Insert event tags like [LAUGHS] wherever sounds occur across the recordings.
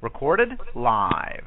Recorded live.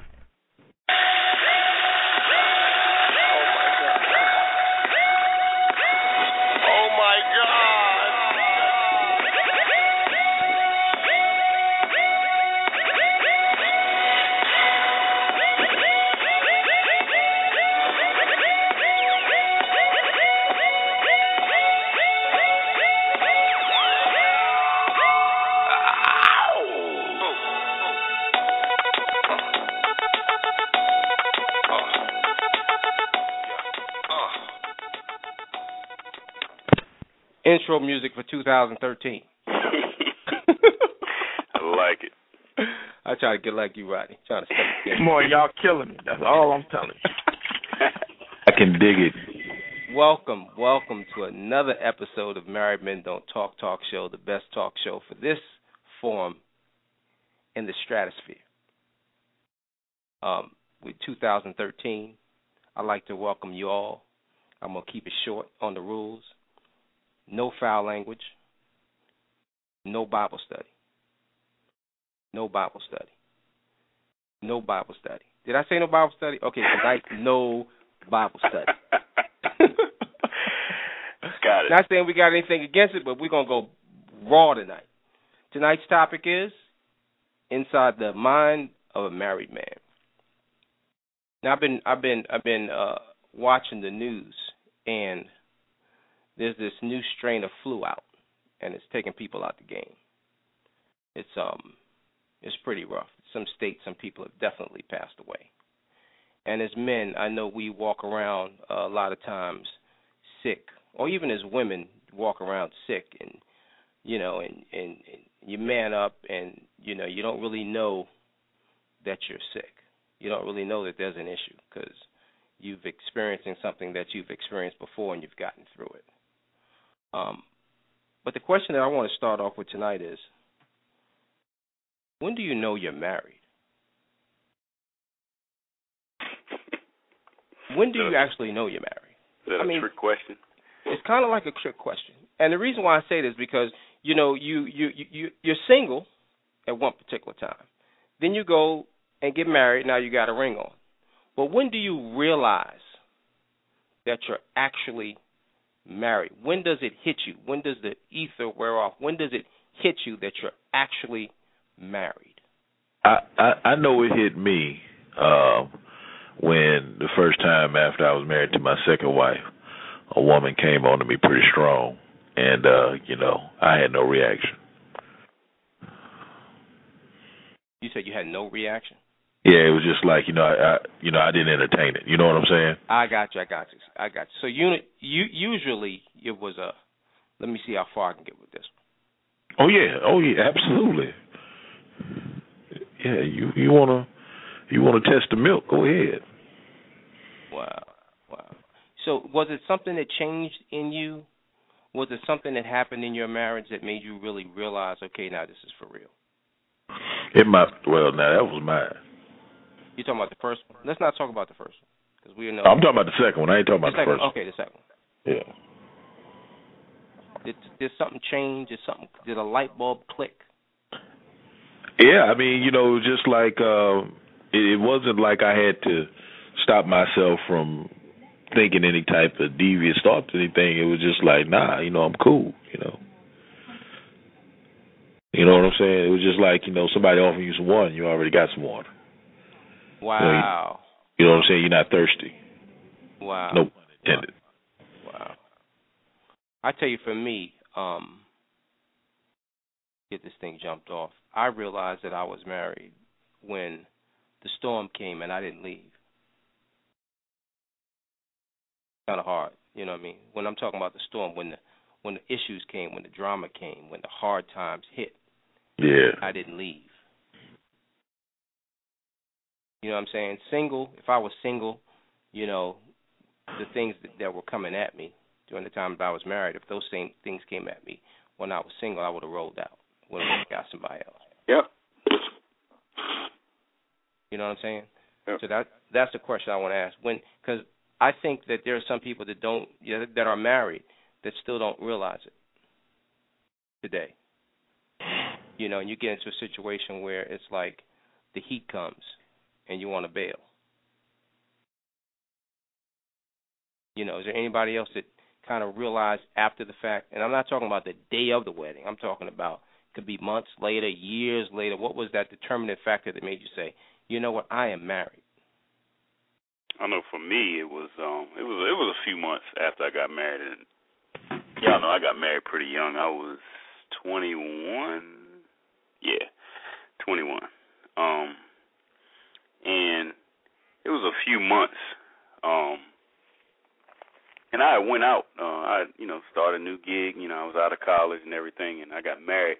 Music for 2013. [LAUGHS] I like it. I try to get like you, Rodney. Trying to step the game. Come on, y'all killing me. That's all I'm telling you. [LAUGHS] I can dig it. Welcome, welcome to another episode of Married Men Don't Talk Talk Show, the best talk show for this forum in the stratosphere. Um, with 2013, I'd like to welcome you all. I'm gonna keep it short on the rules. No foul language. No Bible study. No Bible study. No Bible study. Did I say no Bible study? Okay, tonight [LAUGHS] no Bible study. [LAUGHS] Got it. Not saying we got anything against it, but we're gonna go raw tonight. Tonight's topic is inside the mind of a married man. Now I've been I've been I've been uh watching the news and there's this new strain of flu out and it's taking people out the game. It's um it's pretty rough. Some states some people have definitely passed away. And as men, I know we walk around a lot of times sick or even as women walk around sick and you know and, and and you man up and you know you don't really know that you're sick you don't really know that there's an issue because you've experiencing something that you've experienced before and you've gotten through it um but the question that i want to start off with tonight is when do you know you're married when do you actually know you're married Is that I a mean- trick question? it's kind of like a trick question. And the reason why I say this is because you know you you you- you're single at one particular time, then you go and get married. Now you got a ring on. But when do you realize that you're actually married? When does it hit you? When does the ether wear off? When does it hit you that you're actually married? I, I I know it hit me uh, when the first time after I was married to my second wife, a woman came on to me pretty strong, and uh, you know I had no reaction. You said you had no reaction. Yeah, it was just like you know I, I you know I didn't entertain it. You know what I'm saying? I got you. I got you. I got you. So you, you usually it was a. Let me see how far I can get with this. Oh yeah, oh yeah, absolutely. Yeah, you you wanna you wanna test the milk? Go ahead. Wow, wow. So was it something that changed in you? Was it something that happened in your marriage that made you really realize, okay, now this is for real? It might well now that was mine. You talking about the first one? Let's not talk about the first one because we know. I'm talking about the second one. I ain't talking about the second. first. Okay, the second one. Yeah. Did did something change? Did something? Did a light bulb click? Yeah, I mean, you know, just like uh, it, it wasn't like I had to stop myself from thinking any type of devious thoughts or anything. It was just like, nah, you know, I'm cool, you know. You know what I'm saying? It was just like, you know, somebody offering you some water, you already got some water. Wow, You know what I'm saying? You're not thirsty. wow. No pun intended. Wow. I tell you, for me, um, get this thing jumped off. I realized that I was married when the storm came and I didn't leave. Kind of hard, you know what I mean? When I'm talking about the storm, when the when the issues came, when the drama came, when the hard times hit, Yeah. I didn't leave. You know what I'm saying? Single, if I was single, you know, the things that, that were coming at me during the time that I was married, if those same things came at me when I was single, I would have rolled out. Would have got somebody else. Yep. You know what I'm saying? Yep. So that that's the question I want to ask. When because I think that there are some people that don't you know, that are married that still don't realize it today. You know, and you get into a situation where it's like the heat comes and you want to bail. You know, is there anybody else that kind of realized after the fact? And I'm not talking about the day of the wedding. I'm talking about could be months later, years later. What was that determinant factor that made you say, you know what, I am married? I know for me it was um it was it was a few months after I got married and y'all know I got married pretty young. I was twenty one. Yeah. Twenty one. Um and it was a few months. Um and I went out. Uh, I, you know, started a new gig. You know, I was out of college and everything, and I got married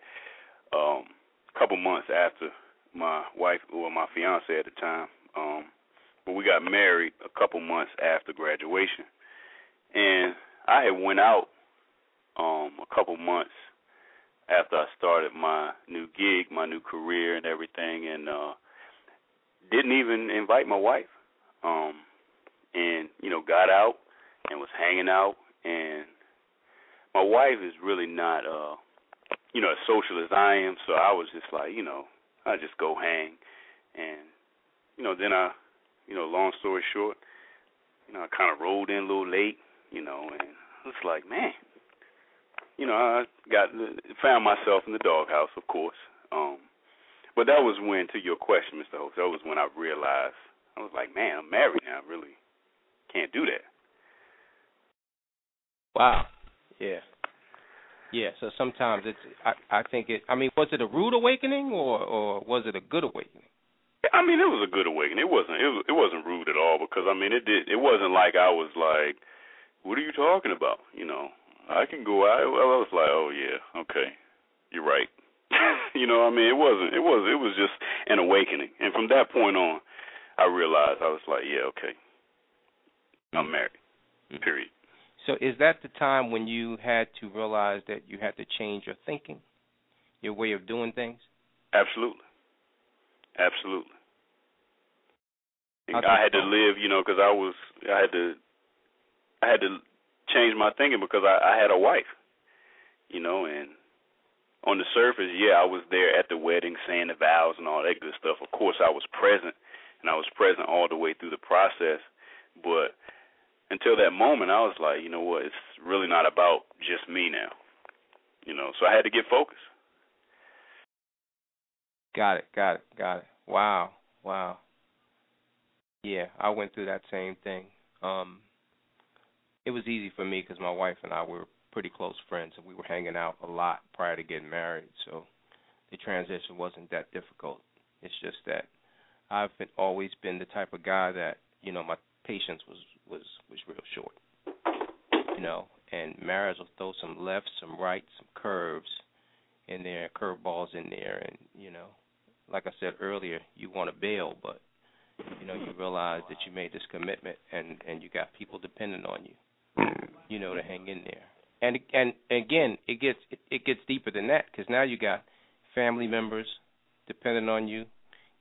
um, a couple months after my wife, or my fiance at the time. Um, but we got married a couple months after graduation, and I had went out um, a couple months after I started my new gig, my new career, and everything, and uh, didn't even invite my wife. Um, and you know, got out and was hanging out and my wife is really not uh you know as social as I am, so I was just like, you know, I just go hang and you know, then I you know, long story short, you know, I kinda rolled in a little late, you know, and it's like, man, you know, I got found myself in the doghouse, of course. Um but that was when to your question, Mr. Host, that was when I realized I was like, man, I'm married now, I really can't do that. Wow. Yeah. Yeah. So sometimes it's. I I think it. I mean, was it a rude awakening or or was it a good awakening? I mean, it was a good awakening. It wasn't. It was. It wasn't rude at all because I mean, it did. It wasn't like I was like, "What are you talking about?" You know, I can go out. Well, I was like, "Oh yeah, okay, you're right." [LAUGHS] you know, I mean, it wasn't. It was. It was just an awakening, and from that point on, I realized I was like, "Yeah, okay, I'm married." Mm-hmm. Period. So is that the time when you had to realize that you had to change your thinking, your way of doing things? Absolutely. Absolutely. I had to live, you know, because I was, I had to, I had to change my thinking because I, I had a wife, you know, and on the surface, yeah, I was there at the wedding saying the vows and all that good stuff. Of course, I was present, and I was present all the way through the process, but until that moment, I was like, you know what? It's really not about just me now. You know, so I had to get focused. Got it. Got it. Got it. Wow. Wow. Yeah, I went through that same thing. Um it was easy for me because my wife and I were pretty close friends and we were hanging out a lot prior to getting married, so the transition wasn't that difficult. It's just that I've been always been the type of guy that, you know, my patience was was was real short. You know, and marriage will throw some lefts, some rights, some curves in there, curveballs in there, and you know, like I said earlier, you want to bail, but you know, you realize that you made this commitment, and and you got people depending on you, you know, to hang in there. And and again, it gets it, gets deeper than that because now you got family members depending on you,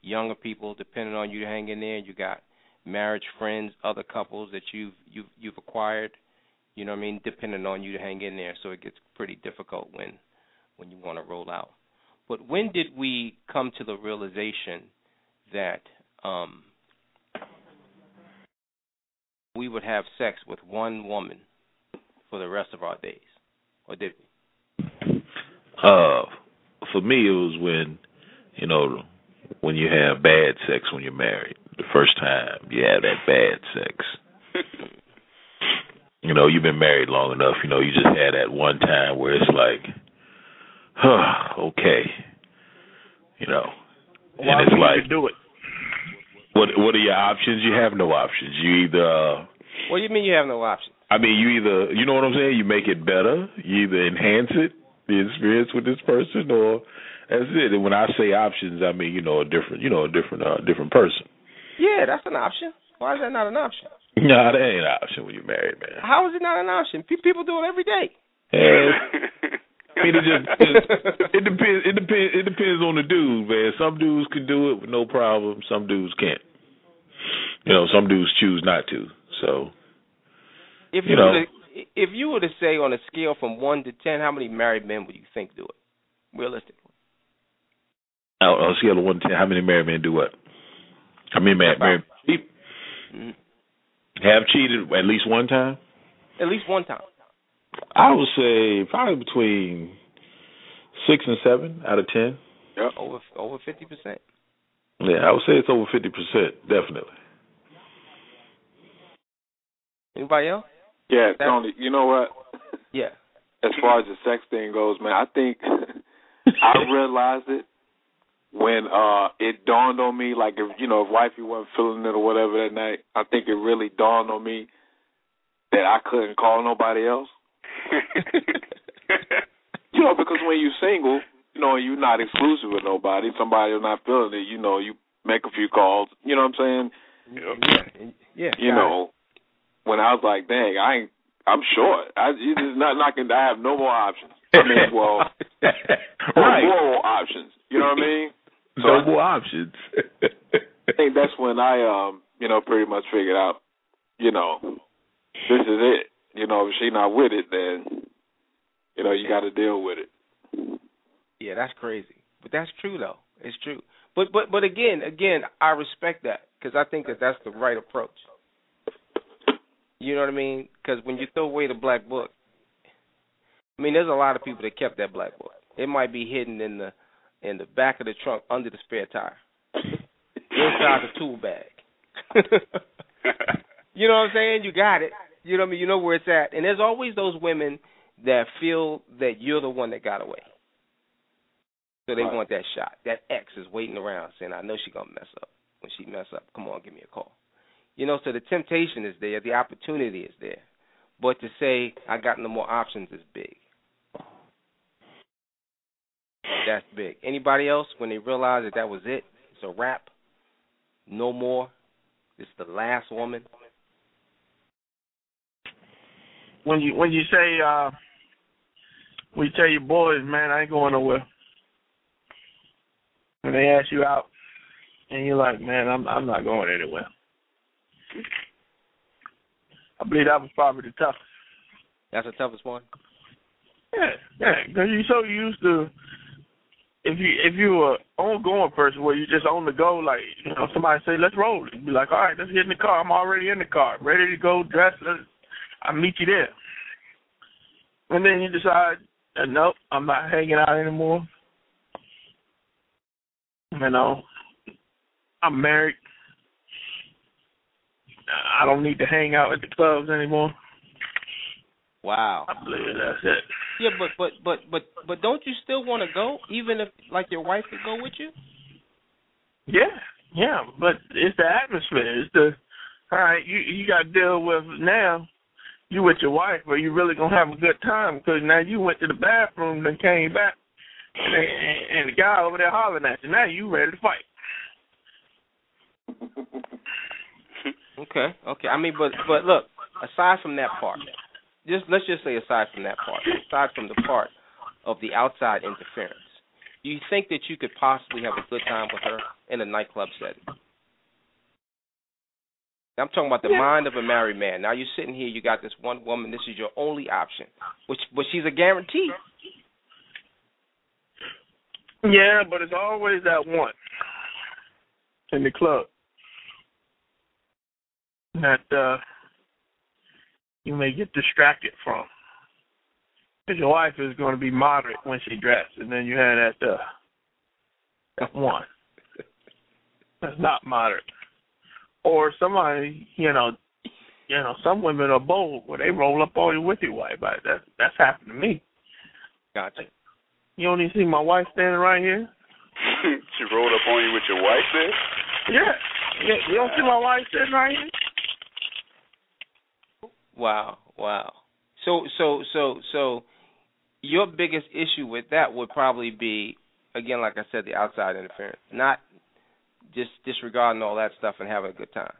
younger people depending on you to hang in there. You got marriage friends, other couples that you've you've you've acquired, you know what I mean, depending on you to hang in there. So it gets pretty difficult when when you want to roll out. But when did we come to the realization that um we would have sex with one woman for the rest of our days? Or did we? Uh for me it was when you know when you have bad sex when you're married the first time you have that bad sex. [LAUGHS] you know, you've been married long enough, you know, you just had that one time where it's like, huh, okay. You know. Why and it's like do it? what what are your options? You have no options. You either uh What do you mean you have no options? I mean you either you know what I'm saying, you make it better, you either enhance it, the experience with this person or that's it. And when I say options, I mean, you know, a different you know, a different uh different person. Yeah, that's an option. Why is that not an option? No, that ain't an option when you're married, man. How is it not an option? Pe- People do it every day. Yeah. [LAUGHS] I mean, it just it, it depends. It depends. It depends on the dude, man. Some dudes can do it with no problem. Some dudes can't. You know, some dudes choose not to. So, If You you, know. were to, if you were to say on a scale from one to ten, how many married men would you think do it, realistically? On a scale of one to ten, how many married men do what? How many married, married cheat? Mhm. Have cheated at least one time? At least one time. I would say probably between six and seven out of ten. Yeah, Over over fifty percent. Yeah, I would say it's over fifty percent, definitely. Anybody else? Yeah, That's- Tony. You know what? Yeah. [LAUGHS] As far as the sex thing goes, man, I think [LAUGHS] I realized it when uh it dawned on me. Like if you know if wifey wasn't feeling it or whatever that night, I think it really dawned on me that I couldn't call nobody else. [LAUGHS] You know, because when you're single, you know, you're not exclusive with nobody. Somebody's not feeling it. You know, you make a few calls. You know what I'm saying? Yeah. Yeah. you know, when I was like, dang, I ain't, I'm short. I you just not knocking. I have no more options. [LAUGHS] I mean, well, right. moral options. You know what I mean? So no I- more options. I think that's when I, um, you know, pretty much figured out, you know, this is it. You know, if she not with it, then, you know, you got to deal with it. Yeah, that's crazy, but that's true though. It's true. But but but again, again, I respect that because I think that that's the right approach. You know what I mean? Because when you throw away the black book, I mean, there's a lot of people that kept that black book. It might be hidden in the in the back of the trunk under the spare tire, [LAUGHS] inside the tool bag. [LAUGHS] you know what I'm saying? You got it. You know what I mean? You know where it's at. And there's always those women that feel that you're the one that got away. So they Right. want that shot. That X is waiting around saying, I know she gonna mess up. When she mess up, come on, give me a call. You know, so the temptation is there, the opportunity is there. But to say I got no more options is big. That's big. Anybody else when they realize that that was it, it's a wrap, no more. It's the last woman. when you when you say uh when you tell your boys, man, I ain't going nowhere. When they ask you out and you're like, Man, I'm I'm not going anywhere. I believe that was probably the toughest. That's the toughest one. Yeah, yeah, because you're so used to if you if you were ongoing person where you just on the go, like you know somebody say let's roll, you be like all right, let's get in the car. I'm already in the car, ready to go, dressed. Let's I'll meet you there. And then you decide, uh, nope, I'm not hanging out anymore. You know, I'm married. I don't need to hang out at the clubs anymore. Wow. I believe that's it. Yeah, but but but but but don't you still want to go, even if like your wife could go with you? Yeah, yeah, but it's the atmosphere. It's the all right. You you got to deal with now. You with your wife, but you really gonna have a good time because now you went to the bathroom and came back, and, and, and the guy over there hollering at you. Now you ready to fight. [LAUGHS] Okay, okay. I mean, but but look, aside from that part, just let's just say aside from that part, aside from the part of the outside interference, do you think that you could possibly have a good time with her in a nightclub setting? I'm talking about the Yeah. mind of a married man. Now you're sitting here, you got this one woman. This is your only option, which but she's a guarantee. Yeah, but it's always that one in the club that uh you may get distracted from. Because your wife is going to be moderate when she dressed, and then you have that uh that one [LAUGHS] that's not moderate, or somebody you know. You know, some women are bold where they roll up on you with your wife. I, that that's happened to me. Gotcha. You only see my wife standing right here. [LAUGHS] she rolled up on you with your wife there? Yeah. yeah. You don't see my wife sitting right here? Wow, wow. So so so so your biggest issue with that would probably be again like I said the outside interference. Not just disregarding all that stuff and having a good time.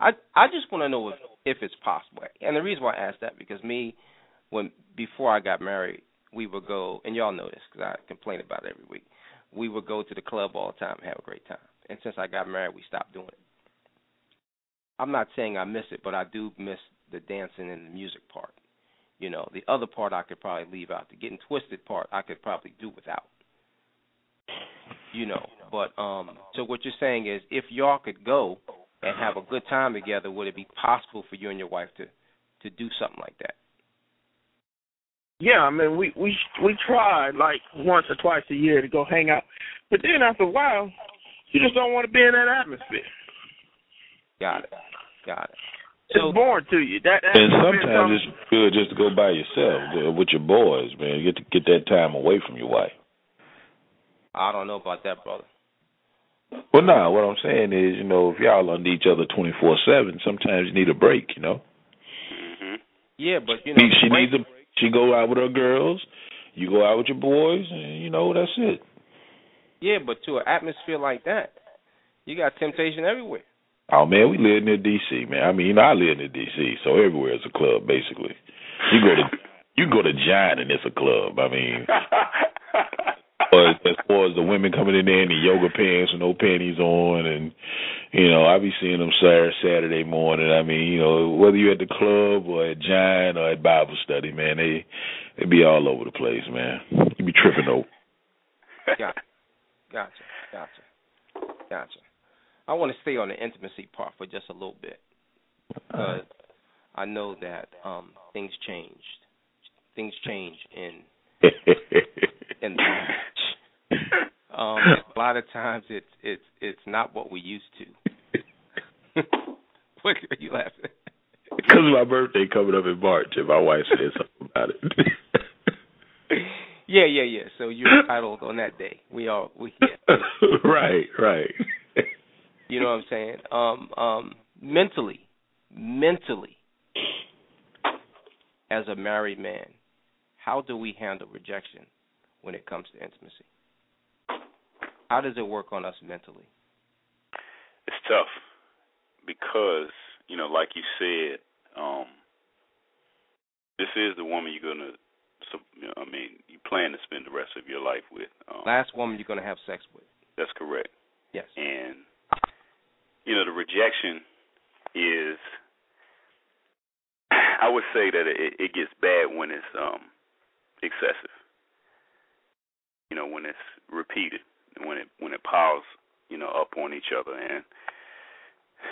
I I just want to know if if it's possible. And the reason why I asked that because me when before I got married, we would go and y'all know this cuz I complain about it every week. We would go to the club all the time and have a great time. And since I got married, we stopped doing it. I'm not saying I miss it, but I do miss the dancing and the music part. You know, the other part I could probably leave out. The getting twisted part I could probably do without. You know, but um, so what you're saying is, if y'all could go and have a good time together, would it be possible for you and your wife to to do something like that? Yeah, I mean we we we tried like once or twice a year to go hang out, but then after a while, you just don't want to be in that atmosphere. Got it. Got it. So, it's boring to you. That, that and sometimes it's good just to go by yourself with your boys, man. You get to get that time away from your wife. I don't know about that, brother. Well, no. Nah, what I'm saying is, you know, if y'all under each other twenty four seven, sometimes you need a break. You know. Mm-hmm. Yeah, but you know, she needs a. She go out with her girls. You go out with your boys, and you know that's it. Yeah, but to an atmosphere like that, you got temptation everywhere. Oh man, we live near DC, man. I mean, you know, I live near DC, so everywhere is a club basically. You go to you go to Giant and it's a club. I mean, [LAUGHS] as, as far as the women coming in there in the yoga pants and no panties on, and you know, I be seeing them Saturday, Saturday morning. I mean, you know, whether you're at the club or at Giant or at Bible study, man, they they be all over the place, man. You be tripping over. Gotcha, gotcha, gotcha, gotcha. I want to stay on the intimacy part for just a little bit because I know that um things changed. Things change in [LAUGHS] in. Um, a lot of times it's it's it's not what we used to. [LAUGHS] what are you laughing? Because my birthday coming up in March, and my wife said something about it. yeah, yeah, yeah. So you're entitled on that day. We all we yeah. [LAUGHS] right, right. You know what I'm saying? Um, um, mentally, mentally, as a married man, how do we handle rejection when it comes to intimacy? How does it work on us mentally? It's tough because you know, like you said, um, this is the woman you're gonna. So, you know, I mean, you plan to spend the rest of your life with. Um, Last woman you're gonna have sex with. That's correct. Yes. And you know, the rejection is. I would say that it, it gets bad when it's um excessive. You know, when it's repeated, when it when it piles, you know, up on each other, and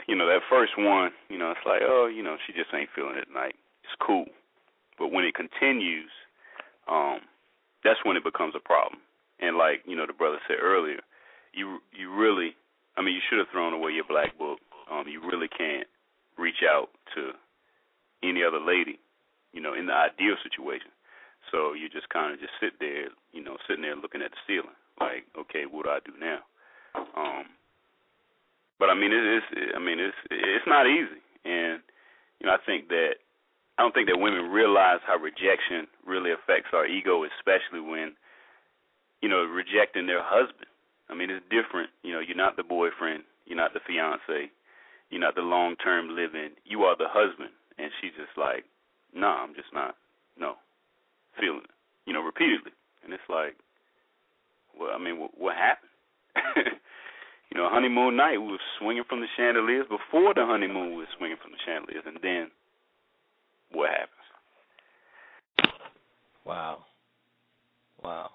you know that first one, you know, it's like, oh, you know, she just ain't feeling it tonight. It's cool, but when it continues, um, that's when it becomes a problem. And like you know, the brother said earlier, you you really I mean, you should have thrown away your black book. Um, you really can't reach out to any other lady, you know, in the ideal situation. So you just kind of just sit there, you know, sitting there looking at the ceiling, like, okay, what do I do now? Um, but I mean, it is. I mean, it's it's not easy, and you know, I think that I don't think that women realize how rejection really affects our ego, especially when you know rejecting their husband. I mean, it's different. You know, you're not the boyfriend, you're not the fiance, you're not the long term living. You are the husband, and she's just like, no, nah, I'm just not, no, feeling it. You know, repeatedly, and it's like, well, I mean, what, what happened? [LAUGHS] you know, honeymoon night, we were swinging from the chandeliers. Before the honeymoon, we were swinging from the chandeliers, and then what happens? Wow. Wow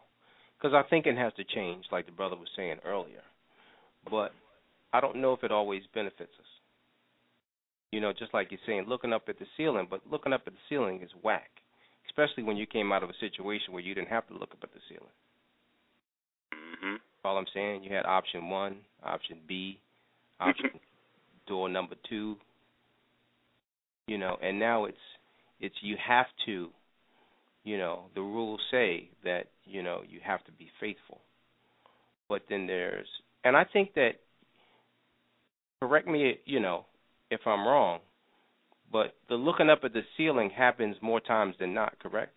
because our thinking has to change, like the brother was saying earlier. But I don't know if it always benefits us. You know, just like you're saying, looking up at the ceiling, but looking up at the ceiling is whack, especially when you came out of a situation where you didn't have to look up at the ceiling. Mm-hmm. All I'm saying, you had option one, option B, [LAUGHS] option door number two. You know, and now it's it's you have to you know, the rules say that, you know, you have to be faithful. But then there's and I think that correct me, you know, if I'm wrong, but the looking up at the ceiling happens more times than not, correct?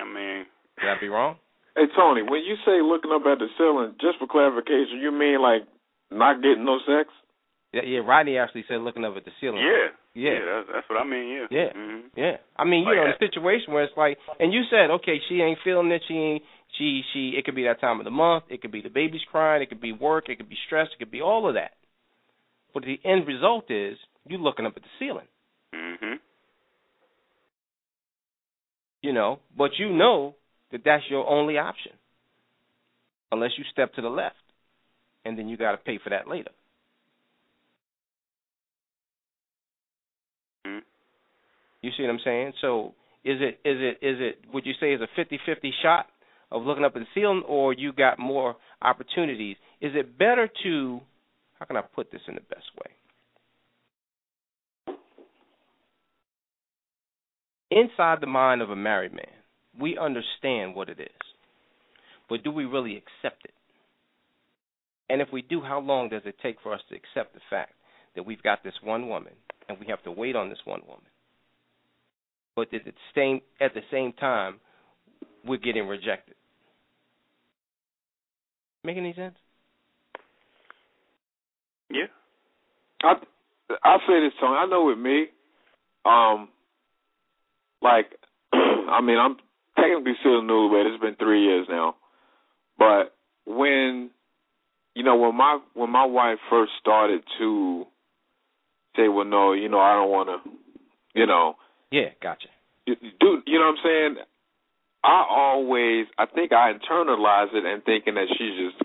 I mean, could I be wrong? Hey Tony, when you say looking up at the ceiling, just for clarification, you mean like not getting no sex? Yeah, yeah. Rodney actually said looking up at the ceiling. Yeah, yeah, yeah that's, that's what I mean. Yeah, yeah, mm-hmm. yeah. I mean, you like know, the situation where it's like, and you said, okay, she ain't feeling it. She ain't. She she. It could be that time of the month. It could be the baby's crying. It could be work. It could be stress. It could be all of that. But the end result is you looking up at the ceiling. Mhm. You know, but you know that that's your only option, unless you step to the left, and then you got to pay for that later. Mhm. You see what I'm saying? So is it is it is it would you say is a 50-50 shot of looking up at the ceiling or you got more opportunities? Is it better to how can I put this in the best way? Inside the mind of a married man, we understand what it is. But do we really accept it? And if we do, how long does it take for us to accept the fact that we've got this one woman and we have to wait on this one woman? But at the same at the same time, we're getting rejected. Make any sense? Yeah. I I'll say this, Tony. I know with me, um, like, [CLEARS THROAT] I mean, I'm technically still a newlywed. It's been three years now, but when, you know, when my when my wife first started to say, well, no, you know, I don't want to, you know, Yeah, gotcha. Dude, you know what I'm saying? I always, I think I internalize it and thinking that she just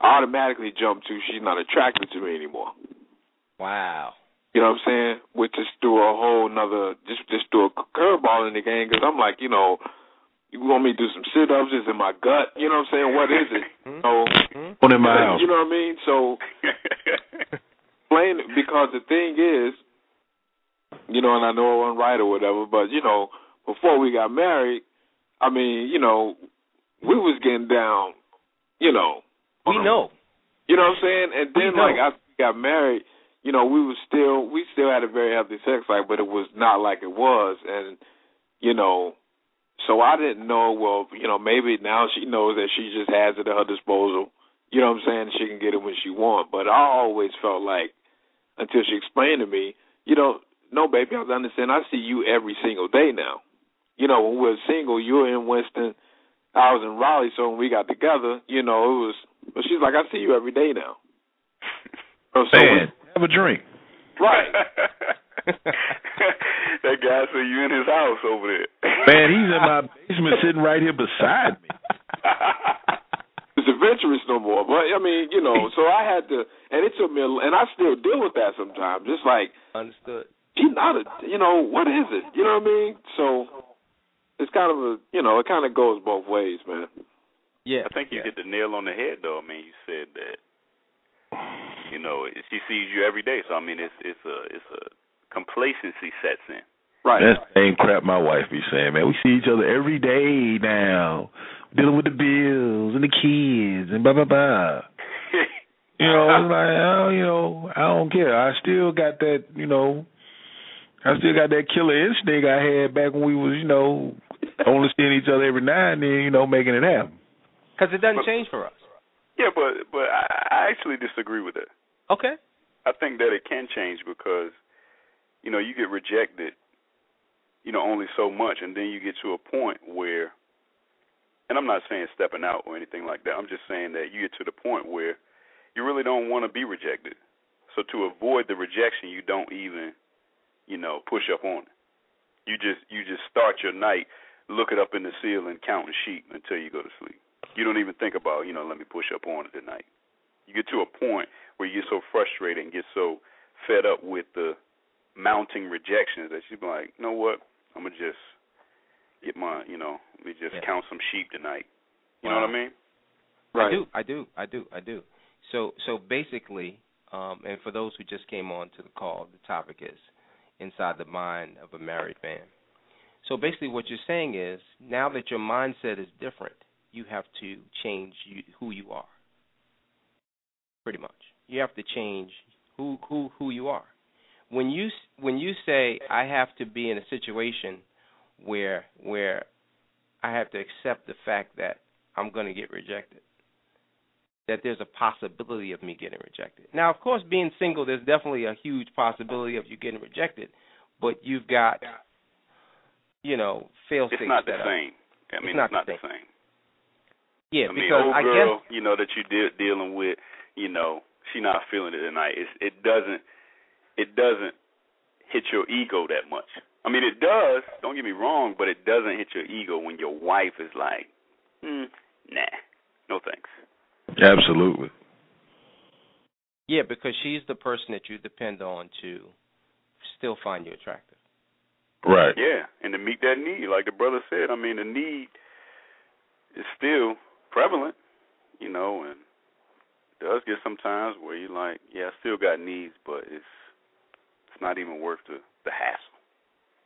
automatically jump to she's not attracted to me anymore. Wow. You know what I'm saying? Which just threw a whole nother, just just threw a curveball in the game because I'm like, you know, you want me to do some sit ups? Is in my gut? You know what I'm saying? What is it? [LAUGHS] Hmm? So, Hmm? One in my house. you know what I mean? So, [LAUGHS] plain because the thing is, you know, and I know it wasn't right or whatever, but you know, before we got married, I mean, you know, we was getting down, you know, We um, know. you know what I'm saying? And then like after we got married, you know, we was still we still had a very healthy sex life, but it was not like it was and you know, so I didn't know, well, you know, maybe now she knows that she just has it at her disposal. You know what I'm saying? She can get it when she want. But I always felt like until she explained to me, you know, no baby, I understand I see you every single day now. You know, when we were single, you were in Winston, I was in Raleigh, so when we got together, you know, it was but she's like, I see you every day now. [LAUGHS] So, so Man, have a drink. right. [LAUGHS] that guy said you in his house over there. Man, he's in my basement sitting right here beside me. [LAUGHS] It's adventurous no more. But I mean, you know, so I had to, and it took me, a, and I still deal with that sometimes. Just like Understood. she's not a, you know, what is it? You know what I mean? So it's kind of a, you know, it kind of goes both ways, man. Yeah. I think you yeah. hit the nail on the head, though. I mean, you said that you know she sees you every day, so I mean, it's it's a it's a complacency sets in. Right. That's the same crap my wife be saying, man. We see each other every day now, dealing with the bills and the kids and blah blah blah. You know, it's like, oh, you know, I don't care. I still got that, you know, I still got that killer instinct I had back when we was, you know, only seeing each other every now and then, you know, making it happen. Because it doesn't change for us. yeah, but but I, I actually disagree with that. Okay. I think that it can change because you know you get rejected, you know, only so much, and then you get to a point where, and I'm not saying stepping out or anything like that. I'm just saying that you get to the point where you really don't want to be rejected. So to avoid the rejection, you don't even, you know, push up on it. You just you just start your night looking up in the ceiling, counting sheep until you go to sleep. You don't even think about, you know, let me push up on it tonight. You get to a point where you get so frustrated and get so fed up with the mounting rejections that you be like, you know what? I'm gonna just get my, you know, let me just Yeah. count some sheep tonight. You know what I mean? Right. I do, I do, I do, I do. So so basically, um, and for those who just came on to the call, the topic is inside the mind of a married man. So basically, what you're saying is now that your mindset is different, you have to change you, who you are. Pretty much, you have to change who who who you are. When you when you say I have to be in a situation where where I have to accept the fact that I'm going to get rejected that there's a possibility of me getting rejected. Now, of course, being single, there's definitely a huge possibility of you getting rejected, but you've got, you know, fail It's safes not the same. I mean, not it's not the the same. Yeah, I mean, because old I girl, guess you know that you deal dealing with, you know, she not feeling it tonight. It's, it doesn't, it doesn't hit your ego that much. I mean, it does. Don't get me wrong, but it doesn't hit your ego when your wife is like, mm, nah, no thanks. Absolutely. Yeah, because she's the person that you depend on to still find you attractive. Right. Yeah, and to meet that need, like the brother said, I mean, the need is still prevalent, you know, and it does get sometimes where you're like, yeah, I still got needs, but it's it's not even worth the the hassle,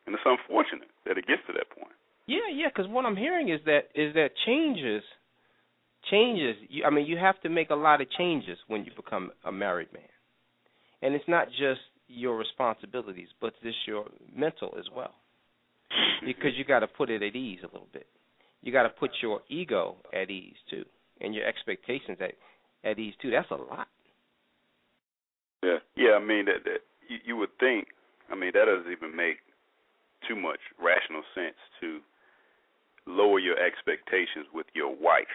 and it's unfortunate that it gets to that point. Yeah, yeah, because what I'm hearing is that is that changes, changes. You, I mean, you have to make a lot of changes when you become a married man, and it's not just your responsibilities, but it's your mental as well, because you got to put it at ease a little bit. You got to put your ego at ease too, and your expectations at at ease too. That's a lot. Yeah, yeah. I mean that, that you, you would think. I mean that doesn't even make too much rational sense to lower your expectations with your wife.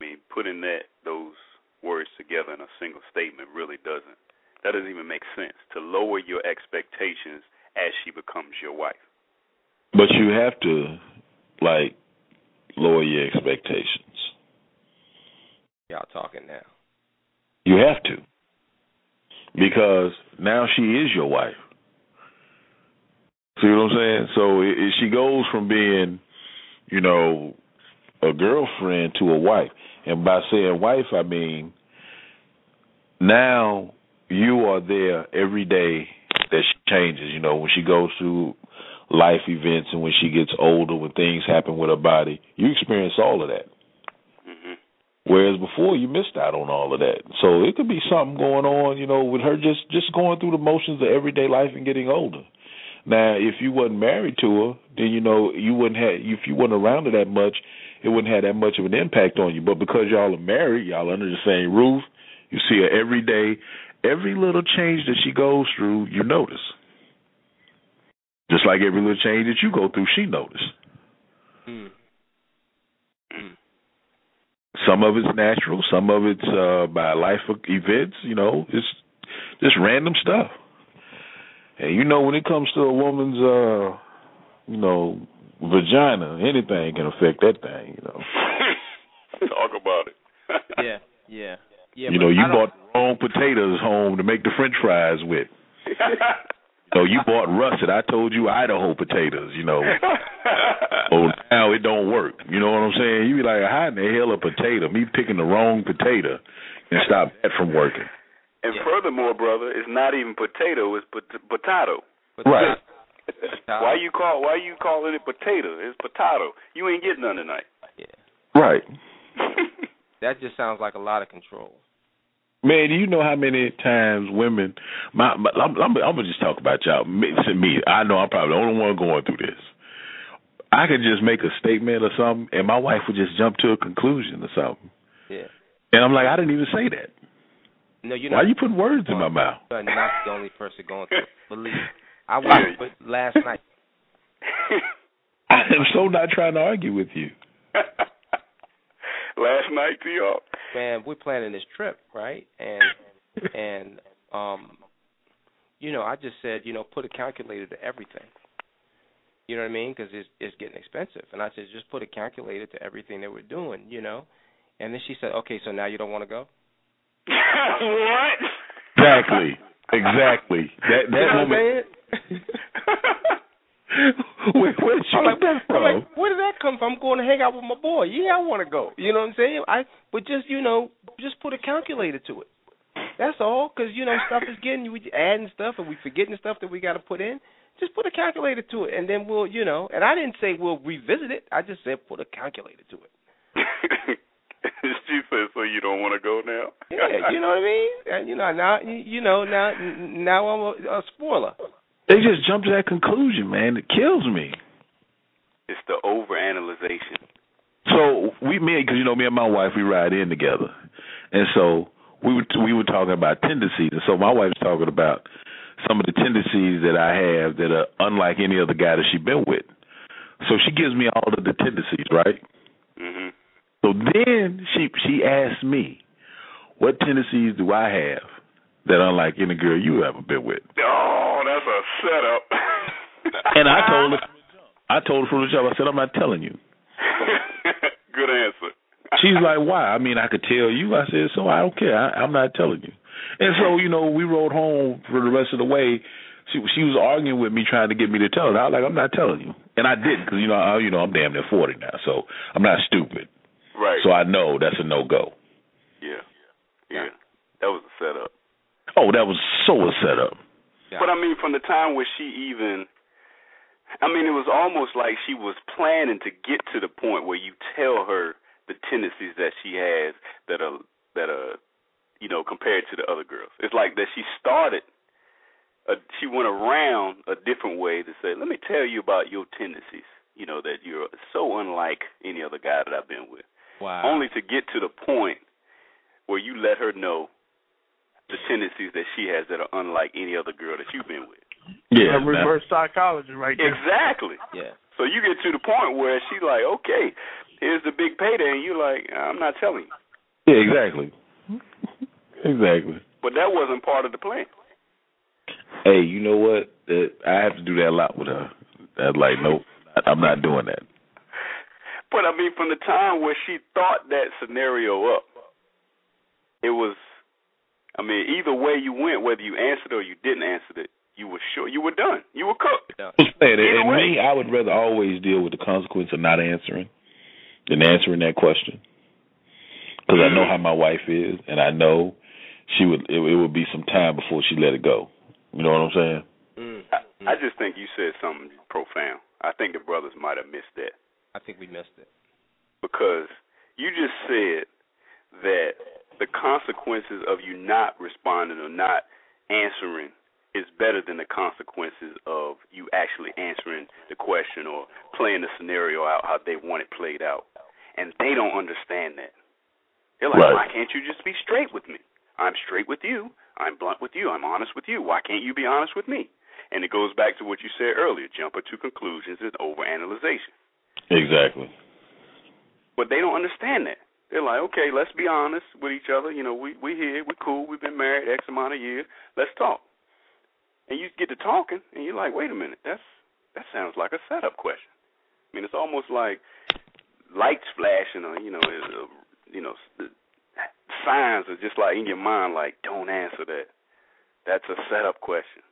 I mean, putting that those words together in a single statement really doesn't. That doesn't even make sense to lower your expectations as she becomes your wife. But you have to like lower your expectations. Y'all talking now. You have to. Because now she is your wife. See what I'm saying? So if she goes from being, you know, a girlfriend to a wife, and by saying wife, I mean now you are there every day that she changes. You know, when she goes through life events and when she gets older, when things happen with her body, you experience all of that. Mm-hmm. Whereas before, you missed out on all of that. So it could be something going on, you know, with her just just going through the motions of everyday life and getting older. Now, if you wasn't married to her, then you know you wouldn't have. If you wasn't around her that much, it wouldn't have that much of an impact on you. But because y'all are married, y'all under the same roof, you see her every day. Every little change that she goes through, you notice. Just like every little change that you go through, she noticed. Mm. Some of it's natural, some of it's uh by life events, you know, it's just random stuff. And you know when it comes to a woman's uh you know, vagina, anything can affect that thing, you know. [LAUGHS] Talk about it. Yeah, [LAUGHS] yeah, yeah. you know, you bought the wrong potatoes home to make the french fries with. [LAUGHS] So you bought russet. I told you Idaho potatoes, you know. Oh, now it don't work. You know what I'm saying? You be like, how in the hell a potato? Me picking the wrong potato and stop that from working. And Yeah. furthermore, brother, it's not even potato; it's pot- potato. but Right. why you call Why you calling it potato? It's potato. You ain't getting none tonight. Yeah, Right. [LAUGHS] that just sounds like a lot of control. Man, do you know how many times women? My, my I'm, I'm, I'm gonna just talk about y'all. Me, to me, I know I'm probably the only one going through this. I could just make a statement or something, and my wife would just jump to a conclusion or something, Yeah. and I'm like, I didn't even say that. No, you're Why not. you putting words in my mouth? I'm not the only person going through. it. Believe. I [LAUGHS] was through it last night. [LAUGHS] I am so not trying to argue with you. [LAUGHS] Last night to y'all. Man, we're planning this trip, right? And and um, you know, I just said, you know, put a calculator to everything. You know what I mean? Because it's it's getting expensive. And I said, just put a calculator to everything that we're doing. You know. And then she said, okay, so now you don't want to go? What? Exactly. Exactly. That that you know woman. what I'm [LAUGHS] where, where did you I'm like, get that from? like, where did that come from? I'm going to hang out with my boy. Yeah, I want to go. You know what I'm saying? I, but just you know, just put a calculator to it. That's all, because you know stuff is getting we adding stuff and we forgetting stuff that we got to put in. Just put a calculator to it, and then we'll, you know. And I didn't say we'll revisit it. I just said put a calculator to it. [LAUGHS] [LAUGHS] she said, "So you don't want to go now?" Yeah, you know what I mean. And you know now, you you know now, now I'm a, a spoiler. They just jump to that conclusion, man. It kills me. It's the overanalyzation. So we, me, because you know, me and my wife, we ride in together, and so we were we were talking about tendencies, and so my wife's talking about some of the tendencies that I have that are unlike any other guy that she's been with. So she gives me all of the tendencies, right? Mhm. So then she she asked me, what tendencies do I have that unlike any girl you ever been with? Oh, that's a setup. [LAUGHS] And I told her, I told her from the jump, I said, I'm not telling you. [LAUGHS] Good answer. She's like, why? I mean, I could tell you. I said, so I don't care. I, I'm not telling you. And so, you know, we rode home for the rest of the way. She she was arguing with me, trying to get me to tell her. I was like, I'm not telling you, and I didn't because you know, I, you know, I'm damn near forty now, so I'm not stupid. Right. So I know that's a no go. yeah. Yeah. That was a setup. Oh, that was so a setup. Yeah. But I mean, from the time where she even, I mean, it was almost like she was planning to get to the point where you tell her the tendencies that she has that are that are, you know, compared to the other girls. It's like that she started. Uh, she went around a different way to say, "Let me tell you about your tendencies. You know that you're so unlike any other guy that I've been with." Wow. Only to get to the point where you let her know the tendencies that she has that are unlike any other girl that you've been with. Yeah, That man. reverse psychology right there. Exactly. yeah. So you get to the point where she's like, okay, here's the big payday, and you're like, I'm not telling you. Yeah, exactly. Exactly. But that wasn't part of the plan. Hey, you know what? Uh, I have to do that a lot with her. I'm like, nope, I'm not doing that. But I mean, from the time where she thought that scenario up, it was, I mean, either way you went, whether you answered or you didn't answer it, you were sure you were done. You were cooked. [LAUGHS] Yeah. I saying, and way. me, I would rather always deal with the consequence of not answering than answering that question. Because I know how my wife is, and I know she would. It, it would be some time before she let it go. You know what I'm saying? Mm. I, I just think you said something profound. I think the brothers might have missed that. I think we missed it. because you just said that the consequences of you not responding or not answering is better than the consequences of you actually answering the question or playing the scenario out how they want it played out. And they don't understand that. They're like, Right. why can't you just be straight with me? I'm straight with you. I'm blunt with you. I'm honest with you. Why can't you be honest with me? And it goes back to what you said earlier jumping to conclusions and overanalyzation. Exactly. But they don't understand that. They're like, okay, let's be honest with each other. You know, we we here, we cool, we've been married X amount of years. Let's talk. And you get to talking, and you're like, wait a minute, that's that sounds like a setup question. I mean, it's almost like lights flashing, or you know, uh, you know, signs are just like in your mind, like, don't answer that. That's a setup question.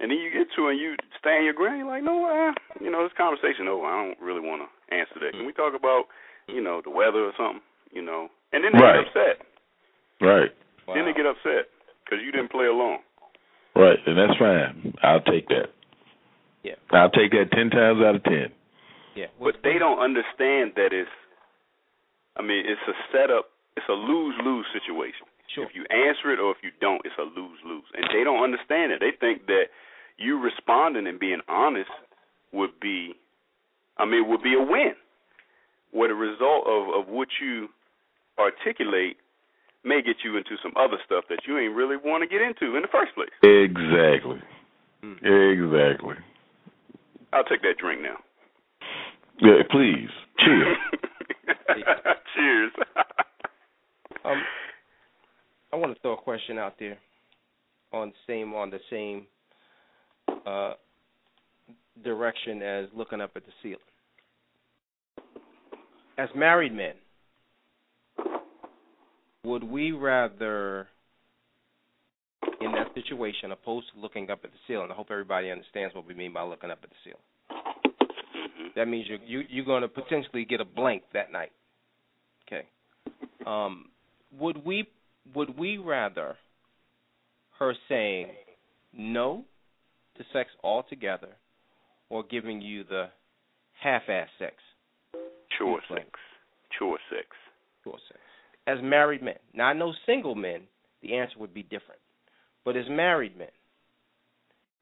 And then you get to it and you stand your ground. You're like, no, uh, you know, this conversation over. I don't really want to answer that. Can we talk about, you know, the weather or something? You know, and then they Right. get upset. Right. Wow. Then they get upset because you didn't play along. Right. And that's fine. I'll take that. Yeah. I'll take that ten times out of ten. Yeah. But they don't understand that it's. I mean, it's a setup. It's a lose lose situation. Sure. If you answer it or if you don't, it's a lose lose. And they don't understand it. They think that you responding and being honest would be, I mean, would be a win. Where the result of of what you articulate may get you into some other stuff that you ain't really want to get into in the first place. Exactly. Mm. Exactly. I'll take that drink now. Yeah, please. Cheers. [LAUGHS] Cheers. Um, I want to throw a question out there on the same on the same uh, direction as looking up at the ceiling. As married men, would we rather, in that situation, opposed to looking up at the ceiling? I hope everybody understands what we mean by looking up at the ceiling. Mhm. That means you're you, you're going to potentially get a blank that night. Okay. Um, would we would we rather her saying no to sex altogether, or giving you the half-ass sex? Chore sex. Chore sex. Sure sex. As married men, now I know single men, the answer would be different, but as married men,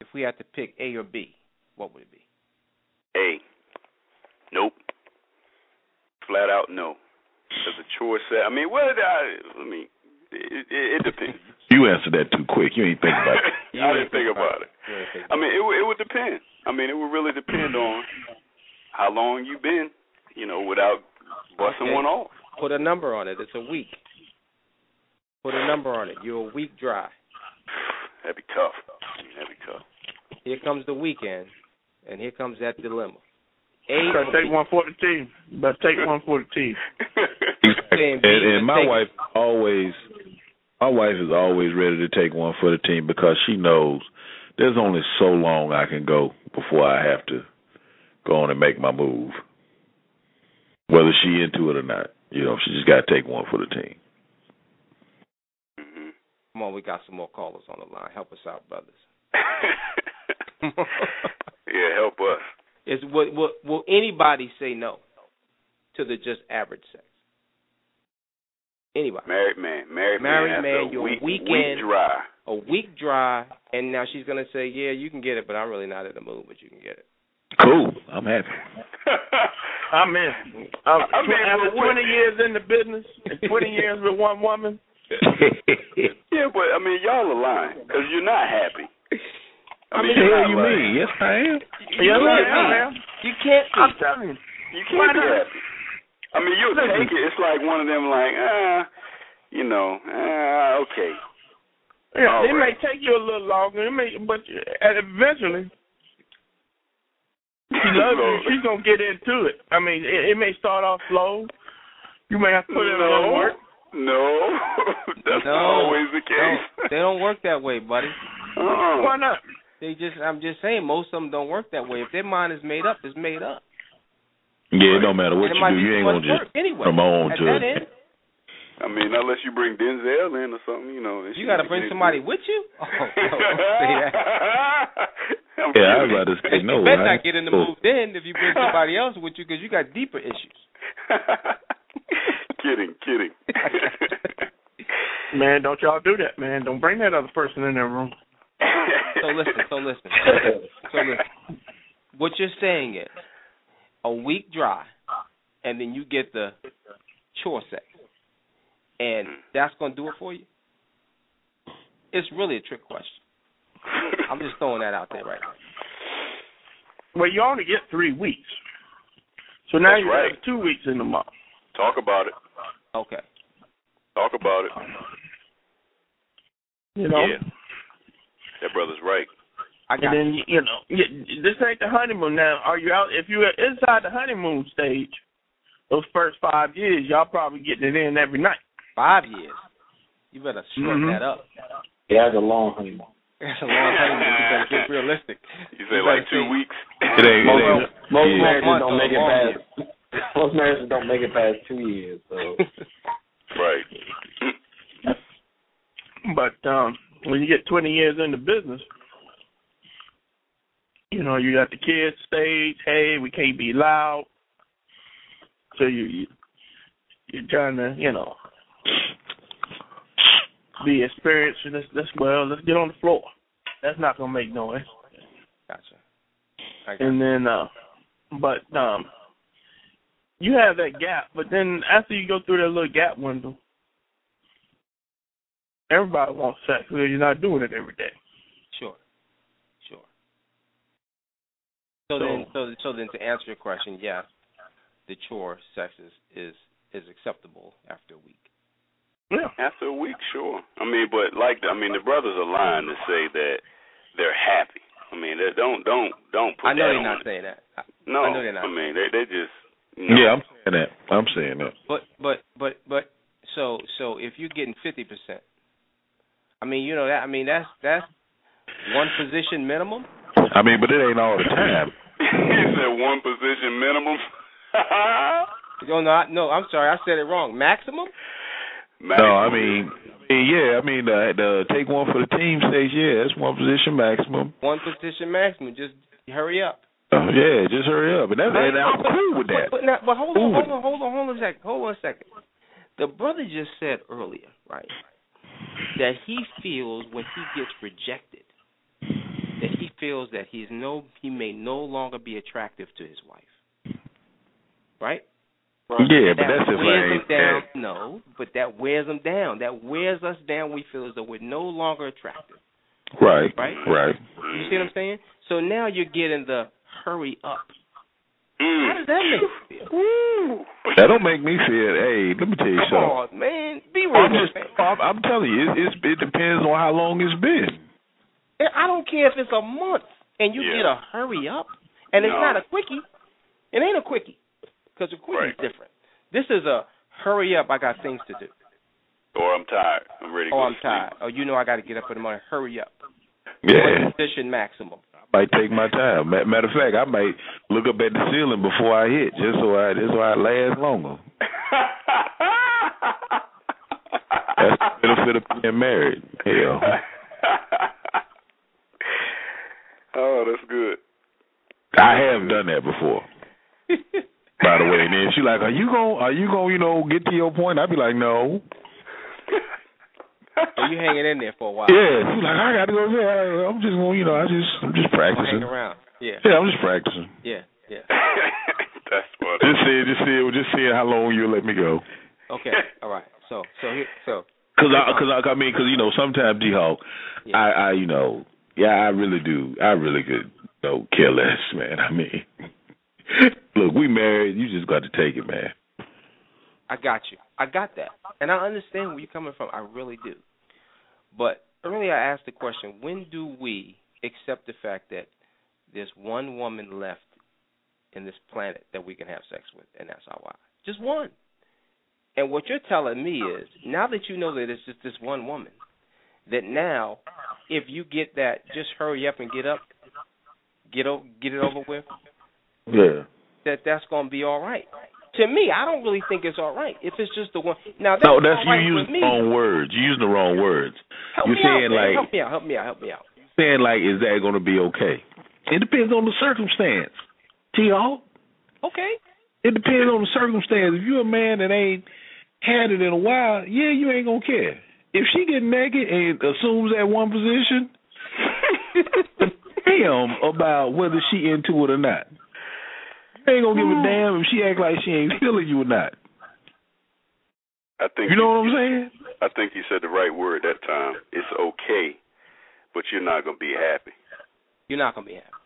if we had to pick A or B, what would it be? A. Nope. Flat out no. Because the chore sex. I mean, what did I? I mean, it, it, it depends. [LAUGHS] You answered that too quick. You ain't think about it. [LAUGHS] I didn't think about it. You I mean, it would- it would depend. I mean, it would really depend on how long you've been, you know, without busting Okay. one off. Put a number on it. It's a week. Put a number on it. You're a week dry. That'd be tough. That'd be tough. Here comes the weekend, and here comes that dilemma. A. Better take one for the team. Better take one for the team. [LAUGHS] Saying And, and my take- wife always, my wife is always ready to take one for the team because she knows there's only so long I can go before I have to go on and make my move, whether she into it or not. You know, she just got to take one for the team. Mhm. Come on, we got some more callers on the line. Help us out, brothers. [LAUGHS] yeah, help us. Is will, will will anybody say no to the just average sex? Anybody? Married man, married, Married man. after man, a your week, weekend- week dry. A week dry, and now she's gonna say, "Yeah, you can get it, but I'm really not in the mood, but you can get it." Cool, I'm happy. [LAUGHS] I'm in. I'm, I mean, after 20 years in the business, 20 [LAUGHS] years with one woman, [LAUGHS] yeah, but I mean, y'all are lying because you're not happy. I mean, the you're hell you lying. mean? Yes, I am. you know can't I am? You can't. I'm telling you. You can't be not? happy. I mean, you'll take it. It's like one of them, like, ah, you know, ah, okay. Yeah, All it right. may take you a little longer, it may, but uh, eventually, she [LAUGHS] loves you. She's gonna get into it. I mean, it, it may start off slow. You may have to put in a little work. no, [LAUGHS] that's no, not always the no, case. they don't work that way, buddy. Uh-uh. Why not? They just, I'm just saying, most of them don't work that way. If their mind is made up, it's made up. Yeah, it don't matter what you do, you ain't gonna just work anyway. come on At to it. end, I mean, unless you bring Denzel in or something, you know. then you got to bring somebody into with you. [LAUGHS] Oh, no, don't say that. Yeah, I'd kidding. rather say you no. better I- not get in the mood then if you bring somebody else with you because you got deeper issues. [LAUGHS] kidding, kidding. Man, don't y'all do that, man. Don't bring that other person in that room. So listen, so listen, [LAUGHS] so listen. What you're saying is a week dry, and then you get the chore sex, and that's gonna do it for you. It's really a trick question. I'm just throwing that out there right now. Well, you only get three weeks, so now That's you right. have two weeks in the month. Talk about it. Okay. Talk about it. You know. Yeah. That brother's right. I And then you, you know, you, this ain't the honeymoon. Now, are you out? If you're inside the honeymoon stage, those first five years, y'all probably getting it in every night. five years. You better shorten Mhm. that up. Yeah, it's a long honeymoon. [LAUGHS] That's a long time. You better get realistic. You say You like two say- weeks. It ain't. It Most, ain't. most yeah. marriages don't or make it long past. [LAUGHS] [LAUGHS] Most marriages don't make it past two years. So right. But um when you get 20 years in the business, you know, you got the kids stage. Hey, we can't be loud. So you, you you're trying to, you know, be experienced. Let's, let's well, let's get on the floor. That's not gonna make noise. Gotcha. I got And then, uh but um you have that gap. But then after you go through that little gap window, everybody wants sex because you're not doing it every day. Sure. Sure. So, So- then so so then to answer your question, yes, the chore sex is is, is acceptable after a week. Yeah. After a week, sure. I mean, but like, I mean, the brothers are lying to say that they're happy. I mean, they don't don't don't put I know that they're on not it. saying that. I- No, I know they're not. I mean, they they just you know, Yeah, I'm saying that. I'm saying that. But but but but so so if you're getting fifty percent, I mean you know that I mean that's that's one position minimum. I mean, but it ain't all the time. [LAUGHS] he said one position minimum. [LAUGHS] No, no, I- no. I'm sorry, I said it wrong. Maximum. No, I mean, yeah, I mean, the, the take one for the team stage, yeah, that's one position maximum. One position maximum. Just hurry up. Uh, yeah, just hurry up, and that's and I'm cool with that. But, but, now, but hold on, hold on, hold on, hold on a second. Hold on a second. The brother just said earlier, right, that he feels when he gets rejected, that he feels that he's no, he may no longer be attractive to his wife, right? Right. Yeah, but that that's I wears ain't him down. No, but that wears him down. That wears us down. We feel as though we're no longer attractive. right, Right? right. You see what I'm saying? So now you're getting the hurry up. Mm. How does that make you feel? Woo. That don't make me feel. Hey, let me tell you Come something. on, man. Be I'm just, I'm, I'm telling you, it, it depends on how long it's been. I don't care if it's a month and you Yeah. get a hurry up, and it's not a quickie. It ain't a quickie because a quickie is different. This is a hurry up. I got things to do. Or I'm tired. I'm ready. To oh, I'm to sleep. tired. Oh, you know I got to get up in the morning. Hurry up. Yeah. Position maximum. might take my time. Matter of fact, I might look up at the ceiling before I hit, just so I just so I last longer. [LAUGHS] That's the benefit of being married. Hell. [LAUGHS] oh, that's good. I have done that before. [LAUGHS] By the way, and then she like, "Are you going? Are you gonna, You know, get to your point?" I'd be like, "No." So you hanging in there for a while. Yeah, she's like, "I got to go there. I'm just going. You know, I just, I'm just practicing. around. Yeah. Yeah, I'm just practicing. Yeah. Yeah. [LAUGHS] that's funny. Just see, just see, we'll just seeing how long you'll let me go." Okay. All right. So so here so Cause I, cause I, I mean, cause you know, sometimes G Hawk, Yeah. I, I, you know, yeah, I really do, I really could, no care less, [LAUGHS] man. I mean, [LAUGHS] look, we married. You just got to take it, man. I got you. I got that. And I understand where you're coming from. I really do. But earlier I asked the question, when do we accept the fact that there's one woman left in this planet that we can have sex with, and that's our wife? Just one. And what you're telling me is, now that you know that it's just this one woman, that now, if you get that, just hurry up and get up, get o- get it over with, Yeah. that that's going to be all right. To me, I don't really think it's all right if it's just the one. Now that's No, that's you with using the wrong words. You using the wrong words. Help You're me saying out, like help me out, help me out, help me out. saying like, is that going to be okay? It depends on the circumstance. T. Okay. It depends on the circumstance. If you're a man that ain't had it in a while, yeah, you ain't gonna care. If she get naked and assumes that one position, damn about whether she into it or not. You ain't gonna give a hmm. damn if she act like she ain't feeling you or not. I think You know what I'm saying? I think you said the right word that time. It's okay, but you're not gonna be happy. You're not gonna be happy.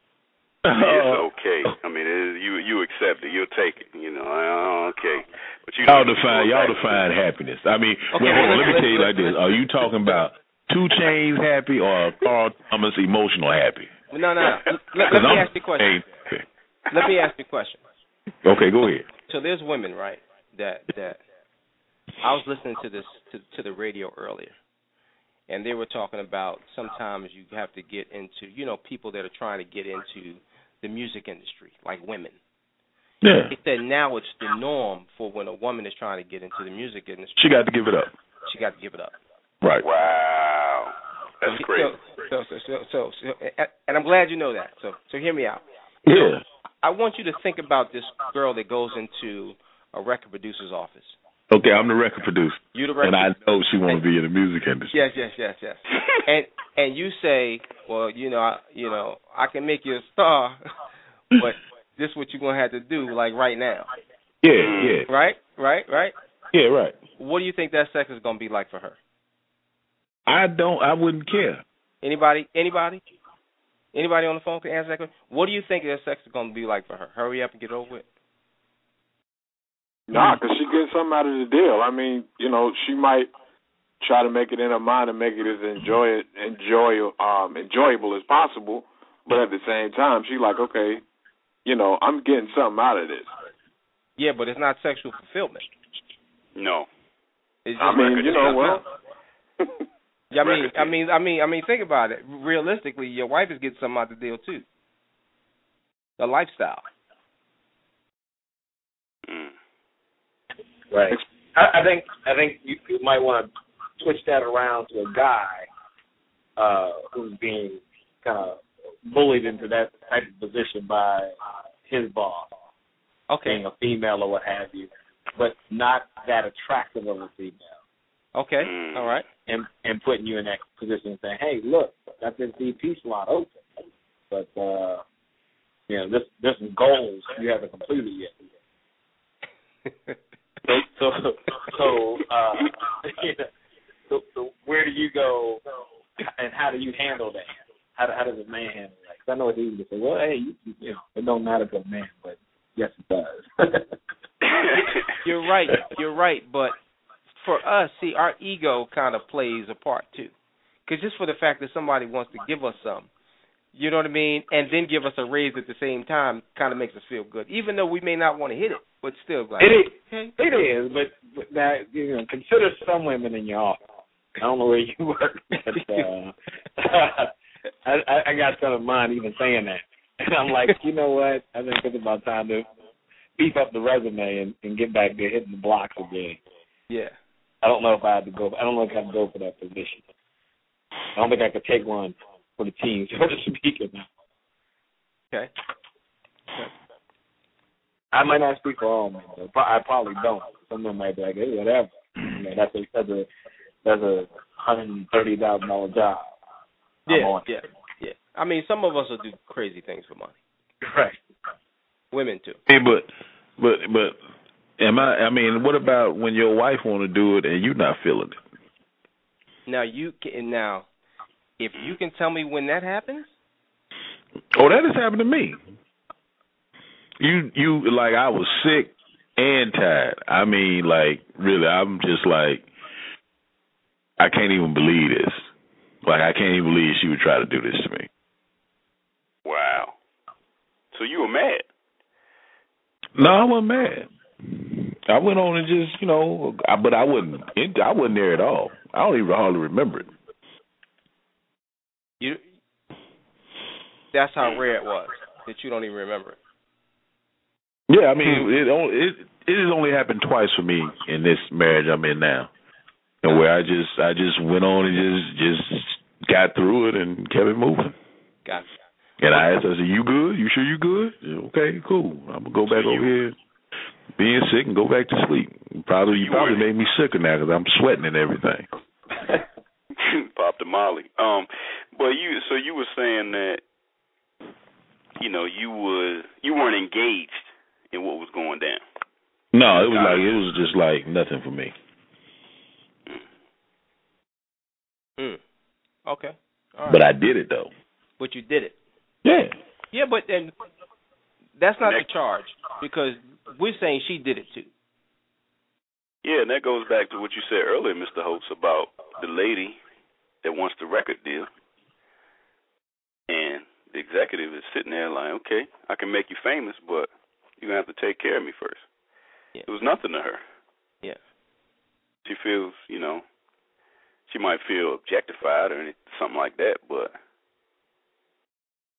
I mean, it's okay. I mean, it is, you you accept it. You'll take it. You know, okay. But you Y'all don't define go y'all back. define happiness. I mean, Okay, well, hold on, let me tell you like this. Are you talking about 2 Chainz happy or Carl Thomas emotional happy? No, no, no. Let, 'Cause let me I'm ask you a question. Chainz happy. Let me ask you a question. Okay, go ahead. So there's women, right? That that I was listening to this to, to the radio earlier, and they were talking about sometimes you have to get into, you know, people that are trying to get into the music industry, like women. Yeah. They said now it's the norm for when a woman is trying to get into the music industry, She got to give it up. she got to give it up. Right. Wow, that's so, crazy. So, so, so, so, so, and I'm glad you know that. So, so hear me out. Yeah. I want you to think about this girl that goes into a record producer's office. Okay, I'm the record producer, You the record and I know she want to be in the music industry. Yes, yes, yes, yes. [LAUGHS] and and you say, well, you know, I, you know, I can make you a star, [LAUGHS] but this is what you're gonna have to do, like right now, Yeah, yeah, right, right, right. yeah, right. What do you think that sex is gonna be like for her? I don't. I wouldn't care. Anybody? Anybody? Anybody on the phone can answer that question? What do you think that sex is gonna be like for her? Hurry up and get over it. Nah, because she gets something out of the deal. I mean, you know, she might try to make it in her mind and make it as enjoy enjoy um enjoyable as possible, but at the same time, she like, okay, you know, I'm getting something out of this. Yeah, but it's not sexual fulfillment. No. It's just I mean, you know, well, [LAUGHS] Yeah, I mean, I mean, I mean, I mean, think about it. Realistically, your wife is getting something out of the deal too. The lifestyle. Mm. Right. I, I think I think you, you might want to switch that around to a guy uh, who's being kind of bullied into that type of position by his boss, Okay. being a female or what have you, but not that attractive of a female, Okay. Mm. All right. and and putting you in that position and saying, "Hey, look, got this DP slot open, but uh, you know, this there's some goals you haven't completed yet." [LAUGHS] So so uh [LAUGHS] so, so where do you go and how do you handle that? How, how does a man handle that? Because I know it's easy to say, well, hey, you, you, you know, it don't matter to a man, but yes, it does. [LAUGHS] You're right. You're right. But for us, see, our ego kind of plays a part too. Because just for the fact that somebody wants to give us some, You know what I mean? And then give us a raise at the same time kind of makes us feel good, even though we may not want to hit it, but still like It is. okay. It is, but, but now you know, consider some women in your office. I don't know where you [LAUGHS] work, but uh, [LAUGHS] I, I I got some of mine even saying that, and [LAUGHS] I'm like, you know what? I think it's about time to beef up the resume and, and get back to hitting the blocks again. Yeah. I don't know if I had to go. I don't know if I had to go for that position. I don't think I could take one for the team, [LAUGHS] so to speak. About. Okay. I might not speak for all men. Though. I probably don't. Some men might be like, hey, whatever. You know, that's a that's a that's a hundred and thirty thousand dollar job. I'm Yeah, on yeah, yeah. I mean, some of us will do crazy things for money. Right. Women too. Hey, but but but am I? I mean, what about when your wife want to do it and you're not feeling it? Now you can now, if you can tell me when that happens, Oh, that has happened to me. You you like I was sick and tired. I mean, like really, I'm just like I can't even believe this. Like I can't even believe she would try to do this to me. Wow. So you were mad? No, I wasn't mad. I went on and just you know, I, but I wasn't. I wasn't there at all. I don't even hardly remember it. you that's how rare it was that you don't even remember it. Yeah, I mean, it only it it has only happened twice for me in this marriage I'm in now, and where I just I just went on and just just got through it and kept it moving. Gotcha. And I asked, I said, "You good? You sure you good? Yeah, Okay, cool. I'm gonna go back So you- over here, being sick, and go back to sleep. Probably you You probably made me sicker now because I'm sweating and everything. [LAUGHS] Pop the Molly. Um, but you so you were saying that you know you was you weren't engaged in what was going down. No, it was like it was just like nothing for me. Mm. Okay. All right. But I did it though. but you did it. Yeah. Yeah, but then that's not the charge because we're saying she did it too. Yeah, and that goes back to what you said earlier, Mr. Holtz, about the lady that wants the record deal. And the executive is sitting there like, okay, I can make you famous, but you're going to have to take care of me first. Yeah. It was nothing to her. Yeah. She feels, you know, she might feel objectified or anything, something like that, but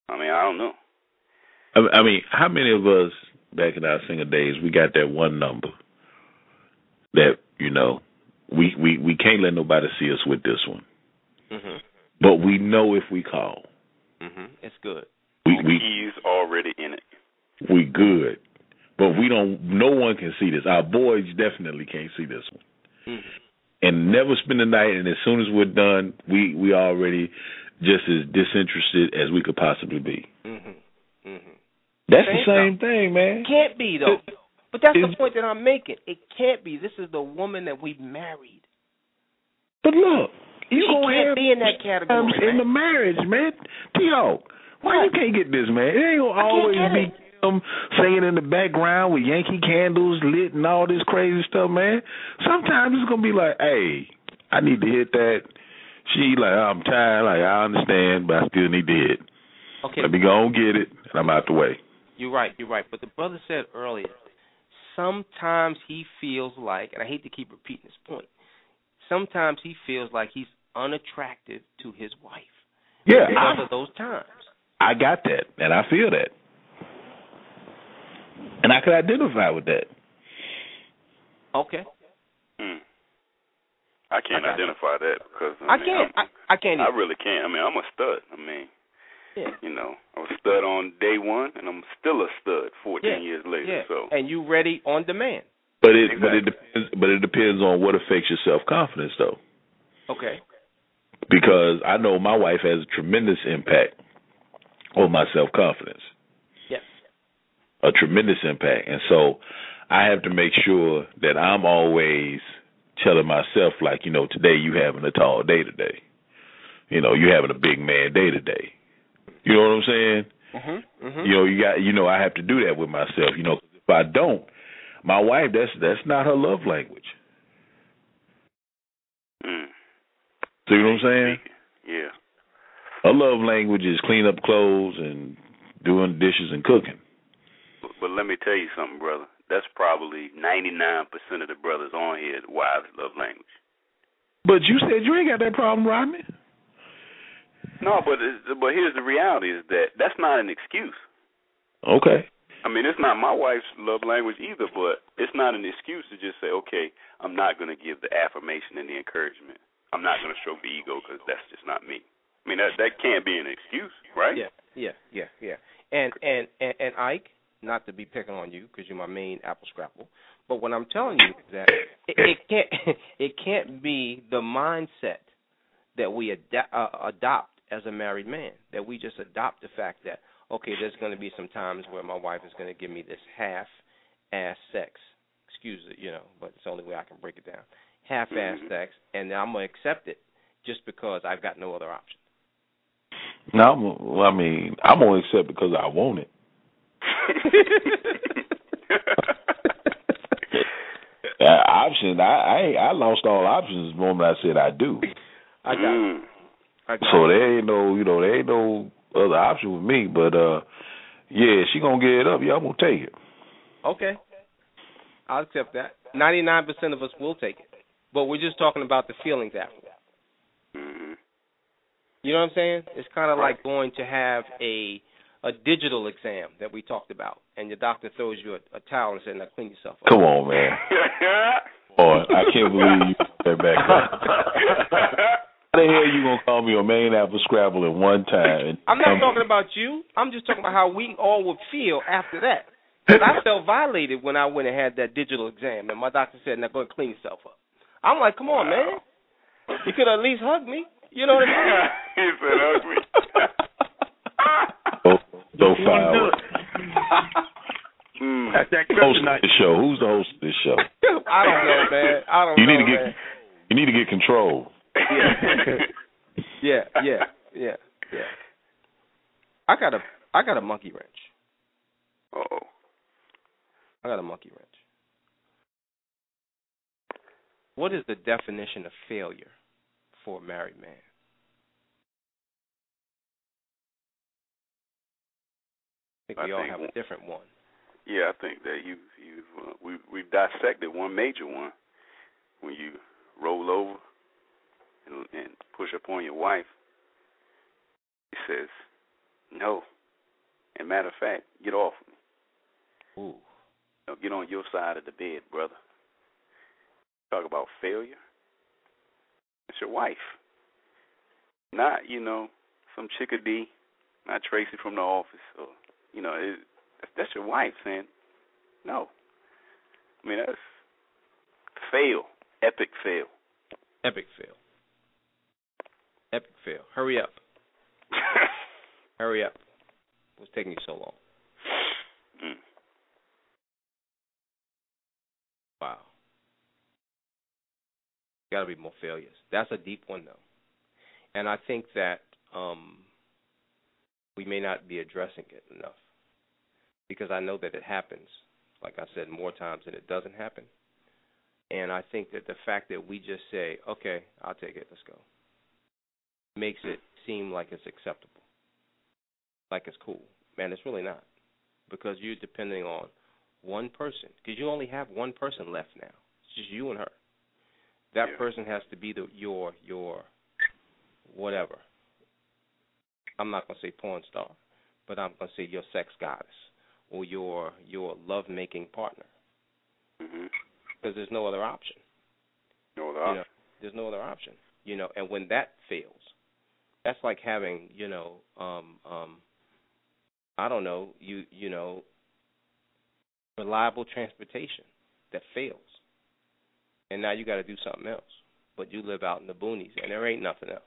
I mean, I don't know. I I mean, how many of us back in our single days we got that one number that you know we we we can't let nobody see us with this one, Mhm. but we know if we call, Mhm. It's good. we we He's already in it. we good, but we don't. No one can see this. Our boys definitely can't see this one, Mhm. and never spend the night. And as soon as we're done, we we already just as disinterested as we could possibly be. Mhm. Mhm. That's Same the same thing, man. Can't be though. But that's the point that I'm making. It can't be. This is the woman that we married. But look, you She gonna can't have be in that um, category, times man. in the marriage, man. T.O., why you can't get this, man? It ain't gonna always be it. him singing in the background with Yankee candles lit and all this crazy stuff, man. Sometimes it's gonna be like, hey, I need to hit that. She like, I'm tired. Like I understand, but I still need to hit. Okay. Let me go and get it, and I'm out the way. You're right. You're right. But the brother said earlier, sometimes he feels like, and I hate to keep repeating this point, sometimes he feels like he's unattractive to his wife Yeah, because I, of those times. I got that, and I feel that, and I could identify with that. Okay. Hmm. I can't I got you. identify that because I, I mean, can't. I'm- I, I can't. I really can't. I mean, I'm a stud. I mean, Yeah. you know, I was a stud on day one, and I'm still a stud 14 Yeah. years later. Yeah. So And you ready on demand. But it but it depends but it depends on what affects your self confidence though. Okay. Because I know my wife has a tremendous impact on my self confidence. Yes. A tremendous impact. And so I have to make sure that I'm always telling myself like, you know, today you having a tall day today. You know, you having a big man day today. You know what I'm saying? Mhm. Mhm. You know, you got you know, I have to do that with myself, you know, if I don't, my wife that's that's not her love language. mm, See what I'm saying? yeah. her love language is clean up clothes and doing dishes and cooking. But, but let me tell you something, brother. That's probably ninety nine percent of the brothers on here the wives love language. But you said you ain't got that problem, Rodney. No, but but here's the reality: is that that's not an excuse. Okay. I mean, it's not my wife's love language either, but it's not an excuse to just say, okay, I'm not going to give the affirmation and the encouragement. I'm not going to stroke the ego because that's just not me. I mean, that that can't be an excuse, right? Yeah, yeah, yeah, yeah. And and and, and Ike, not to be picking on you because you're my main apple scrapple, but what I'm telling you is that it, it can't [LAUGHS] it can't be the mindset that we ad- uh, adopt as a married man. That we just adopt the fact that okay, there's going to be some times where my wife is going to give me this half ass sex. Excuse it, you know, but it's the only way I can break it down. Half ass Mhm. sex, and I'm gonna accept it just because I've got no other option. No, I'm, well, I mean, I'm gonna accept because I want it. [LAUGHS] Uh, option, I, I I lost all options the moment I said I do. I got Mm. I got So it. there ain't no, you know, there ain't no other option with me. But uh, yeah, she gonna get it up. Yeah, I'm gonna take it. Okay. I'll accept that. Ninety nine percent of us will take it. But we're just talking about the feelings after. Mhm. You know what I'm saying? It's kind of like going to have a a digital exam that we talked about, and your doctor throws you a, a towel and says, "Now clean yourself up." Come on, man. [LAUGHS] Boy, I can't believe you put that back. [LAUGHS] How the hell you gonna call me a main apple scrabble in one time? I'm not talking about you. I'm just talking about how we all would feel after that. 'Cause I felt violated when I went and had that digital exam, and my doctor said, "Now go and clean yourself up." I'm like, "Come on, man. You could at least hug me." You know what I mean? [LAUGHS] he said ugly. So, so You wanna do foul. it. Mm. That's that Host of the show. Who's the host of this show? [LAUGHS] I don't know, man. I don't know You know, need to get man. you need to get control. [LAUGHS] Yeah, yeah, yeah, yeah. I got a I got a monkey wrench. oh. I got a monkey wrench. What is the definition of failure for a married man? I think I all think have a different one. Yeah, I think that you you uh, we we've dissected one major one when you roll over and, and push upon your wife. He says, "No." And matter of fact, get off me. Ooh. Now, get on your side of the bed, brother. Talk about failure. It's your wife, not you know some chickadee, not Tracy from the office, or you know it, that's, that's your wife saying no. I mean that's fail, epic fail. Epic fail. Epic fail. Hurry up. [LAUGHS] Hurry up. What's taking you so long? mm. Wow. Got to be more failures. That's a deep one, though. And I think that um, we may not be addressing it enough because I know that it happens, like I said, more times than it doesn't happen. And I think that the fact that we just say, okay, I'll take it, let's go, makes it seem like it's acceptable, like it's cool. Man, it's really not because you're depending on one person because you only have one person left now. It's just you and her. That Yeah. person has to be the your your whatever. I'm not gonna say porn star, but I'm gonna say your sex goddess or your your love making partner Mhm. because there's no other option. No other You know, there's no other option. You know, and when that fails, that's like having you know um um I don't know you you know reliable transportation that fails, and now you got to do something else. But you live out in the boonies, and there ain't nothing else.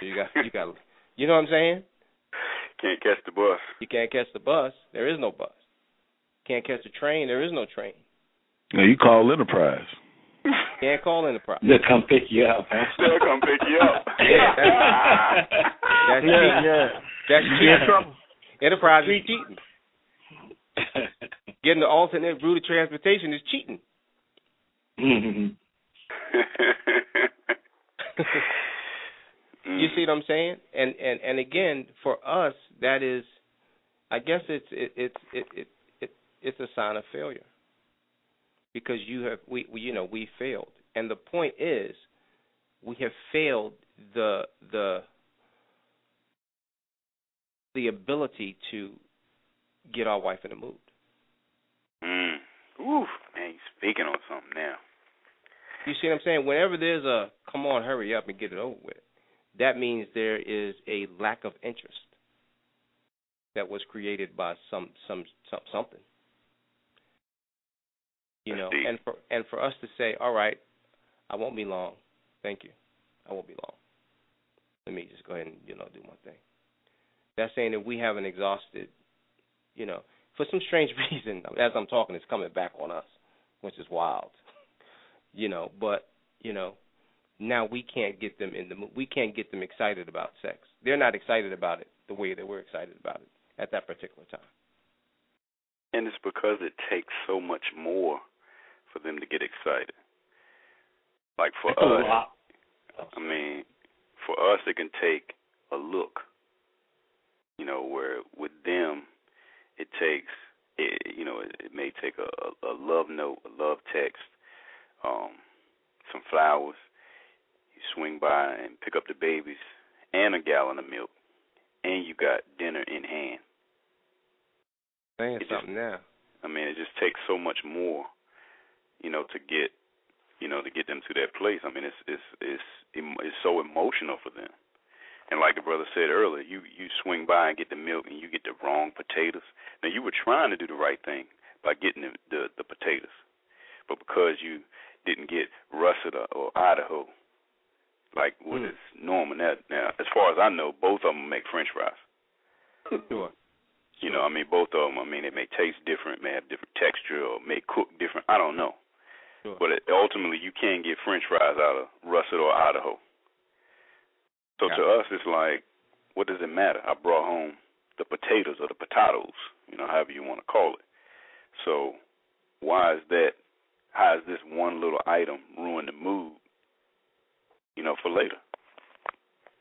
So you got you got you know what I'm saying? Can't catch the bus. You can't catch the bus. There is no bus. Can't catch the train. There is no train. Now you call Enterprise. [LAUGHS] Can't call Enterprise. They'll come pick you up. Huh? They'll come pick you up. [LAUGHS] Yeah, That's yeah, cheating. yeah. That's You get in cheating. trouble. Enterprise is cheating. Getting the alternate route of transportation is cheating. Mhm. mm. [LAUGHS] You see what I'm saying? And and and again, for us, that is, I guess it's it, it's it, it it it's a sign of failure because you have we, we you know we failed, and the point is, we have failed the the the ability to get our wife in the mood. Mm. Ooh, man, you speaking on something now. You see what I'm saying? Whenever there's a come on, hurry up and get it over with, that means there is a lack of interest that was created by some some, some something. You know, Indeed. and for and for us to say, all right, I won't be long. Thank you. I won't be long. Let me just go ahead and you know do my thing. That's saying that we haven't exhausted, you know, for some strange [LAUGHS] reason. As I'm talking, it's coming back on us, which is wild. you know, but you know, now we can't get them in the we can't get them excited about sex. They're not excited about it the way that we're excited about it at that particular time. And it's because it takes so much more for them to get excited. Like for us. I mean, for us, it can take a look. You know, where with them, it takes, it, you know, it, it may take a, a love note, a love text, um, some flowers. You swing by and pick up the babies and a gallon of milk, and you got dinner in hand. Saying It just- now. I mean, it just takes so much more, you know, to get, you know, to get them to that place. I mean, it's it's it's it's so emotional for them. And like the brother said earlier, you you swing by and get the milk, and you get the wrong potatoes. Now you were trying to do the right thing by getting the the, the potatoes, but because you didn't get russet or, or Idaho, like what Mm. is normal now. Now, as far as I know, both of them make French fries. [LAUGHS] Sure. You know, I mean, both of them. I mean, it may taste different, may have different texture, or may cook different. I don't know. Sure. But it, ultimately, you can't get French fries out of russet or Idaho. So to us, it's like, what does it matter? I brought home the potatoes or the potatoes, you know, however you want to call it. So why is that? How is this one little item ruin the mood? You know, for later.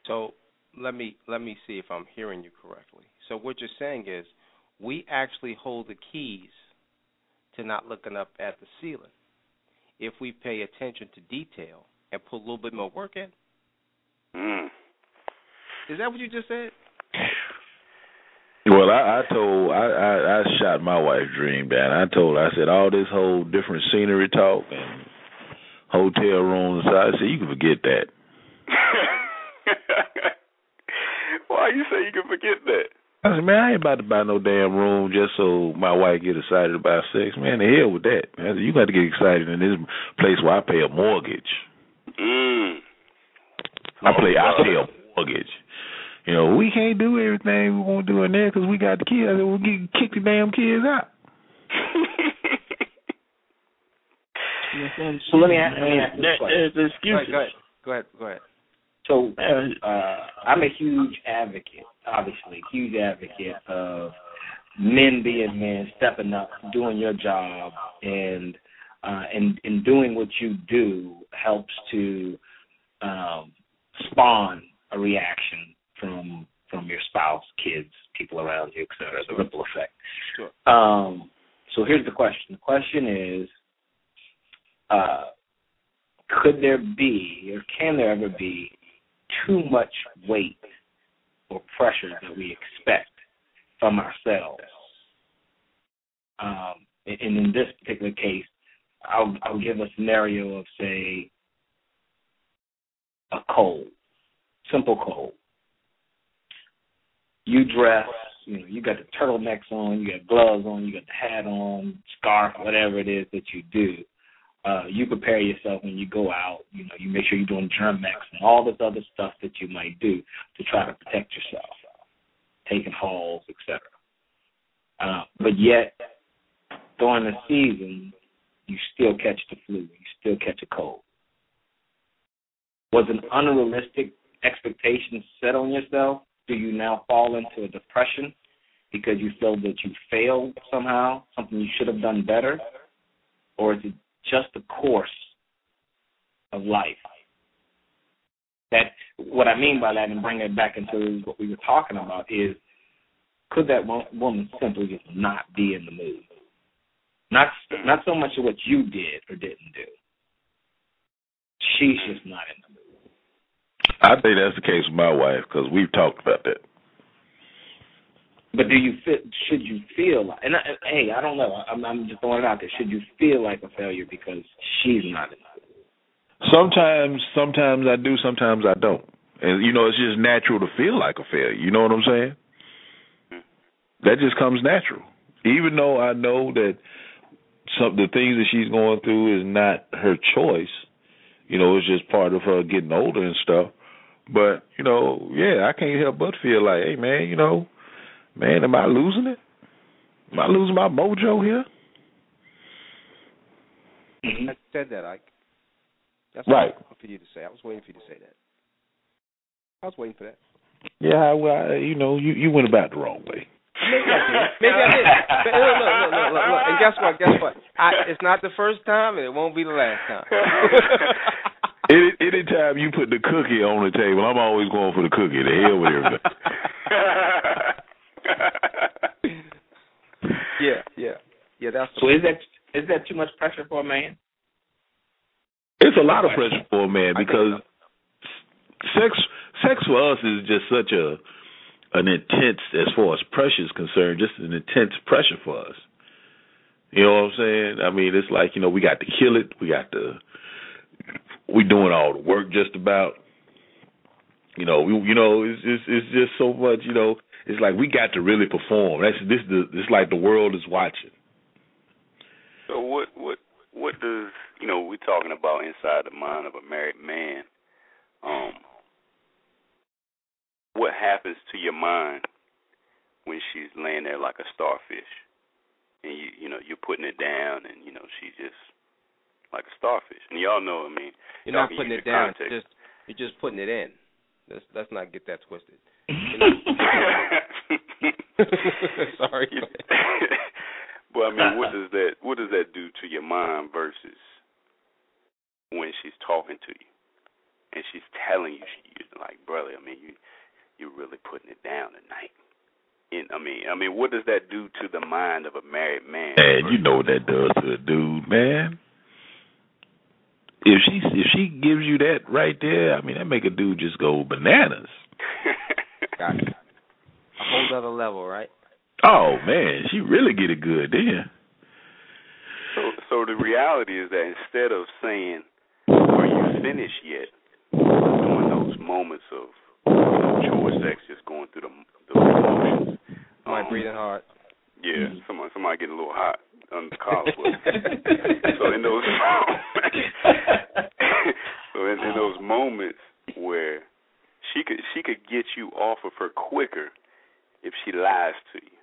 So let me let me see if I'm hearing you correctly. So what you're saying is we actually hold the keys to not looking up at the ceiling if we pay attention to detail and put a little bit more work in. Mm. Is that what you just said? Well, I, I told I, I I shot my wife's dream down. I told her I said all this whole different scenery talk and hotel rooms. I said you can forget that. [LAUGHS] Why you say you can forget that? I said, man, I ain't about to buy no damn room just so my wife get excited about sex. Man, the hell with that. I said, you got to get excited in this place where I pay a mortgage. Mm. I play. I pay a mortgage. You know, we can't do everything we want to do in there because we got the kids. I said, we'll get kick the damn kids out. [LAUGHS] So let me ask, let me ask this That, question. there's Go excuses. ahead, go ahead. Go ahead. Go ahead. So Uh, uh, I'm a huge advocate, obviously, huge advocate of men being men, stepping up, doing your job, and uh, and and doing what you do helps to um, spawn a reaction from from your spouse, kids, people around you, et cetera. The ripple effect. Sure. Um, so here's the question. The question is, uh, could there be, or can there ever be, too much weight or pressure that we expect from ourselves? Um, and in this particular case, I'll, I'll give a scenario of, say, a cold, simple cold. You dress, you know, you got the turtlenecks on, you got gloves on, you got the hat on, scarf, whatever it is that you do. Uh, you prepare yourself when you go out. You know, you make sure you're doing Germ-X and all this other stuff that you might do to try to protect yourself, taking Halls, etc. Uh, but yet, during the season, you still catch the flu. You still catch a cold. Was an unrealistic expectation set on yourself? Do you now fall into a depression because you feel that you failed somehow, something you should have done better? Or is it just the course of life? that what I mean by that, and bring it back into what we were talking about is, could that woman simply just not be in the mood? Not not so much of what you did or didn't do. She's just not in the mood. I think that's the case with my wife because we've talked about that. But do you feel? Should you feel like? And I, hey, I don't know. I'm, I'm just throwing it out there. Should you feel like a failure because she's not? Sometimes, sometimes I do, sometimes I don't, and you know, it's just natural to feel like a failure. You know what I'm saying? That just comes natural. Even though I know that some the things that she's going through is not her choice, you know, it's just part of her getting older and stuff. But you know, yeah, I can't help but feel like, hey, man, you know, man, am I losing it? Am I losing my mojo here? Mm-hmm. I said that, Ike. That's Right. what I was waiting for you to say. I was waiting for you to say that. I was waiting for that. Yeah, well, you know, you you went about the wrong way. Maybe I did. Maybe I did. But look, look, look, look, look, look. And guess what? Guess what? I, it's not the first time, and it won't be the last time. [LAUGHS] Any anytime you put the cookie on the table, I'm always going for the cookie. The hell with everything. [LAUGHS] [LAUGHS] yeah, yeah, yeah. That's So is that is that too much pressure for a man? It's a lot of pressure for a man because sex sex for us is just such a an intense as far as pressure is concerned, just an intense pressure for us. You know what I'm saying? I mean, it's like you know we got to kill it. We got to we doing all the work just about. You know, we you know it's it's it's just so much. You know, it's like we got to really perform. That's this the it's like the world is watching. So what what what does you know we're talking about inside the mind of a married man? Um, what happens to your mind when she's laying there like a starfish, and you you know you're putting it down, and you know she's just like a starfish, and y'all know I mean You're not putting it down. context. Just you're just putting it in. Let's let's not get that twisted. [LAUGHS] Sorry. go ahead. but I mean, what does that what does that do to your mind versus when she's talking to you and she's telling you she you're like, brother, I mean, you you're really putting it down tonight. And I mean, I mean, what does that do to the mind of a married man? Man, you know what that does to a dude, man. If she if she gives you that right there, I mean that make a dude just go bananas. [LAUGHS] Gotcha. A whole other level, right? Oh man, she really get it good then. So, so the reality is that instead of saying, "Are you finished yet?" during those moments of you know, chore sex, just going through the the emotions. Somebody um, breathing hard. Yeah, somebody somebody getting a little hot on the collar. [LAUGHS] so in those [LAUGHS] so in, in those moments where she could she could get you off of her quicker if she lies to you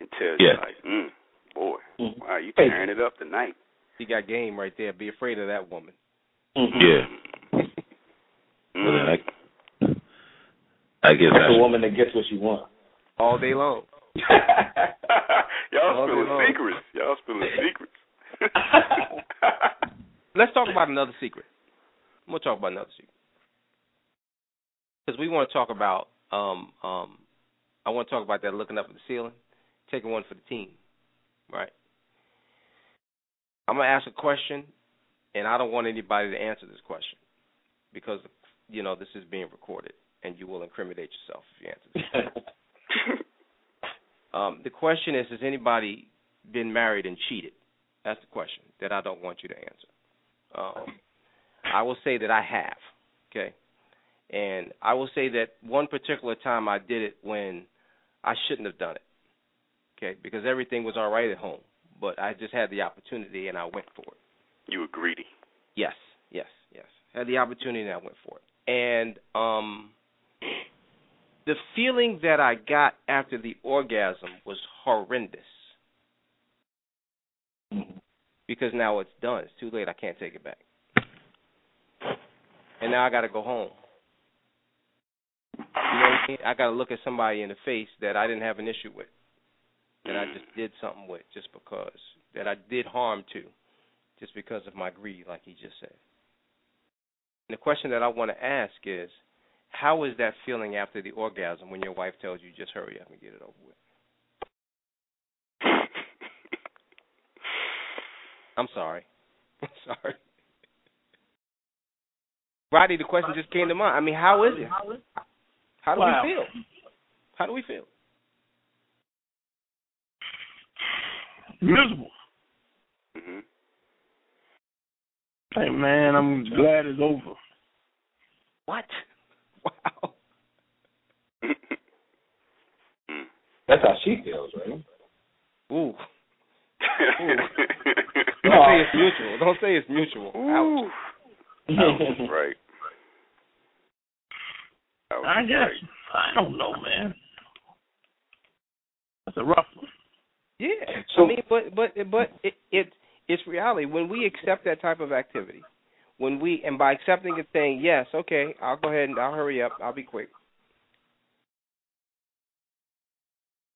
and tells Yeah. you like, mm, boy, Mhm. wow, you Hey. it up tonight. You got game right there. Be afraid of that woman. Mhm. Yeah. Mm. Well, I, I guess That's I a woman that gets what she wants. All day long. [LAUGHS] Y'all All spilling secrets. Y'all spilling secrets. [LAUGHS] Let's talk about another secret. We'll talk about another secret. Because we want to talk about um um I want to talk about that looking up at the ceiling, taking one for the team. Right. I'm gonna ask a question and I don't want anybody to answer this question because you know this is being recorded and you will incriminate yourself if you answer this. [LAUGHS] Um, the question is, has anybody been married and cheated? That's the question that I don't want you to answer. Um, I will say that I have, okay, and I will say that one particular time I did it when I shouldn't have done it, okay, because everything was all right at home, but I just had the opportunity and I went for it. you were greedy. Yes, yes, yes. Had the opportunity and I went for it. And um the feeling that I got after the orgasm was horrendous. Because now it's done. It's too late. I can't take it back. And now I got to go home. You know what I mean? I got to look at somebody in the face that I didn't have an issue with. That I just did something with just because. That I did harm to just because of my greed like he just said. the question that I want to ask is, how is that feeling after the orgasm when your wife tells you just hurry up and get it over with? [LAUGHS] I'm sorry. [LAUGHS] I'm sorry. Roddy, the question just came to mind. I mean, how is it? How do Wow. we feel? How do we feel? Miserable. hmm Hey man, I'm glad it's over. What? Wow. mm. That's how she feels, right? Ooh. Ooh. [LAUGHS] Don't say it's mutual. Don't say it's mutual. Ouch. Ouch, right. Ouch, I guess right. I don't know, man. That's a rough one. Yeah. So- I mean, but but but it, it it's reality when we accept that type of activity. When we and by accepting it, saying yes, okay, I'll go ahead and I'll hurry up. I'll be quick.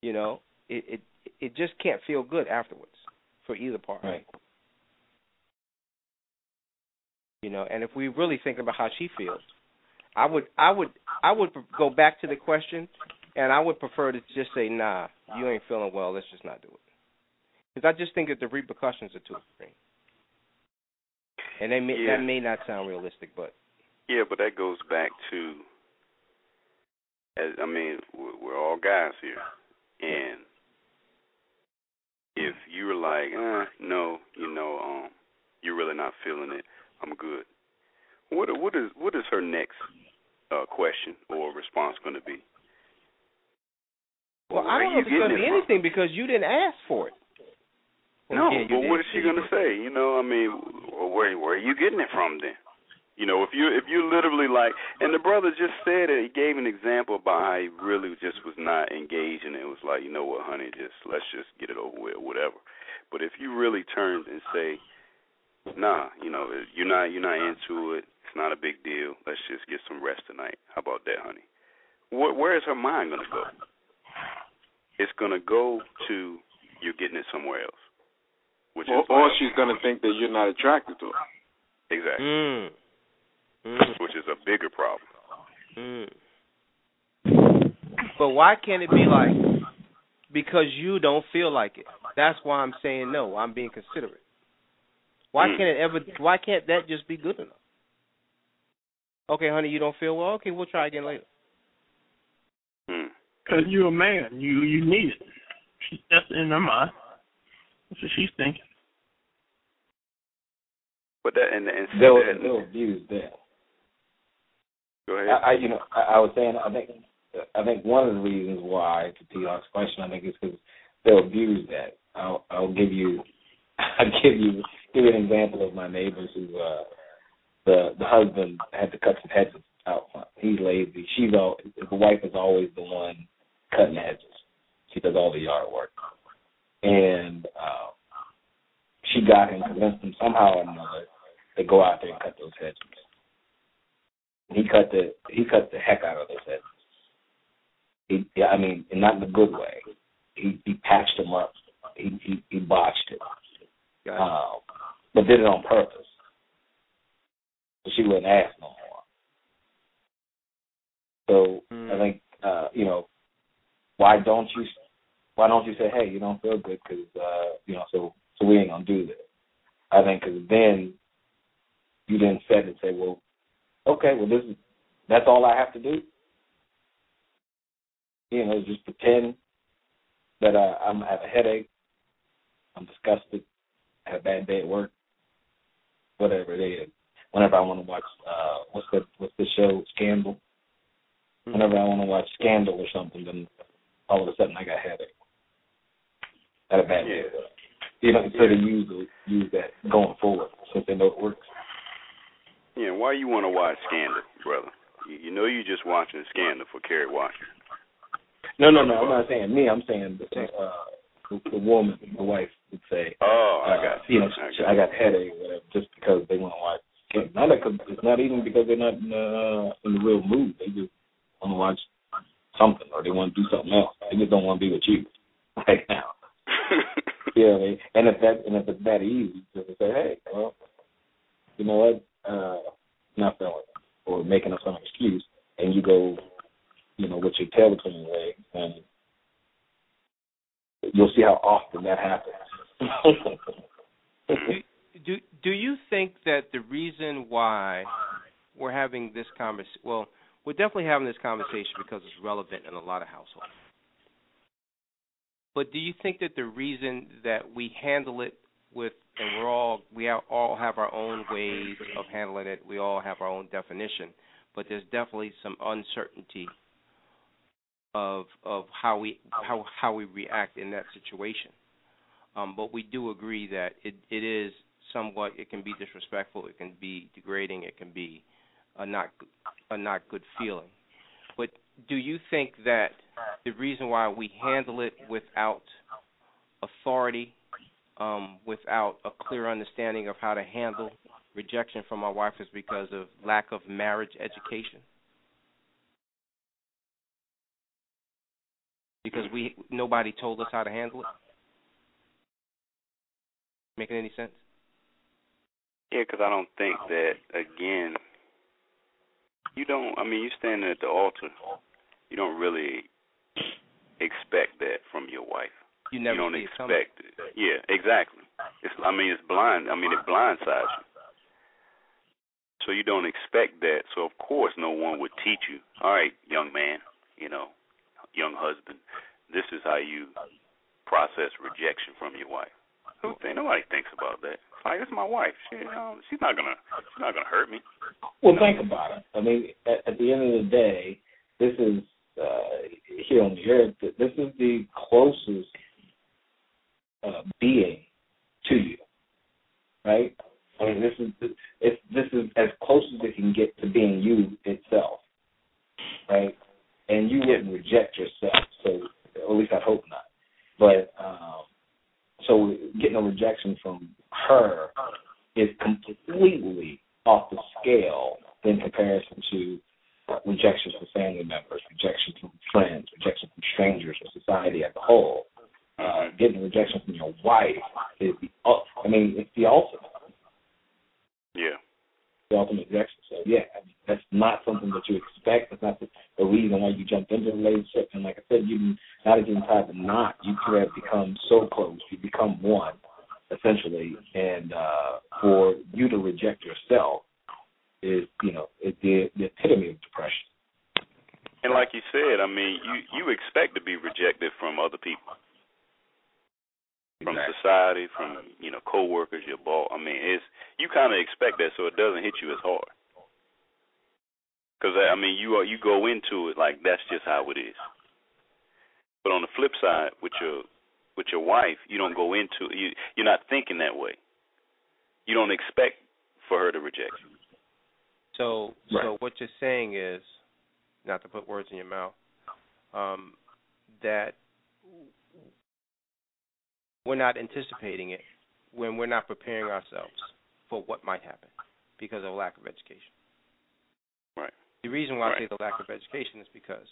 You know, it it it just can't feel good afterwards for either party. Right. You know, and if we really think about how she feels, I would I would I would go back to the question, and I would prefer to just say, nah, you ain't feeling well. Let's just not do it. Because I just think that the repercussions are too extreme, and they may, Yeah. that may not sound realistic, but Yeah, but that goes back to, as I mean, we're, we're all guys here, and if you were like, eh, no, you know, um, you're really not feeling it, I'm good. What what is what is her next uh, question or response going to be? well, Where I don't know if it's going to getting be it from? anything because you didn't ask for it. No, Yeah, but what is she gonna say? You know, I mean, where where are you getting it from then? You know, if you if you literally like, and the brother just said it. He gave an example about how he really just was not engaged, and it was like, you know what, honey, just let's just get it over with, whatever. But if you really turn and say, nah, you know, you're not you're not into it. It's not a big deal. Let's just get some rest tonight. How about that, honey? Where, where is her mind gonna go? It's gonna go to you're getting it somewhere else, which Or, is or like- she's gonna think that you're not attracted to her. exactly, Mm. Mm. which is a bigger problem. Mm. But why can't it be like because you don't feel like it? That's why I'm saying no. I'm being considerate. Why Mm. can't it ever? Why can't that just be good enough? Okay, honey, you don't feel well. Okay, we'll try again later. Hmm. Because you're a man. You you need it. She, that's in her mind. That's what she's thinking. But that and and see They'll that, they'll abuse that. Go ahead. I, I you know I, I was saying I think I think one of the reasons why to T.R.'s question I think is because they'll abuse that. I'll I'll give you [LAUGHS] I'll give you give you an example of my neighbors who uh the the husband had to cut some hedges out front. He's lazy. She's all the wife is always the one cutting the hedges. She does all the yard work. And uh she got him, convinced him somehow or another to go out there and cut those hedges. He cut the he cut the heck out of those hedges. He, yeah, I mean, and not in a good way. He he patched them up. He he, he botched it, Gotcha. uh, but did it on purpose. So she wouldn't ask no more. So Mm. I think uh, you know why don't you why don't you say hey you don't feel good because uh, you know so so we ain't gonna do this. I think because then you then set and say well okay well this is that's all I have to do you know, just pretend that uh, I'm I have a headache, I'm disgusted, I have a bad day at work, whatever it is. Whenever I want to watch uh what's the what's the show Scandal? Whenever I want to watch Scandal or something, then all of a sudden I got a headache. I had a bad day. at work. You know, instead of use use that going forward since they know it works. Yeah, why you want to watch Scandal, brother? You, you know you just watching Scandal for Kerry Washington. No, no, no. I'm not saying me. I'm saying the, uh, the, the woman, the wife, would say, Oh, I uh, got you you. know, I got I got headache or whatever, just because they want to watch. It's not, a, it's not even because they're not in, uh, in the real mood. They just want to watch something or they want to do something else. They just don't want to be with you [LAUGHS] right now. [LAUGHS] Yeah, they, and if that and if it's that easy, just to say, hey, well, you know what, uh, not feeling. or making up some excuse, and you go, you know, with your tail between your legs, and you'll see how often that happens. [LAUGHS] do do you think that the reason why we're having this conversation, well, we're definitely having this conversation because it's relevant in a lot of households. But do you think that the reason that we handle it with, and we're all we all have our own ways of handling it. We all have our own definition, but there's definitely some uncertainty of of how we how how we react in that situation. Um, but we do agree that it it is somewhat it can be disrespectful, it can be degrading, it can be a not a not good feeling. But do you think that the reason why we handle it without authority, um, without a clear understanding of how to handle rejection from our wife is because of lack of marriage education? Because we nobody told us how to handle it. Making any sense? Yeah, because I don't think that again you don't. I mean, you standing at the altar. You don't really expect that from your wife. You never you don't see expect it, it. Yeah, exactly. It's. I mean, it's blind. I mean, it blindsides you. So you don't expect that. So of course, no one would teach you. All right, young man. You know, young husband. This is how you process rejection from your wife. Who think nobody thinks about that? Like it's my wife. She, you know, she's not gonna, she's not gonna hurt me. Well, think about it. I mean, at, at the end of the day, this is uh, here on the earth. This is the closest uh, being to you, right? I mean, this is this is as close as it can get to being you itself, right? And you wouldn't reject yourself, so at least I hope not. But um, so getting a rejection from her is completely off the scale in comparison to rejections from family members, rejection from friends, rejection from strangers, or society as a whole. Uh, getting rejection from your wife is the, I mean, it's the ultimate. Yeah. The ultimate rejection. So yeah, I mean, that's not something that you expect. That's not the, the reason why you jumped into a relationship. And like I said, you not even tied the knot. You could have become so close. You become one, essentially. And uh, for you to reject yourself is, you know, is the, the epitome of depression. And like you said, I mean, you you expect to be rejected from other people, from Exactly. society, from you know coworkers, your boss. I mean, it's you kind of expect that, so it doesn't hit you as hard. Because I mean, you are you go into it like that's just how it is. But on the flip side, with your with your wife, you don't go into you. You're not thinking that way. You don't expect for her to reject you. So, Right. so what you're saying is, not to put words in your mouth, um, that we're not anticipating it when we're not preparing ourselves for what might happen because of lack of education. Right. The reason why I say the lack of education is because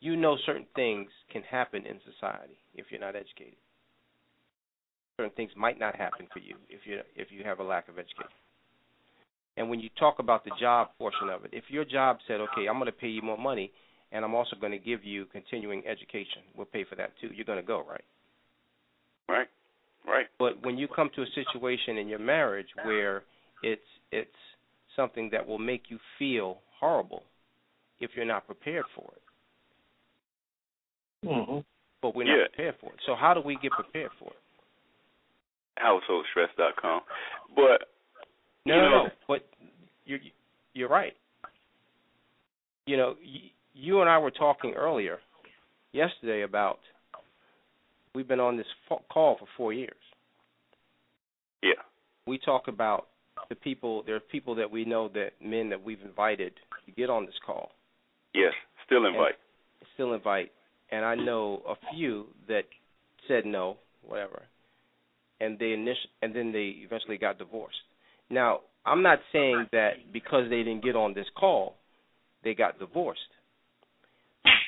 you know certain things can happen in society if you're not educated. Certain things might not happen for you if you if you have a lack of education. And when you talk about the job portion of it, if your job said, "Okay, I'm going to pay you more money, and I'm also going to give you continuing education, we'll pay for that too," you're going to go, right? Right. Right. But when you come to a situation in your marriage where it's it's something that will make you feel horrible if you're not prepared for it. Mm-hmm. But we're Yeah. not prepared for it. So how do we get prepared for it? Householdstress.com. But No, You no, know- no. But you're you're right. You know, y- you and I were talking earlier yesterday about we've been on this call for four years. yeah, We talk about the people. There are people that we know that men that we've invited to get on this call. yes, still invite. still invite, and I know a few that said no, whatever, and they initial and then they eventually got divorced. Now, I'm not saying that because they didn't get on this call, they got divorced.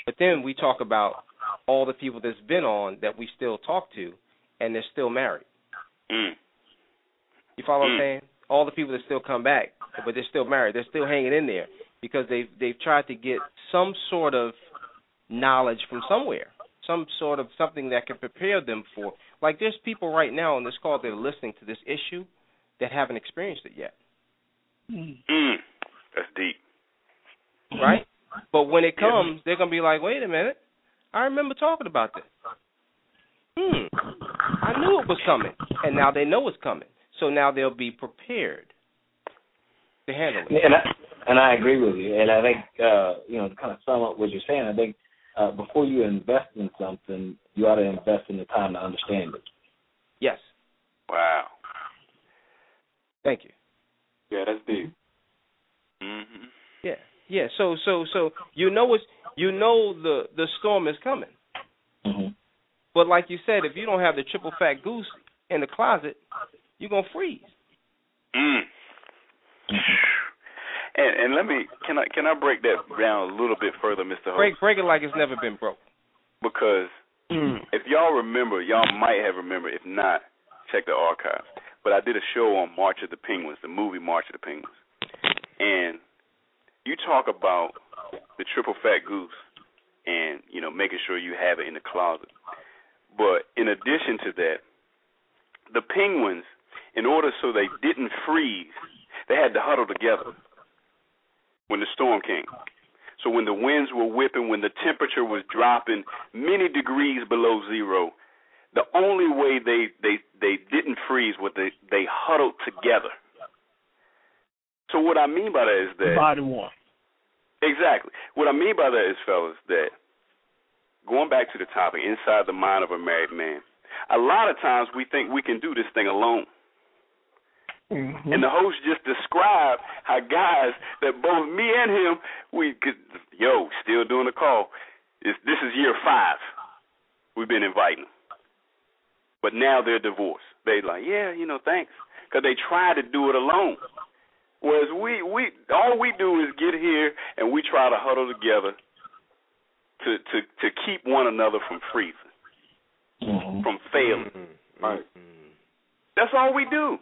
But then we talk about all the people that's been on that we still talk to, and they're still married. Mm. You follow what I'm Mm. saying? All the people that still come back, but they're still married. They're still hanging in there. because they've they've tried to get some sort of knowledge from somewhere, some sort of something that can prepare them for. Like there's people right now on this call that are listening to this issue that haven't experienced it yet. Mm. That's deep. Right? But when it comes, they're gonna be like, wait a minute, I remember talking about this. Hmm, I knew it was coming, and now they know it's coming. So now they'll be prepared to handle it. And I, and I agree with you. And I think uh, you know to kind of sum up what you're saying, I think uh, before you invest in something, you ought to invest in the time to understand it. Yes. Wow. Thank you. Yeah, that's deep. Mhm. Yeah. Yeah. So so so you know it's you know the the storm is coming. Mm-hmm. But like you said, if you don't have the triple fat goose in the closet, you're gonna freeze. Mm. And and let me can I can I break that down a little bit further, Mr. Host? Break break it like it's never been broke. Because Mm. if y'all remember, y'all might have remembered. If not, check the archives. But I did a show on March of the Penguins, the movie March of the Penguins, and you talk about the triple fat goose, and you know making sure you have it in the closet. But in addition to that, the Penguins, in order so they didn't freeze, they had to huddle together when the storm came. So when the winds were whipping, when the temperature was dropping many degrees below zero, the only way they they they didn't freeze was they they huddled together. So what I mean by that is that Body one. Exactly. What I mean by that is, fellas, that going back to the topic, inside the mind of a married man, a lot of times we think we can do this thing alone. Mm-hmm. And the host just described how guys that both me and him, we could, yo, still doing the call. It's, this is year five. We've been inviting. But now they're divorced. They like, yeah, you know, thanks. Because they try to do it alone. Whereas we, we, all we do is get here and we try to huddle together to, to, to keep one another from freezing, Mm-hmm. from failing. Right. That's all we do.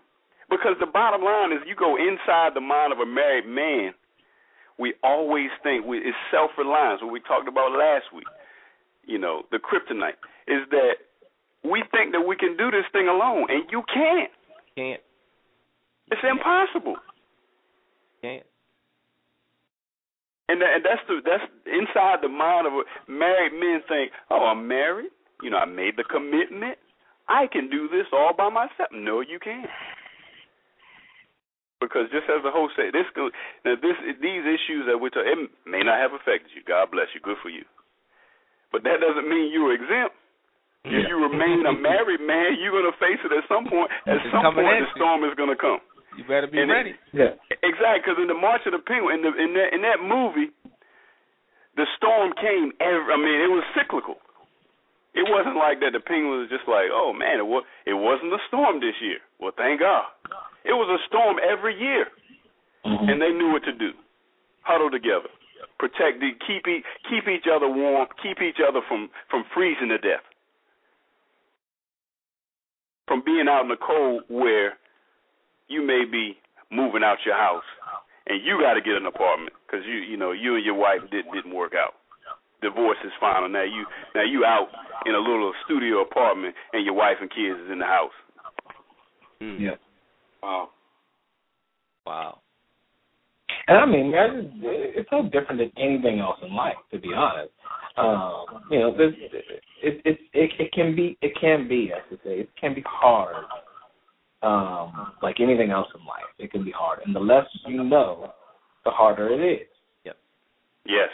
Because the bottom line is, you go inside the mind of a married man. We always think we, it's self-reliance. What we talked about last week, you know, the kryptonite is that we think that we can do this thing alone, and you can't. Can't It's impossible. Can't. And, that, and that's the that's inside the mind of a married men think, oh, I'm married. You know, I made the commitment. I can do this all by myself. No, you can't. Because just as the host said, this go, now this these issues that we're talking, it may not have affected you. God bless you. Good for you. But that doesn't mean you're exempt. If you remain a married man, you're going to face it at some point. At It's some point, the storm is going to come. You better be And it- ready. Yeah. Exactly, because in the March of the Penguin, in, the, in that in that movie, the storm came. Every, I mean, it was cyclical. It wasn't like that. The Penguin was just like, oh man, it was. It wasn't a storm this year. Well, thank God. It was a storm every year, Mm-hmm. and they knew what to do. Huddle together, protect, the, keep e- keep each other warm, keep each other from from freezing to death, from being out in the cold where you may be moving out your house and you got to get an apartment because you you know you and your wife did, didn't work out. Divorce is final. Now you now you out in a little studio apartment and your wife and kids is in the house. Mm. Yeah. Wow. Wow. And I mean, marriage is it's no different than anything else in life, to be honest. Um, you know, there's, it, it it it can be it can be, I should say, it can be hard. Um, like anything else in life, it can be hard, and the less you know, the harder it is. Yes.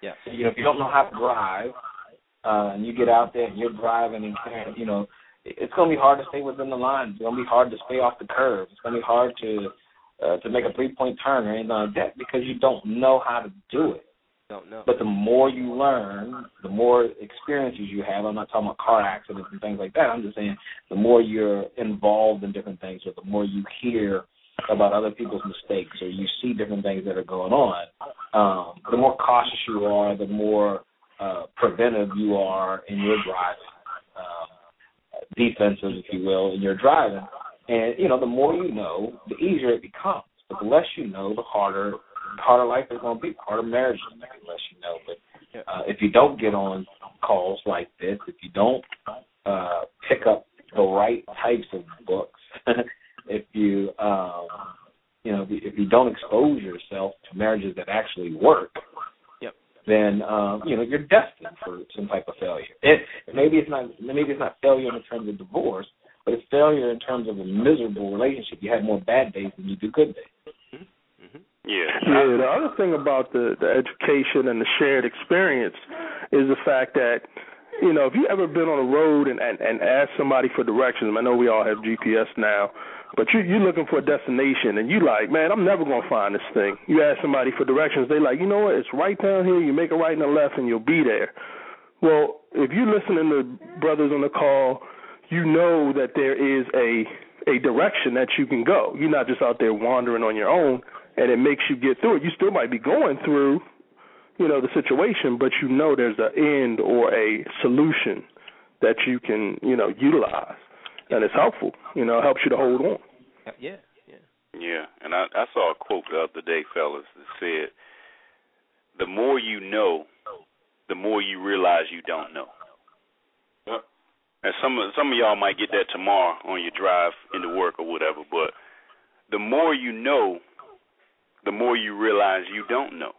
Yes. So, you know, if you don't know how to drive, uh, and you get out there and you're driving and can't, you know, it's going to be hard to stay within the lines. It's going to be hard to stay off the curve. It's going to be hard to uh, to make a three point turn or anything like that because you don't know how to do it. Don't know. But the more you learn, the more experiences you have. I'm not talking about car accidents and things like that. I'm just saying the more you're involved in different things, or the more you hear about other people's mistakes, or you see different things that are going on, um, the more cautious you are, the more uh, preventive you are in your driving, um, defensive, if you will, in your driving. And you know, the more you know, the easier it becomes. But the less you know, the harder, harder life is going to be, the harder marriage is going to be, let you know. But uh, if you don't get on calls like this, if you don't uh, pick up the right types of books, [LAUGHS] if you um, you know if you don't expose yourself to marriages that actually work, Yep. then um, you know you're destined for some type of failure. It, maybe it's not maybe it's not failure in terms of divorce, but it's failure in terms of a miserable relationship. You have more bad days than you do good days. Yeah. Yeah, the other thing about the the education and the shared experience is the fact that you know if you ever been on a road and and, and asked somebody for directions, I know we all have GPS now, but you you're looking for a destination and you like, man, I'm never gonna find this thing. You ask somebody for directions, they like, you know what, it's right down here. You make a right and a left, and you'll be there. Well, if you're listening to brothers on the call, you know that there is a a direction that you can go. You're not just out there wandering on your own and it makes you get through it. You still might be going through, you know, the situation, but you know there's an end or a solution that you can, you know, utilize, and it's helpful. You know, it helps you to hold on. Yeah, yeah. Yeah, and I, I saw a quote the other day, fellas, that said, "The more you know, the more you realize you don't know." Yep. And some of some of y'all might get that tomorrow on your drive into work or whatever, but the more you know, the more you realize you don't know.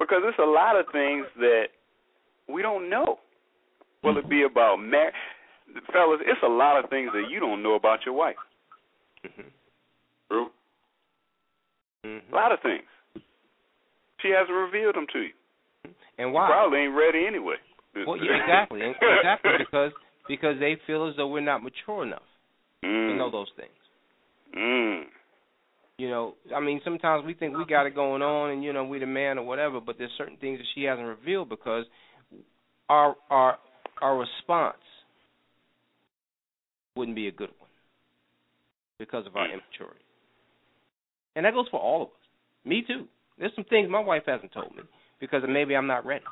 Because there's a lot of things that we don't know. Will it be about mar fellas, it's a lot of things that you don't know about your wife. True. A lot of things. She hasn't revealed them to you. And You why? probably ain't ready anyway. Well, yeah, exactly, exactly, because because they feel as though we're not mature enough mm. to know those things. Mm. You know, I mean, sometimes we think we got it going on, and you know, we the man or whatever. But there's certain things that she hasn't revealed because our our our response wouldn't be a good one because of our immaturity. And that goes for all of us. Me too. There's some things my wife hasn't told me because maybe I'm not ready.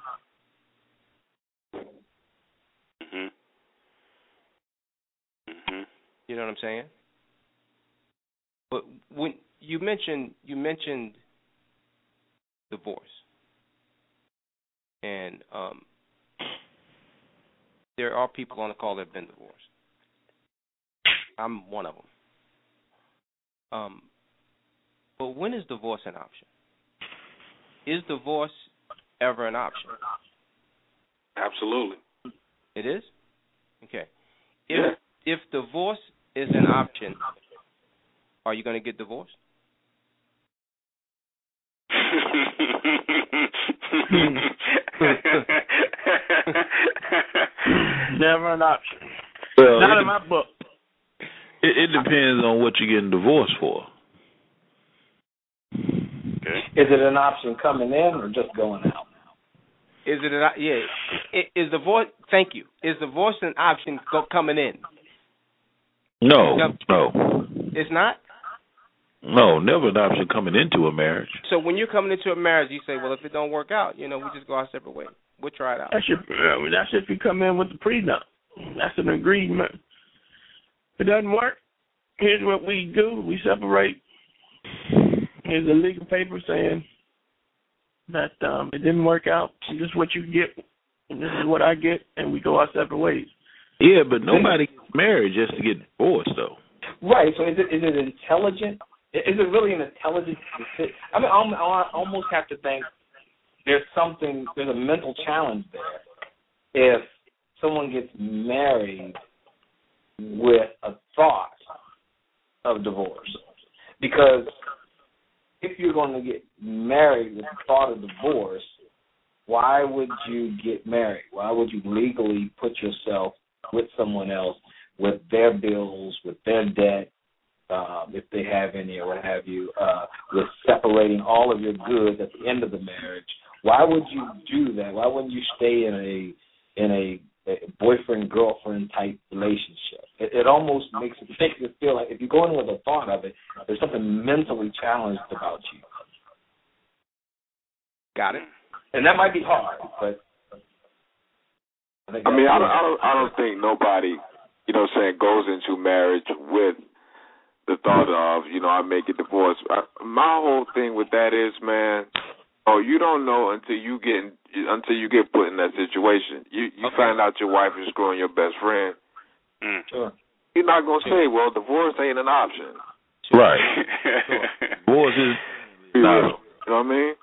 Mhm. Mhm. You know what I'm saying? But when you mentioned you mentioned divorce, and um, there are people on the call that have been divorced. I'm one of them. Um, but when is divorce an option? Is divorce ever an option? Absolutely. It is. Okay. If Yeah. if divorce is an option, are you going to get divorced? Hmm. [LAUGHS] Never an option. Well, Not it, in my book. it, it depends on what you're getting divorced for. okay. Is it an option coming in or just going out? Is it an yeah? i- Is divorce? Thank you. Is divorce an option go, coming in? No, no, It's not. No, never an option coming into a marriage. So when you're coming into a marriage, you say, well, if it don't work out, you know, we just go our separate ways. We'll try it out. That's your. I mean, that's if you come in with the prenup. That's an agreement. If it doesn't work, here's what we do: we separate. Here's a legal paper saying that um it didn't work out. This is what you get, and this is what I get, and we go our separate ways. Yeah, but nobody gets married just to get divorced, though. Right. So is it is it intelligent? Is it really an intelligent decision? I mean, I'm- almost have to think there's something, there's a mental challenge there. If someone gets married with a thought of divorce, because if you're going to get married with the thought of divorce, why would you get married? Why would you legally put yourself with someone else with their bills, with their debt, um, if they have any or what have you, uh, with separating all of your goods at the end of the marriage? Why would you do that? Why wouldn't you stay in a in a, a boyfriend girlfriend type relationship? It, it almost makes it makes it feel like if you go in with a thought of it, there's something mentally challenged about you, Got it. and that might be hard, but. I, I mean, I don't, I don't, I don't think nobody, you know, what I'm saying goes into marriage with the the thought of, you know, I may get divorced. I, my whole thing with that is, man, oh, you don't know until you get until you get put in that situation. You you Okay. find out your wife is screwing your best friend. Mm. Sure. You're not gonna say, well, divorce ain't an option. Right. [LAUGHS] Divorce is You No. know what I mean?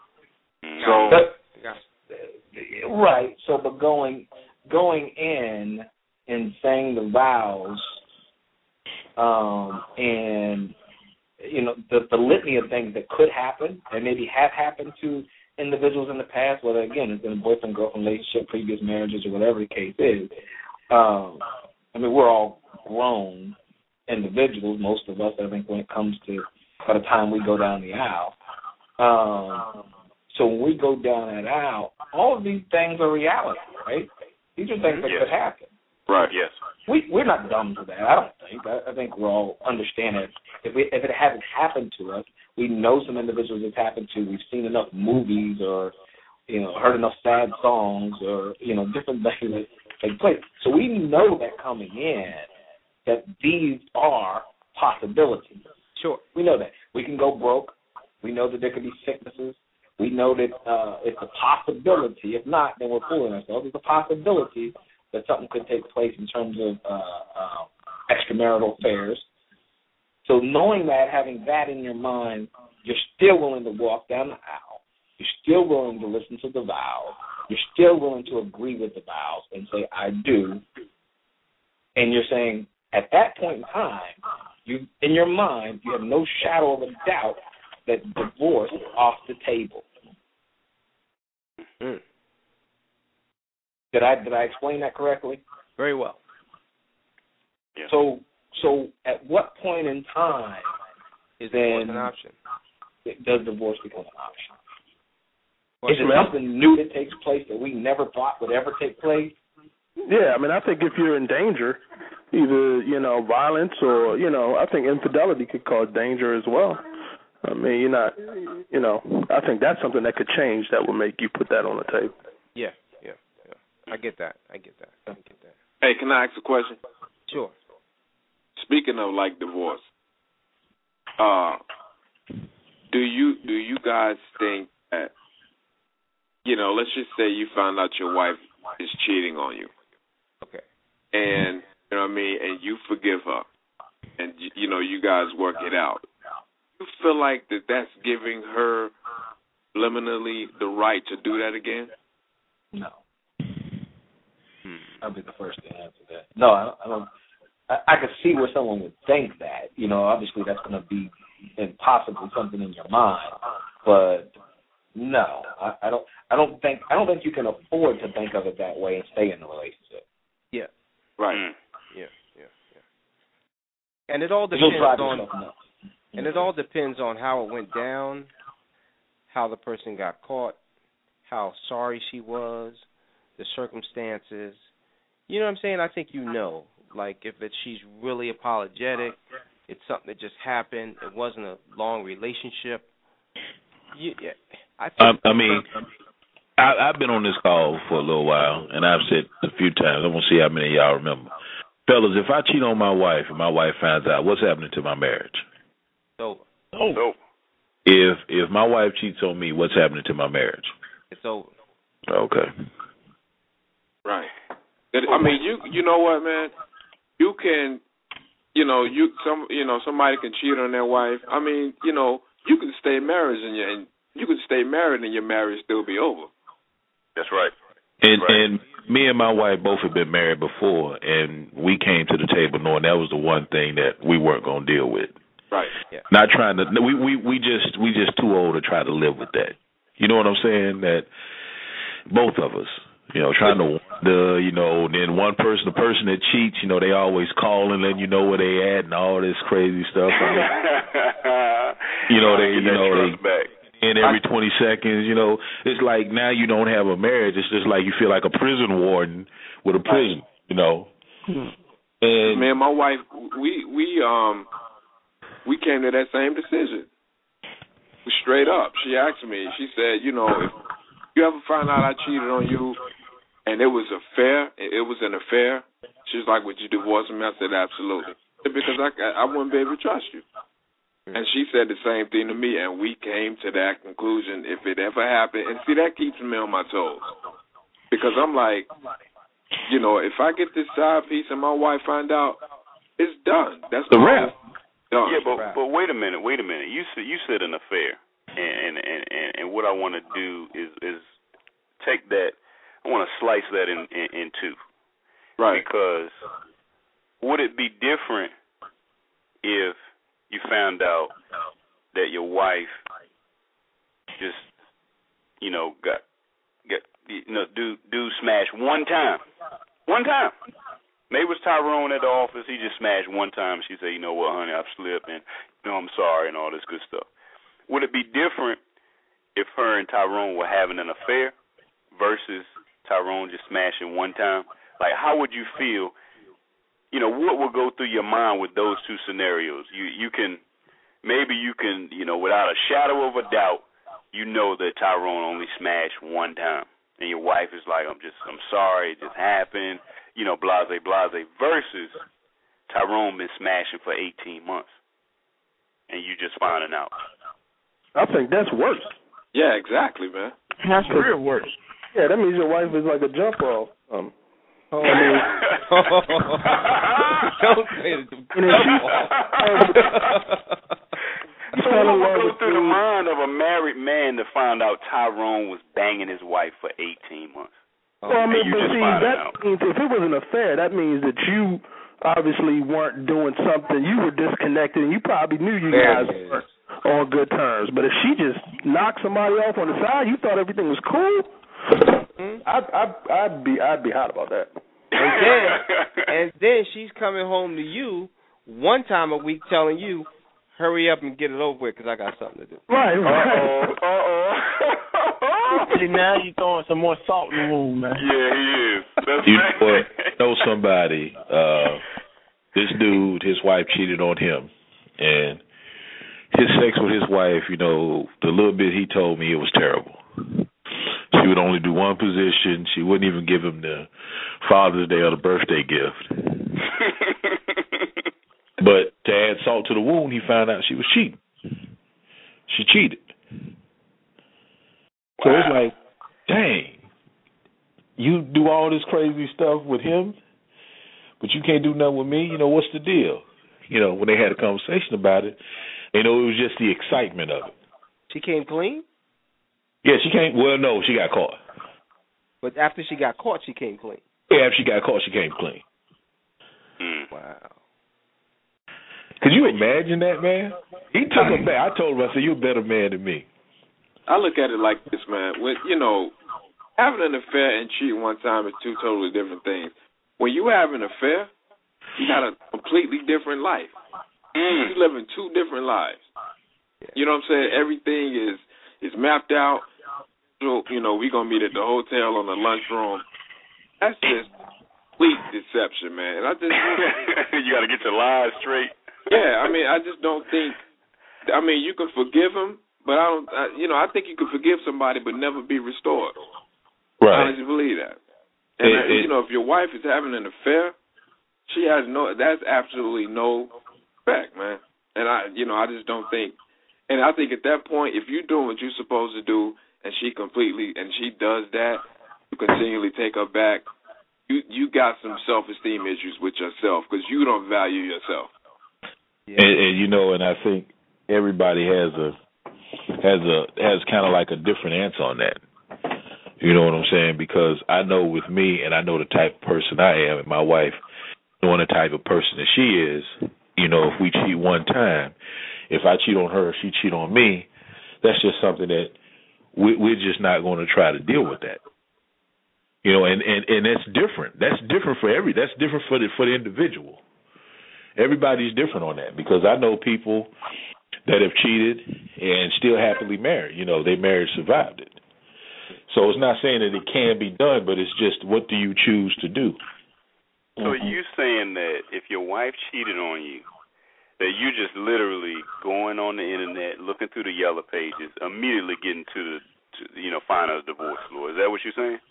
Mm. So But right. So, but going going in and saying the vows, um, and you know the the litany of things that could happen and maybe have happened to individuals in the past, whether again it's been a boyfriend girlfriend relationship, previous marriages, or whatever the case is. Um, I mean, we're all grown individuals, most of us. I think when it comes to by the time we go down the aisle. Um, so when we go down that aisle, all of these things are reality, right? These are things that Yes. could happen. right. yes. We we're not dumb to that. I don't think. I, I think we're all understand it. If we, if it hasn't happened to us, we know some individuals it's happened to. We've seen enough movies or you know heard enough sad songs or you know different things that take place. So we know that coming in that these are possibilities. Sure. We know that. We can go broke. We know that there could be sicknesses. We know that uh, it's a possibility. If not, then we're fooling ourselves. It's a possibility that something could take place in terms of uh, uh, extramarital affairs. So knowing that, having that in your mind, you're still willing to walk down the aisle. You're still willing to listen to the vows. You're still willing to agree with the vows and say, I do. And you're saying, at that point in time, you in your mind, you have no shadow of a doubt that divorce is off the table. Mm. Did I did I explain that correctly? Very well. Yeah. So so at what point in time Is Then- divorce an option? does divorce become an option? Well, Is it something new that takes place that we never thought would ever take place? Yeah, I mean, I think if you're in danger, either you know violence or you know, I think infidelity could cause danger as well. I mean, you're not, you know, I think that's something that could change that would make you put that on the table. I get that. I get that. I get that. Hey, can I ask a question? Sure. Speaking of like divorce, uh, do you do you guys think that you know, let's just say you found out your wife is cheating on you, Okay. and you know what I mean, and you forgive her, and you, you know you guys work it out. You feel like that that's giving her liminally the right to do that again? No. I'll be the first to answer that. No, I, I don't. I, I could see where someone would think that. You know, obviously that's going to be impossible something in your mind, but no, I, I don't. I don't think. I don't think you can afford to think of it that way and stay in the relationship. Yeah, Right. Mm. yeah, yeah, yeah. And it all depends on and it all depends on how it went down, how the person got caught, how sorry she was, the circumstances. You know what I'm saying? I think you uh-huh. know. Like if it, she's really apologetic, it's something that just happened. It wasn't a long relationship. You, yeah, I think. I, I mean, I, I've been on this call for a little while, and I've said a few times. I'm gonna see how many of y'all remember, fellas. If I cheat on my wife and my wife finds out, what's happening to my marriage? it's over. Oh, So, If if my wife cheats on me, what's happening to my marriage? It's over. Okay. Right. That- I mean, you you know what, man? You can, you know, you some you know somebody can cheat on their wife. I mean, you know, you can stay married and your and you can stay married and your marriage still be over. that's right. And Right. and me and my wife both have been married before, and we came to the table knowing that was the one thing that we weren't gonna deal with. Right. Not trying to. We we we just we just too old to try to live with that. You know what I'm saying? That both of us, you know, trying to the you know, then one person, the person that cheats, you know, they always call and letting you know where they at and all this crazy stuff. I mean, [LAUGHS] You know, they- you know, they- back. and every 20 seconds, you know, it's like now you don't have a marriage. It's just like you feel like a prison warden with a prison, you know. And Man, my wife, we we um we came to that same decision. Straight up, she asked me. She said, you know, if you ever find out I cheated on you, and it was a fair, it was an affair. She was like, would you divorce me? I said, absolutely, because I I wouldn't be able to trust you. Mm. And she said the same thing to me, and we came to that conclusion. If it ever happened, and see that keeps me on my toes, because I'm like, you know, if I get this side piece and my wife find out, it's done. That's The all. rap. Done. Yeah, but but wait a minute, wait a minute. You said you said an affair, and and and, and what I want to do is is take that. I want to slice that in, in in two. right. Because would it be different if you found out that your wife just you know got got you know do do smash one time, one time. Maybe it was Tyrone at the office. He just smashed one time. She said, "You know what, honey, I've slipped, and you know I'm sorry, and all this good stuff." Would it be different if her and Tyrone were having an affair versus Tyrone just smashing one time? Like, how would you feel? You know, what would go through your mind with those two scenarios? You you can maybe you can you know without a shadow of a doubt, you know that Tyrone only smashed one time, and your wife is like, I'm just I'm sorry, it just happened. You know, blase blase. Versus Tyrone been smashing for 18 months, and you just finding out. I think that's worse. Yeah, exactly, man. That's real worse. Yeah, that means your wife is like a jump off. Um, Oh, I mean, [LAUGHS] don't say it. And if [LAUGHS] So what in love would go through the mind of a married man to find out Tyrone was banging his wife for 18 months? Well, I mean, you but see, that out. means if it was an affair, that means that you obviously weren't doing something. You were disconnected, and you probably knew you There guys weren't on good terms. But if she just knocked somebody off on the side, you thought everything was cool. Mhm. I'd, I'd, I'd be, I'd be hot about that. And then, and then she's coming home to you one time a week, telling you, "Hurry up and get it over with, because I got something to do." Right, Uh-oh, right. uh-oh. See, now you're throwing some more salt in the wound, man. Yeah, he is. That's You right. know, know somebody. Uh, this dude, his wife cheated on him, and his sex with his wife. You know, the little bit he told me it was terrible. She would only do one position. She wouldn't even give him the Father's Day or the birthday gift. [LAUGHS] But to add salt to the wound, he found out she was cheating. She cheated. So it's like, dang, you do all this crazy stuff with him, but you can't do nothing with me. You know what's the deal? You know when they had a conversation about it, you know it was just the excitement of it. She came clean, Yeah, she came. Well, no, she got caught. but after she got caught, she came clean. Yeah, after she got caught, she came clean. Hmm. Wow. Could you imagine that, man? He took her back. I told him, I said, "You're a better man than me." I look at it like this, man. When you know, having an affair and cheating one time is two totally different things. When you have an affair, you got a completely different life. Mm. You living two different lives. You know what I'm saying? Everything is is mapped out. So, you know, we gonna meet at the hotel on the lunchroom. That's just complete deception, man. And I just [LAUGHS] you got to get your lies straight. yeah, I mean, I just don't think. I mean, you can forgive him, but I don't. I, you know, I think you can forgive somebody but never be restored. Right. I Right. honestly believe that. And It- uh, it- you know, if your wife is having an affair, she has no. That's absolutely no respect, man. And I, you know, I just don't think. And I think at that point, if you're doing what you're supposed to do, and she completely and she does that, you continually take her back. You you got some self esteem issues with yourself because you don't value yourself. And, and you know, and I think everybody has a has a has kind of like a different answer on that. You know what I'm saying? Because I know with me, and I know the type of person I am, and my wife, knowing the type of person that she is. You know, if we cheat one time, if I cheat on her, she cheat on me, that's just something that we, we're just not going to try to deal with that. You know, and and and that's different. That's different for every. That's different for the for the individual everybody's different on that because I know people that have cheated and still happily married. You know, their marriage survived it. So it's not saying that it can be done, but it's just what do you choose to do? So you saying that if your wife cheated on you, that you just literally going on the internet, looking through the yellow pages, immediately getting to the, to, you know, find a divorce law. Is that what you're saying?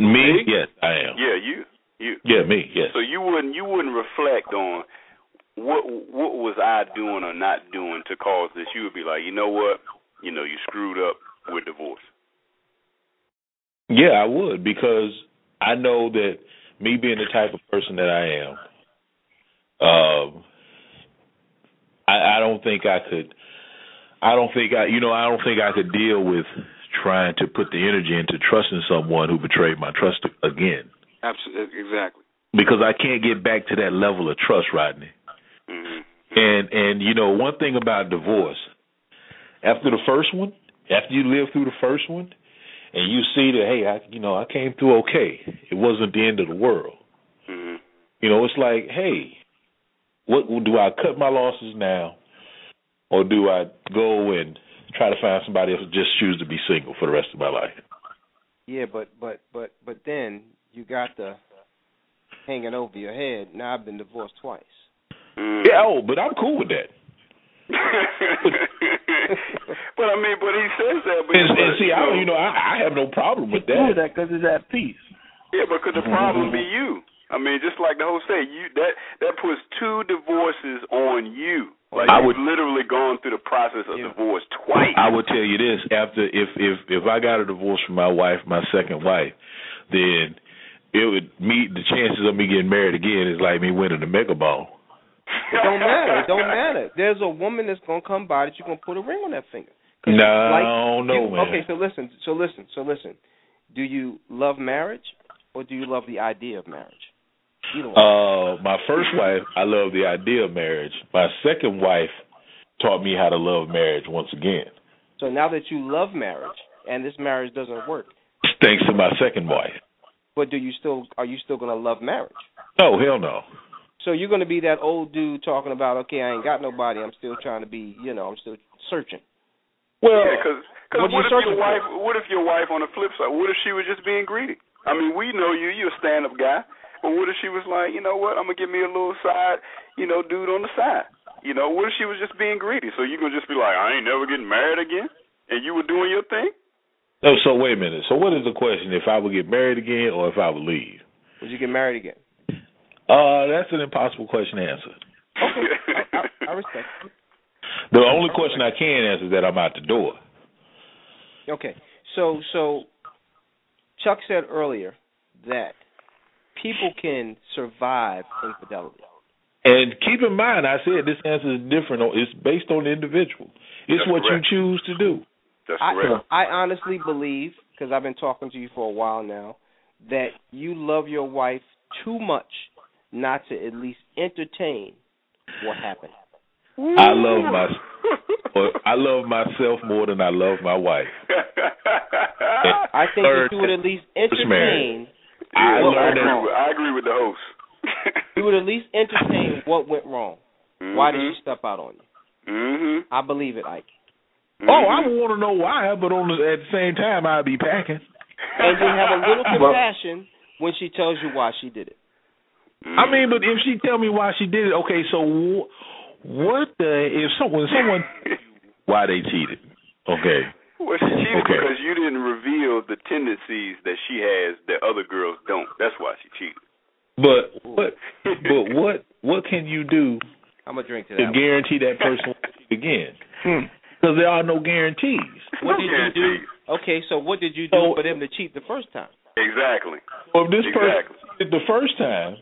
Me? Yes, I am. Yeah, you, you. Yeah, me. Yes. So you wouldn't you wouldn't reflect on what what was I doing or not doing to cause this? You would be like, you know what, you know, you screwed up with divorce. Yeah, I would because I know that me being the type of person that I am, um, I, I don't think I could. I don't think I, you know, I don't think I could deal with trying to put the energy into trusting someone who betrayed my trust again. Absolutely, exactly. Because I can't get back to that level of trust, Rodney. Mm-hmm. And and you know one thing about divorce, after the first one, after you live through the first one, and you see that hey, I you know I came through okay. It wasn't the end of the world. Mm-hmm. You know, it's like hey, what do I cut my losses now, or do I go and try to find somebody else just choose to be single for the rest of my life? Yeah, but but but but then you got the hanging over your head. Now I've been divorced twice. Mm-hmm. Yeah, oh, but I'm cool with that. [LAUGHS] but I mean, but he says that. But And, but, and see, I you know I, I have no problem with that. that because it's at peace. Yeah, but could the problem be you? I mean, just like the whole say, you that that puts two divorces on you. Like I you've would- literally gone through the process of Yeah. divorce twice. I would tell you this: after if if if I got a divorce from my wife, my second wife, then it would meet the chances of me getting married again is like me winning the mega ball. It don't matter. It don't matter. There's a woman that's gonna come by that you're gonna put a ring on that finger. No, like, no, you- man. Okay, so listen, so listen, so listen. Do you love marriage or do you love the idea of marriage? Either one. Uh, my first wife, I love the idea of marriage. My second wife taught me how to love marriage once again, so now that you love marriage and this marriage doesn't work, thanks to my second wife. but do you still are you still gonna love marriage? No, hell no. So you're gonna be that old dude talking about, okay, I ain't got nobody. I'm still trying to be, you know, I'm still searching. Well, Yeah, because What what, are you if your searching for? wife? What if your wife on the flip side? What if she was just being greedy? I mean, we know you. You're a stand-up guy. But what if she was like, you know what? I'm gonna give me a little side, you know, dude on the side. You know, what if she was just being greedy? So you gonna just be like, I ain't never getting married again, and you were doing your thing. no. So wait a minute. So what is the question? If I would get married again, or if I would leave? Would you get married again? Uh, that's an impossible question to answer. Okay, I, I, I respect. it. The only question I can answer is that I'm out the door. Okay, so so Chuck said earlier that people can survive infidelity. And keep in mind, I said this answer is different. It's based on the individual. It's That's what correct. you choose to do. That's I correct. I honestly believe because I've been talking to you for a while now that you love your wife too much not to at least entertain what happened. I love my, or I love myself more than I love my wife. [LAUGHS] I think that you would at least married. entertain. I Yeah, what I agree. With. I agree with the host. [LAUGHS] You would at least entertain what went wrong. Why did mm-hmm. she step out on you? Mhm. I believe it, Ike. Mm-hmm. Oh, I would want to know why, but on the, at the same time, I'd be packing. And then have a little [LAUGHS] compassion when she tells you why she did it. Mm-hmm. I mean, but if she tell me why she did it, okay. So what the if someone someone [LAUGHS] why they cheated? Okay, Well, she cheated Okay. because you didn't reveal the tendencies that she has that other girls don't. That's why she cheated. but what but what what can you do I'm gonna drink to to that. one. guarantee that person will [LAUGHS] cheat again? Hmm. Because there are no guarantees. What No did you do? Okay, so what did you do So- for them to cheat the first time? Exactly. So if this person Exactly. cheated the first time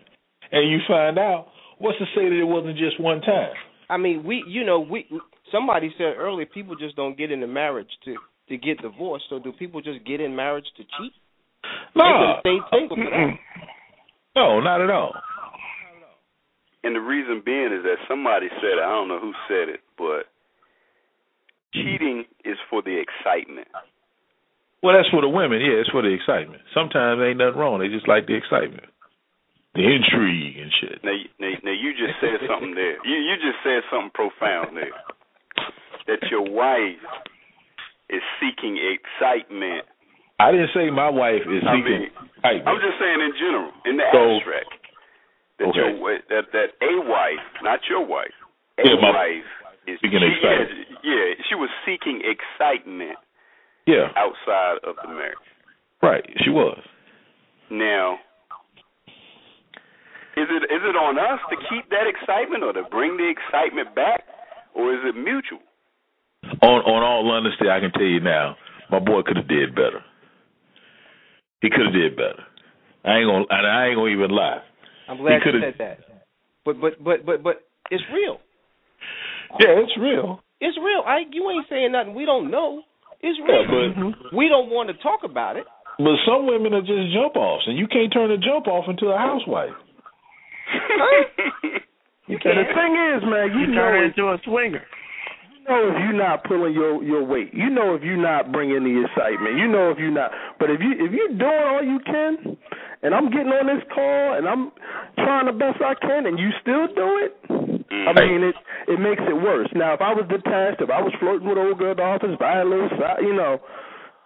and you find out, what's to say that it wasn't just one time? I mean, we, you know, we. Somebody said earlier, people just don't get into marriage to to get divorced. So do people just get in marriage to cheat? No, could have single for that. [CLEARS THROAT] no, not at all. And the reason being is that somebody said, I don't know who said it, but cheating is for the excitement. Well, that's for the women. Yeah, it's for the excitement. Sometimes ain't nothing wrong. They just like the excitement, the intrigue and shit. Now, now, now you just said something there. You you just said something profound there. That your wife is seeking excitement. I didn't say my wife is I seeking mean, excitement. I'm just saying in general, in the So- abstract, that Okay. your that that a wife, not your wife, a Yeah, my- wife is Seeking she, excitement. Yeah, yeah, she was seeking excitement yeah, outside of the marriage. right. She was. Now, is it is it on us to keep that excitement or to bring the excitement back, or is it mutual? On on all honesty, I can tell you now, my boy could have did better. He could have did better. I ain't gonna and I ain't gonna even lie. I'm glad you said that. But but but but but it's real. Yeah, it's real. It's real. I you ain't saying nothing we don't know. It's Yeah, real. but we don't want to talk about it. but some women are just jump offs, and you can't turn a jump off into a housewife. You And the thing is, man, you, You know turn into a swinger. you know if you're not pulling your your weight. You know if you're not bringing the excitement. You know if you're not. But if you if you're doing all you can, and I'm getting on this call and I'm trying the best I can, and you still do it, I mm. mean it it makes it worse. Now if I was detached, if I was flirting with old girl at the office, if I had a little, side, you know,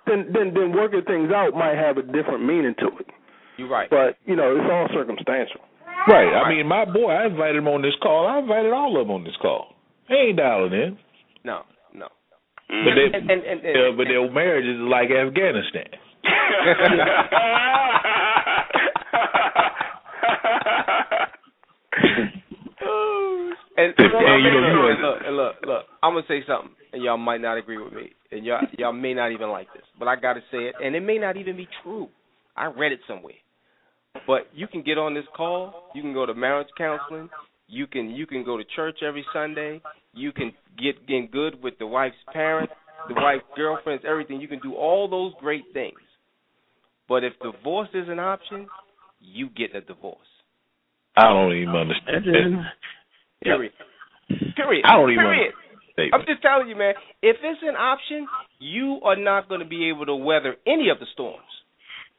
then then then working things out might have a different meaning to it. You're right. But you know it's all circumstantial. Right. I mean, my boy, I invited him on this call. I invited all of them on this call. They ain't dialing in. No, no. But they, And, and, and, and, yeah, but their marriage is like Afghanistan. [LAUGHS] And, you know, you know- look, and look, look. I'm gonna say something, and y'all might not agree with me, and y'all y'all may not even like this, but I gotta say it, and it may not even be true. I read it somewhere, but you can get on this call. You can go to marriage counseling. You can you can go to church every Sunday. You can get get good with the wife's parents, the wife's girlfriends, everything. You can do all those great things, but if divorce is an option, you get a divorce. I don't even understand. then, Period. Period. I don't even Period. understand. I'm just telling you, man. If it's an option, you are not going to be able to weather any of the storms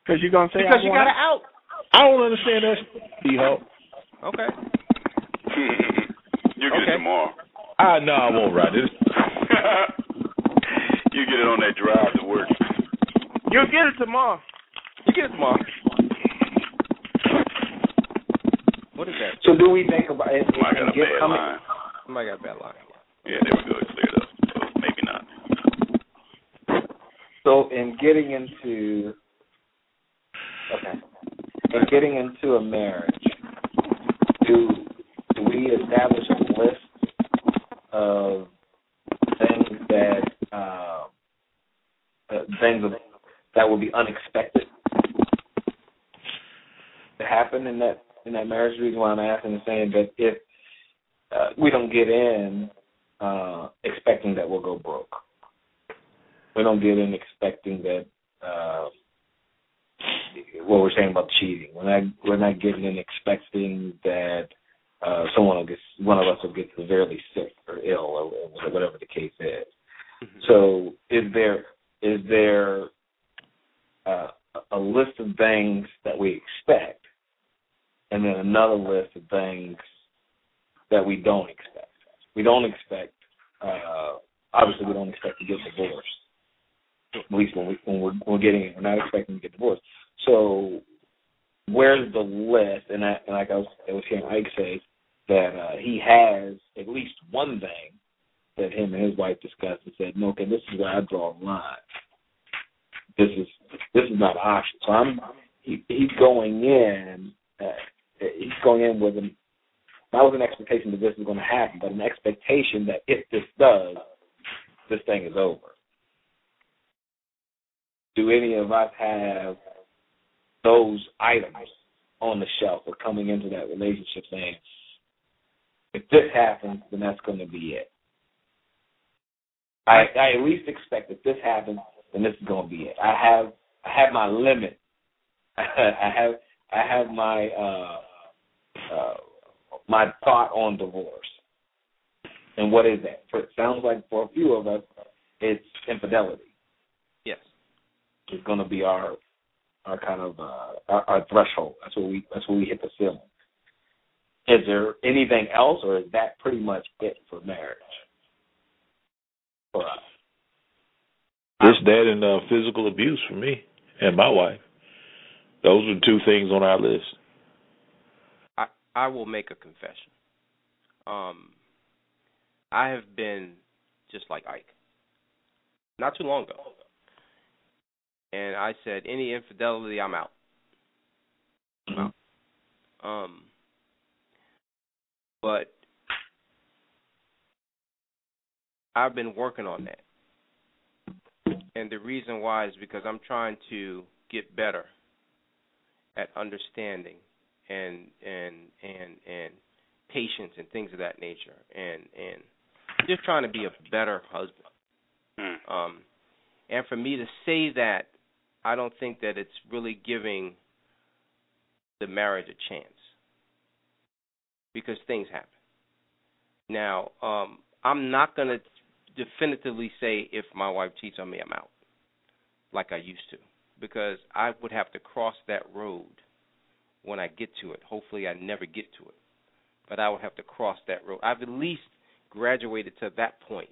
because you're gonna say because I you got to out. I don't understand that, T-Ho. Okay. [LAUGHS] you get Okay. it tomorrow. I no, I won't ride it. [LAUGHS] you get it on that drive to work. You'll get it tomorrow. You get it tomorrow. What is that? So do we think about it? I got a get bad coming- line. Somebody got a bad line. Yeah, there we go. It cleared up. So maybe not. So in getting into okay, in getting into a marriage, do do we establish a list of things that uh, uh, things of, that would be unexpected to happen in that in that marriage? The reason why I'm asking is saying that if uh, we don't get in uh, expecting that we'll go broke we don't get in expecting that we're saying about cheating. We're not we're not getting in expecting that uh someone will get one of us will get severely sick or ill or whatever the case is. So is there is there uh, a list of things that we expect and then another list of things that we don't expect. We don't expect uh obviously we don't expect to get divorced at least when we when we're, we're getting it, we're not expecting to get divorced. So where's the list? And, I, and hearing Ike say that uh, he has at least one thing that him and his wife discussed and said, "No, okay, this is where I draw the line. This is this is not an option." So I'm he, he's going in. Uh, he's going in with an not with an expectation that this is going to happen, but an expectation that if this does, this thing is over do any of us have those items on the shelf or coming into that relationship saying, if this happens, then that's going to be it. I, I at least expect if this happens, then this is going to be it. I have I have my limit. [LAUGHS] I have I have my uh, uh, my thought on divorce. And what is that? For, it sounds like for a few of us, it's infidelity Yes. is going to be our our kind of uh, our, our threshold. That's where we that's where we hit the ceiling. Is there anything else, or is that pretty much it for marriage for us? It's that and uh, physical abuse for me and my wife. Those are two things on our list. I I will make a confession. Um, I have been just like Ike. Not too long ago. And I said, any infidelity, I'm out. I'm out. Um, But I've been working on that. And the reason why is because I'm trying to get better at understanding and and and and patience and things of that nature and and just trying to be a better husband. Mm. Um and for me to say that I don't think that it's really giving the marriage a chance because things happen. Now, um, I'm not going to definitively say if my wife cheats on me, I'm out, like I used to, because I would have to cross that road when I get to it. Hopefully, I never get to it, but I would have to cross that road. I've at least graduated to that point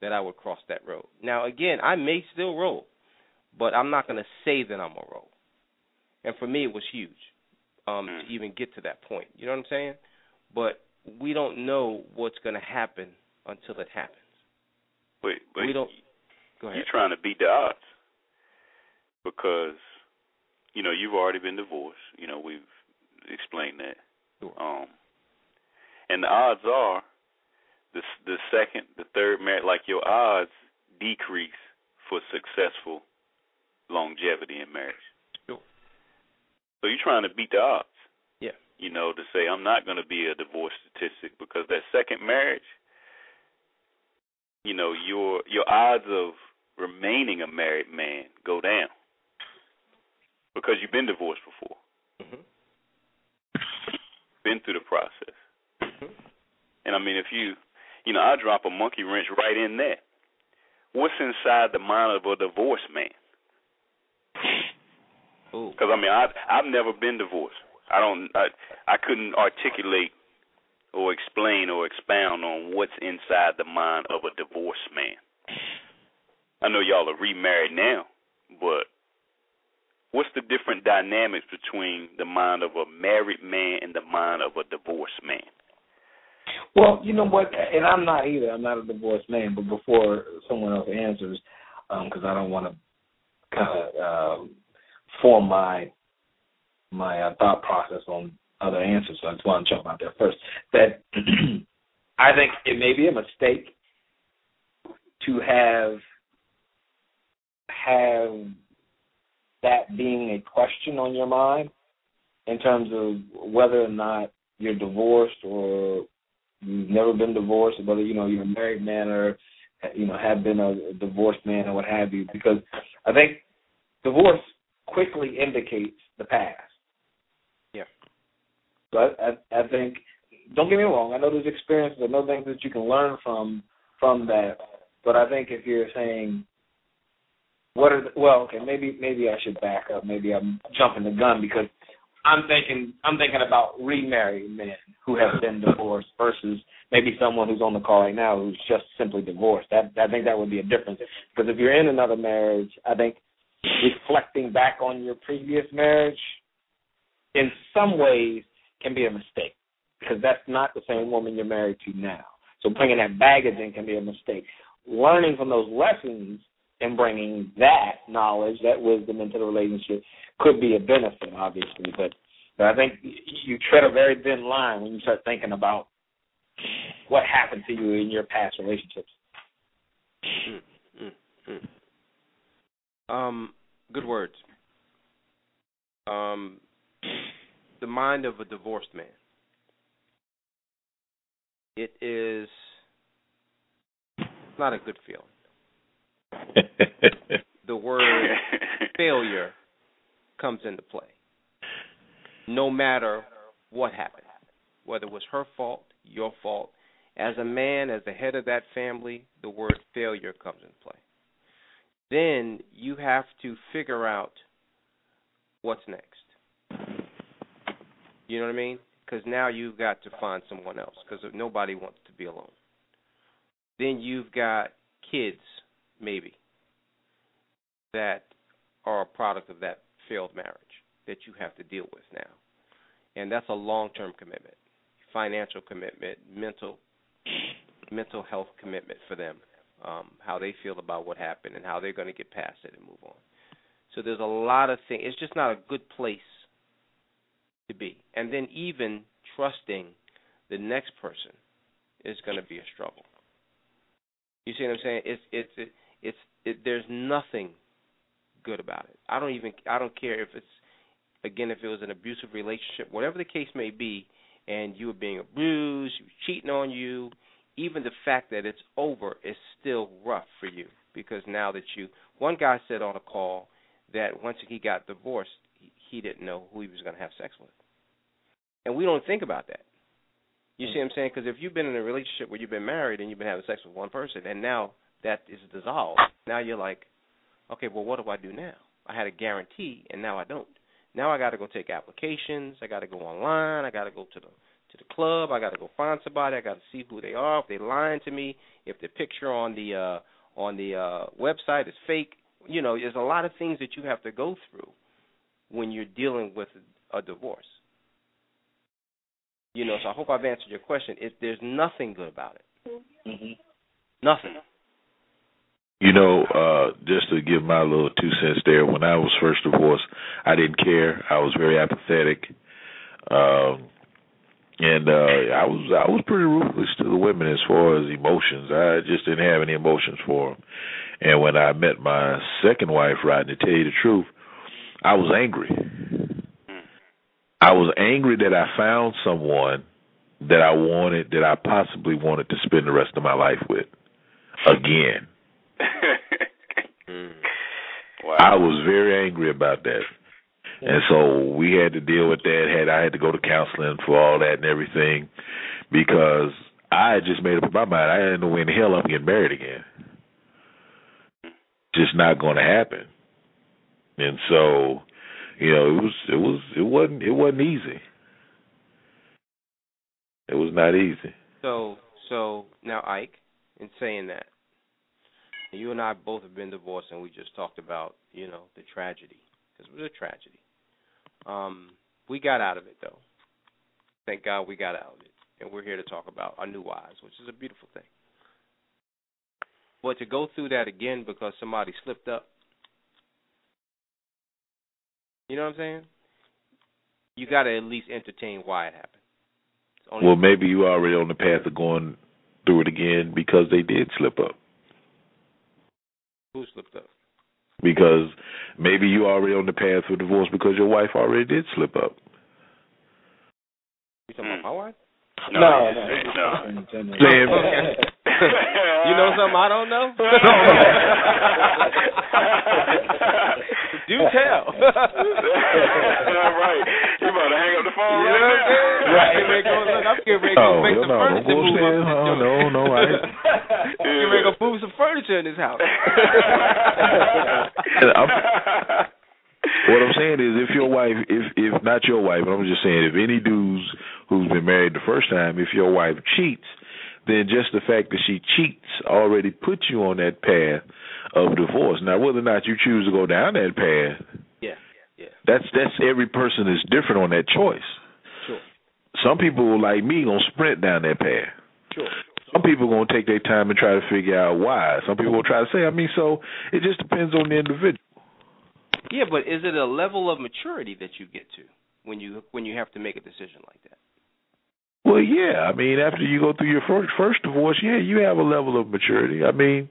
that I would cross that road. Now, again, I may still roll, but I'm not going to say that I'm a roll. And for me, it was huge um, Mm. to even get to that point. You know what I'm saying? But we don't know what's going to happen until it happens. But but we don't. Go ahead. you're trying to beat the odds because you know you've already been divorced. You know we've explained that. Sure. Um, and the odds are the the second, the third marriage, like your odds decrease for successful longevity in marriage. Sure. So you're trying to beat the odds. Yeah. You know, to say I'm not going to be a divorce statistic because that second marriage, you know, your your odds of remaining a married man go down because you've been divorced before, hmm been through the process. hmm And I mean, if you, you know, I drop a monkey wrench right in there. What's inside the mind of a divorced man? Ooh. Because I mean, I I've never been divorced. I don't. I I couldn't articulate or explain or expound on what's inside the mind of a divorced man. I know y'all are remarried now, but what's the different dynamics between the mind of a married man and the mind of a divorced man? Well, you know what, and I'm not either. I'm not a divorced man. But before someone else answers, because I don't want to kind of um, form my my uh, thought process on other answers, so I just want to jump out there first. That [CLEARS THROAT] I think it may be a mistake to have have that being a question on your mind in terms of whether or not you're divorced or you've never been divorced, or whether you know you're a married man or you know have been a divorced man or what have you. Because I think divorce quickly indicates the past. Yeah. So I, I, I think don't get me wrong. I know there's experiences. I know things that you can learn from from that. But I think if you're saying what are the, well, okay, maybe maybe I should back up. Maybe I'm jumping the gun because I'm thinking I'm thinking about remarried men who have been divorced versus maybe someone who's on the call right now who's just simply divorced. That I think that would be a difference. Because if you're in another marriage, I think reflecting back on your previous marriage in some ways can be a mistake because that's not the same woman you're married to now. So bringing that baggage in can be a mistake. Learning from those lessons and bringing that knowledge, that wisdom into the relationship could be a benefit, obviously. But, but I think you tread a very thin line when you start thinking about what happened to you in your past relationships. Mm, mm, mm. Um, good words. Um, the mind of a divorced man. It is not a good feeling. [LAUGHS] The word failure comes into play. No matter what happened, whether it was her fault, your fault, as a man, as the head of that family, the word failure comes into play. Then you have to figure out what's next. You know what I mean? Because now you've got to find someone else because nobody wants to be alone. Then you've got kids, maybe, that are a product of that failed marriage that you have to deal with now. And that's a long term commitment. Financial commitment, mental mental health commitment for them. Um, how they feel about what happened and how they're going to get past it and move on. So there's a lot of things. It's just not a good place to be. And then even trusting the next person is going to be a struggle. You see what I'm saying? It's it's it, it's it, there's nothing good about it. I don't even I don't care if it's again if it was an abusive relationship, whatever the case may be, and you were being abused, cheating on you, even the fact that it's over is still rough for you because now that you one guy said on a call that once he got divorced, he, didn't know who he was going to have sex with. And we don't think about that. You see what I'm saying? Because if you've been in a relationship where you've been married and you've been having sex with one person, and now that is dissolved, now you're like, okay, well, what do I do now? I had a guarantee, and now I don't. Now I got to go take applications. I got to go online. I got to go to the to the club. I got to go find somebody. I got to see who they are. If they're lying to me, if the picture on the uh, on the uh, website is fake, you know, there's a lot of things that you have to go through when you're dealing with a divorce. You know, so I hope I've answered your question. It, there's nothing good about it. Mm-hmm. Nothing. You know, uh, just to give my little two cents there, when I was first divorced, I didn't care. I was very apathetic. Um and uh I was I was pretty ruthless to the women as far as emotions. I just didn't have any emotions for them. And when I met my second wife, right, to tell you the truth, I was angry. I was angry that I found someone that I wanted, that I possibly wanted to spend the rest of my life with again. wow. [LAUGHS] I was very angry about that. And so we had to deal with that. Had I had to go to counseling for all that and everything because I just made up my mind. I didn't know when the hell I'm getting married again. Just not going to happen. And so, you know, it was it was it wasn't it wasn't easy. It was not easy. So, so now Ike, in saying that, you and I both have been divorced, and we just talked about, you know, the tragedy because it was a tragedy. Um, we got out of it though. Thank God we got out of it, and we're here to talk about our new wives, which is a beautiful thing. But to go through that again because somebody slipped up, you know what I'm saying? You got to at least entertain why it happened. Well, maybe you already on the path of going through it again because they did slip up. who slipped up? Because maybe you already on the path for divorce because your wife already did slip up. You talking about my wife? No, no, he just said no. In general. [LAUGHS] Damn. [LAUGHS] you know something I don't know? [LAUGHS] [LAUGHS] Do tell. [LAUGHS] right. You about to hang up the phone You know what I'm saying? [LAUGHS] right I'm ready to go, look, I'm getting ready to Oh, make no, some no, furniture don't go move up upstairs. in this Oh, joint. no, no, I- I'm getting ready to move some furniture in this house. I'm- What I'm saying is, if your wife, if if not your wife, but I'm just saying, if any dudes who's been married the first time, if your wife cheats, then just the fact that she cheats already puts you on that path of divorce. Now, whether or not you choose to go down that path, yeah, yeah, that's that's every person is different on that choice. sure, Some people like me gonna sprint down that path. sure. Some people gonna take their time and try to figure out why. Some people will try to say, I mean, so it just depends on the individual. Yeah, but is it a level of maturity that you get to when you when you have to make a decision like that? Well, yeah. I mean, after you go through your first first divorce, yeah, you have a level of maturity. I mean,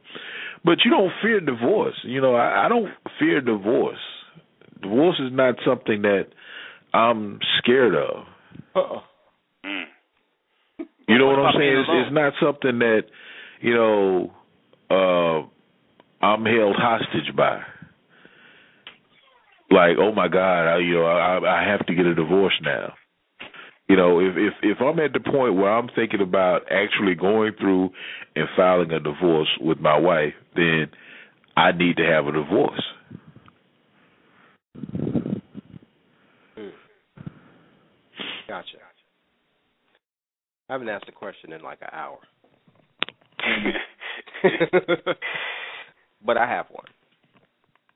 but you don't fear divorce. You know, I, I don't fear divorce. Divorce is not something that I'm scared of. Uh-uh. Mm. You know what, What I'm saying? It's, it's not something that you know uh I'm held hostage by. Like, oh my God, I, you know, I, I have to get a divorce now. You know, if if if I'm at the point where I'm thinking about actually going through and filing a divorce with my wife, then I need to have a divorce. Gotcha. I haven't asked a question in like an hour, [LAUGHS] but I have one.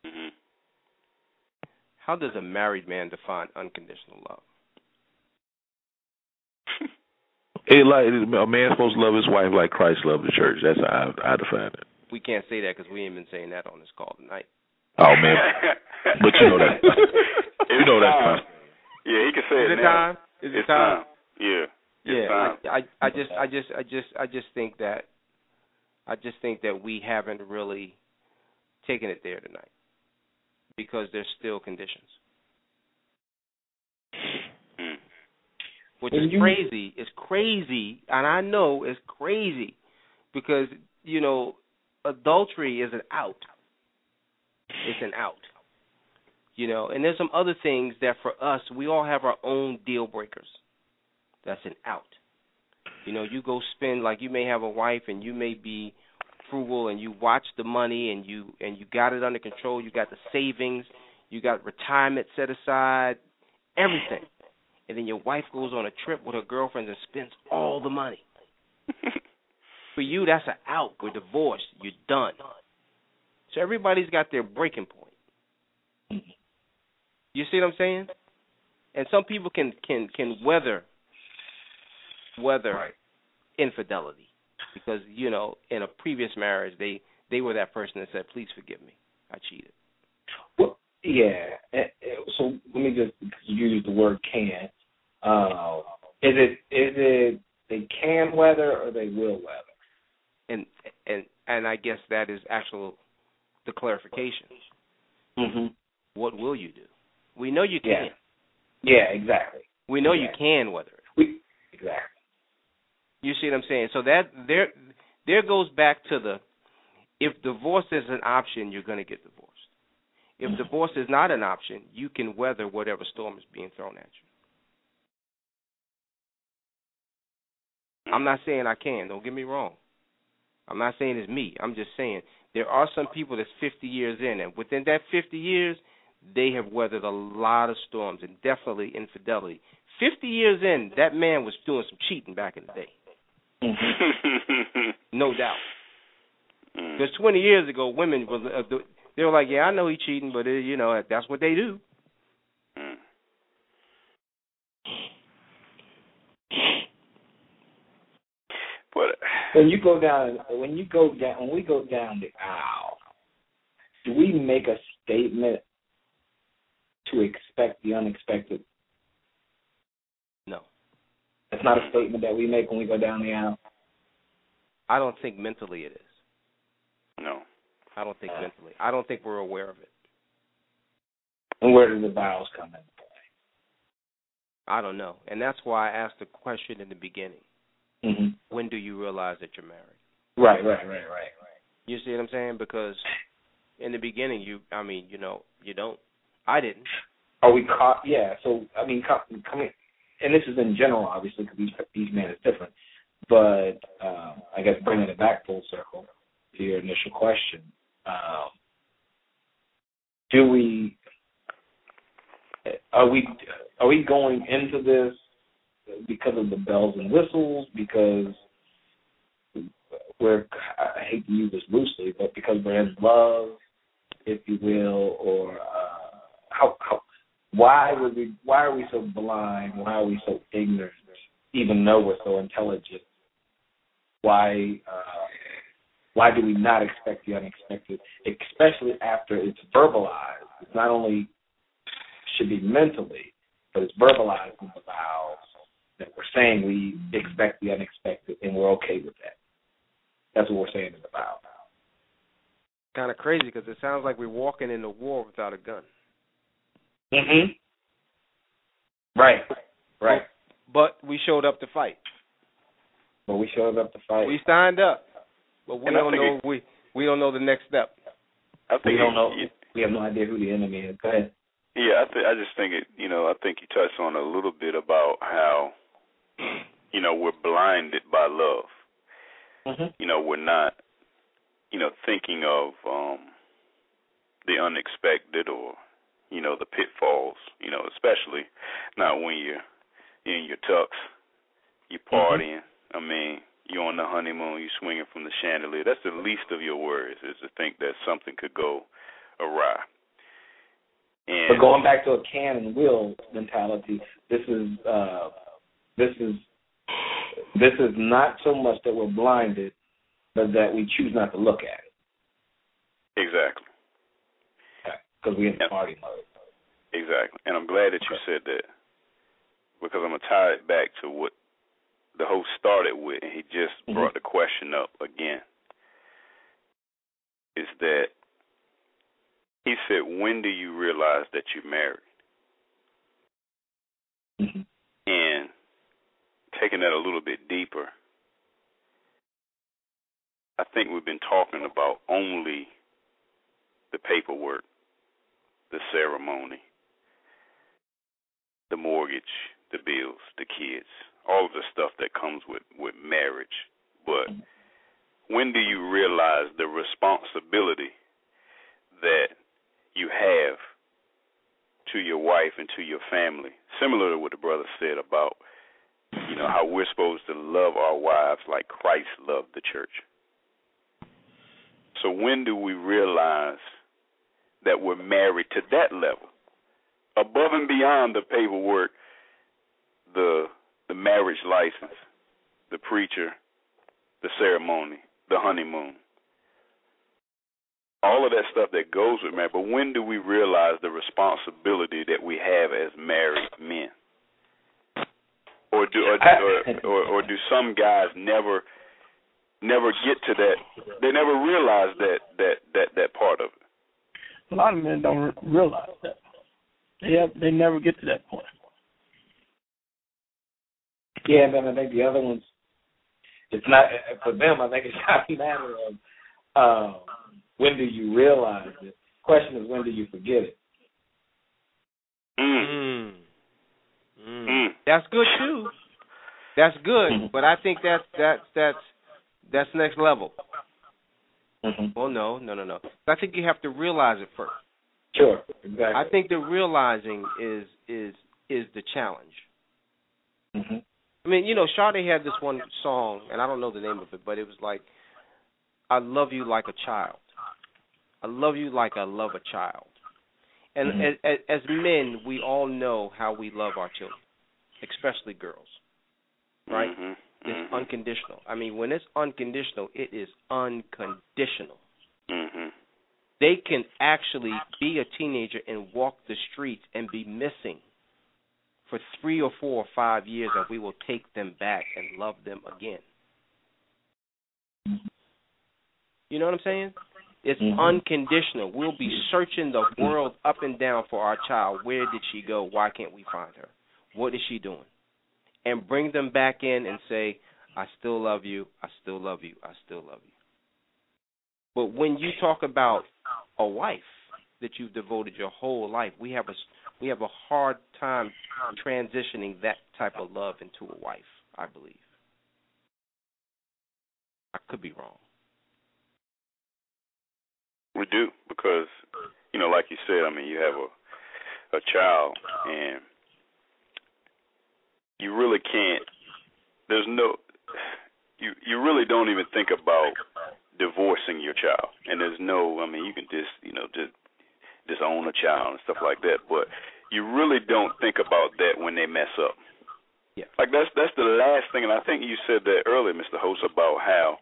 Mhm. How does a married man define unconditional love? It like a man's supposed to love his wife like Christ loved the church. That's how I, I define it. We can't say that because we ain't been saying that on this call tonight. Oh man, [LAUGHS] but you know that. It's you know that's time. Yeah, he can say Is it it now. time? Is it It's time? time. Yeah. yeah, I, I I just I just I just I just think that I just think that we haven't really taken it there tonight because there's still conditions. Mm. Which is crazy. It's crazy, and I know it's crazy because you know adultery is an out. It's an out. You know, and there's some other things that for us we all have our own deal breakers. That's an out. You know, you go spend like you may have a wife and you may be frugal and you watch the money and you and you got it under control, you got the savings, you got retirement set aside, everything. And then your wife goes on a trip with her girlfriends and spends all the money. [LAUGHS] For you that's an out. We're divorced. You're done. So everybody's got their breaking point. You see what I'm saying? And some people can can can weather weather infidelity because you know in a previous marriage they they were that person that said please forgive me I cheated. Well, yeah. So let me just used the word can. Uh, is it is it they can weather or they will weather? And and and I guess that is actual the clarification. Mm-hmm. What will you do? We know you can. Yeah. Yeah, exactly. We know Yeah. you can weather it. We exactly. You see what I'm saying? So that there there goes back to the if divorce is an option, you're going to get divorced. If divorce is not an option, you can weather whatever storm is being thrown at you. I'm not saying I can. Don't get me wrong. I'm not saying it's me. I'm just saying there are some people that's 50 years in, and within that 50 years, they have weathered a lot of storms and definitely infidelity. 50 years in, that man was doing some cheating back in the day, [LAUGHS] no doubt. Mm. Because 20 years ago, women were uh, they were like, "Yeah, I know he cheating, but uh, you know that's what they do." Mm. But When you go down, when you go down, when we go down the aisle, do we make a statement to expect the unexpected? No, It's not a statement that we make when we go down the aisle. I don't think mentally it is. no. I don't think mentally. I don't think we're aware of it. And where do the vows come in? I don't know, and that's why I asked the question in the beginning: Mm-hmm. When do you realize that you're married? Right, right, right, right, right. You see what I'm saying? Because in the beginning, you, I mean, you know, you don't. I didn't. Are we caught? Yeah. So I mean, co- coming, and this is in general, obviously, because each each man is different. But um, I guess bringing it back full circle to your initial question, um, do we? Are we? Are we going into this because of the bells and whistles? Because we're I hate to use this loosely, but because we're in love, if you will, or uh, how how why would we why are we so blind? Why are we so ignorant? Even though we're so intelligent, why uh, why do we not expect the unexpected? Especially after it's verbalized. It's not only should be mentally, but it's verbalized in the vows that we're saying we expect the unexpected and we're okay with that. That's what we're saying in the vow. Kind of crazy because it sounds like we're walking into war without a gun. Mm-hmm. Right. Right. But we showed up to fight. But we showed up to fight. We signed up, but we And don't know. it- we we don't know the next step. I think we don't know. it- We have no idea who the enemy is. Go ahead. Yeah, I think I just think it. You know, I think you touched on a little bit about how, you know, we're blinded by love. Mm-hmm. You know, we're not, you know, thinking of um the unexpected or, you know, the pitfalls. You know, especially not when you're in your tux, you're partying. I mean, you're on the honeymoon, you're swinging from the chandelier. That's the least of your worries is to think that something could go awry. And But going back to a can and will mentality, this is uh, this is this is not so much that we're blinded, but that we choose not to look at it exactly. because we're in Yeah. party mode. Exactly. And I'm glad that you said that because I'm going to tie it back to what the host started with, and he just Mhm. brought the question up again, is that he said, "When do you realize that you're married?" hmm And taking that a little bit deeper, I think we've been talking about only the paperwork, the ceremony, the mortgage, the bills, the kids, all of the stuff that comes with with marriage. But when do you realize the responsibility that you have to your wife and to your family? Similar to what the brother said about you know how we're supposed to love our wives like Christ loved the church. So when do we realize that we're married to that level? Above and beyond the paperwork, the the marriage license, the preacher, the ceremony, the honeymoon. All of that stuff that goes with marriage, but when do we realize the responsibility that we have as married men? Or do or, or, or, or do some guys never never get to that they never realize that that that that part of it. A lot of men don't realize that. They have, they never get to that point. Yeah, and then I think the other ones, it's not for them. I think it's [LAUGHS] not a matter of um, when do you realize it. Question is when do you forget it? Mm. Mm. Mm. That's good too. That's good, Mhm. but I think that's that's that's that's next level. Mm-hmm. Well, no, no, no, no. I think you have to realize it first. Sure, exactly. I think the realizing is is is the challenge. hmm I mean, you know, Sade had this one song, and I don't know the name of it, but it was like, "I love you like a child. I love you like I love a child." And Mhm. as, as men, we all know how we love our children, especially girls. Right? Mhm. It's Mhm. unconditional. I mean, when it's unconditional, it is unconditional. Mhm. They can actually be a teenager and walk the streets and be missing for three or four or five years, and we will take them back and love them again. You know what I'm saying? It's Mhm. unconditional. We'll be searching the world up and down for our child. Where did she go? Why can't we find her? What is she doing? And bring them back in and say, I still love you. I still love you. I still love you. But when you talk about a wife that you've devoted your whole life, we have a we have a hard time transitioning that type of love into a wife. I believe. I could be wrong. We do because you know, like you said, I mean, you have a a child, and you really can't. There's no. You you really don't even think about divorcing your child, and there's no. I mean, you can just you know just disown a child and stuff like that, but you really don't think about that when they mess up. Yeah. Like that's that's the last thing, and I think you said that earlier, Mr. Host, about how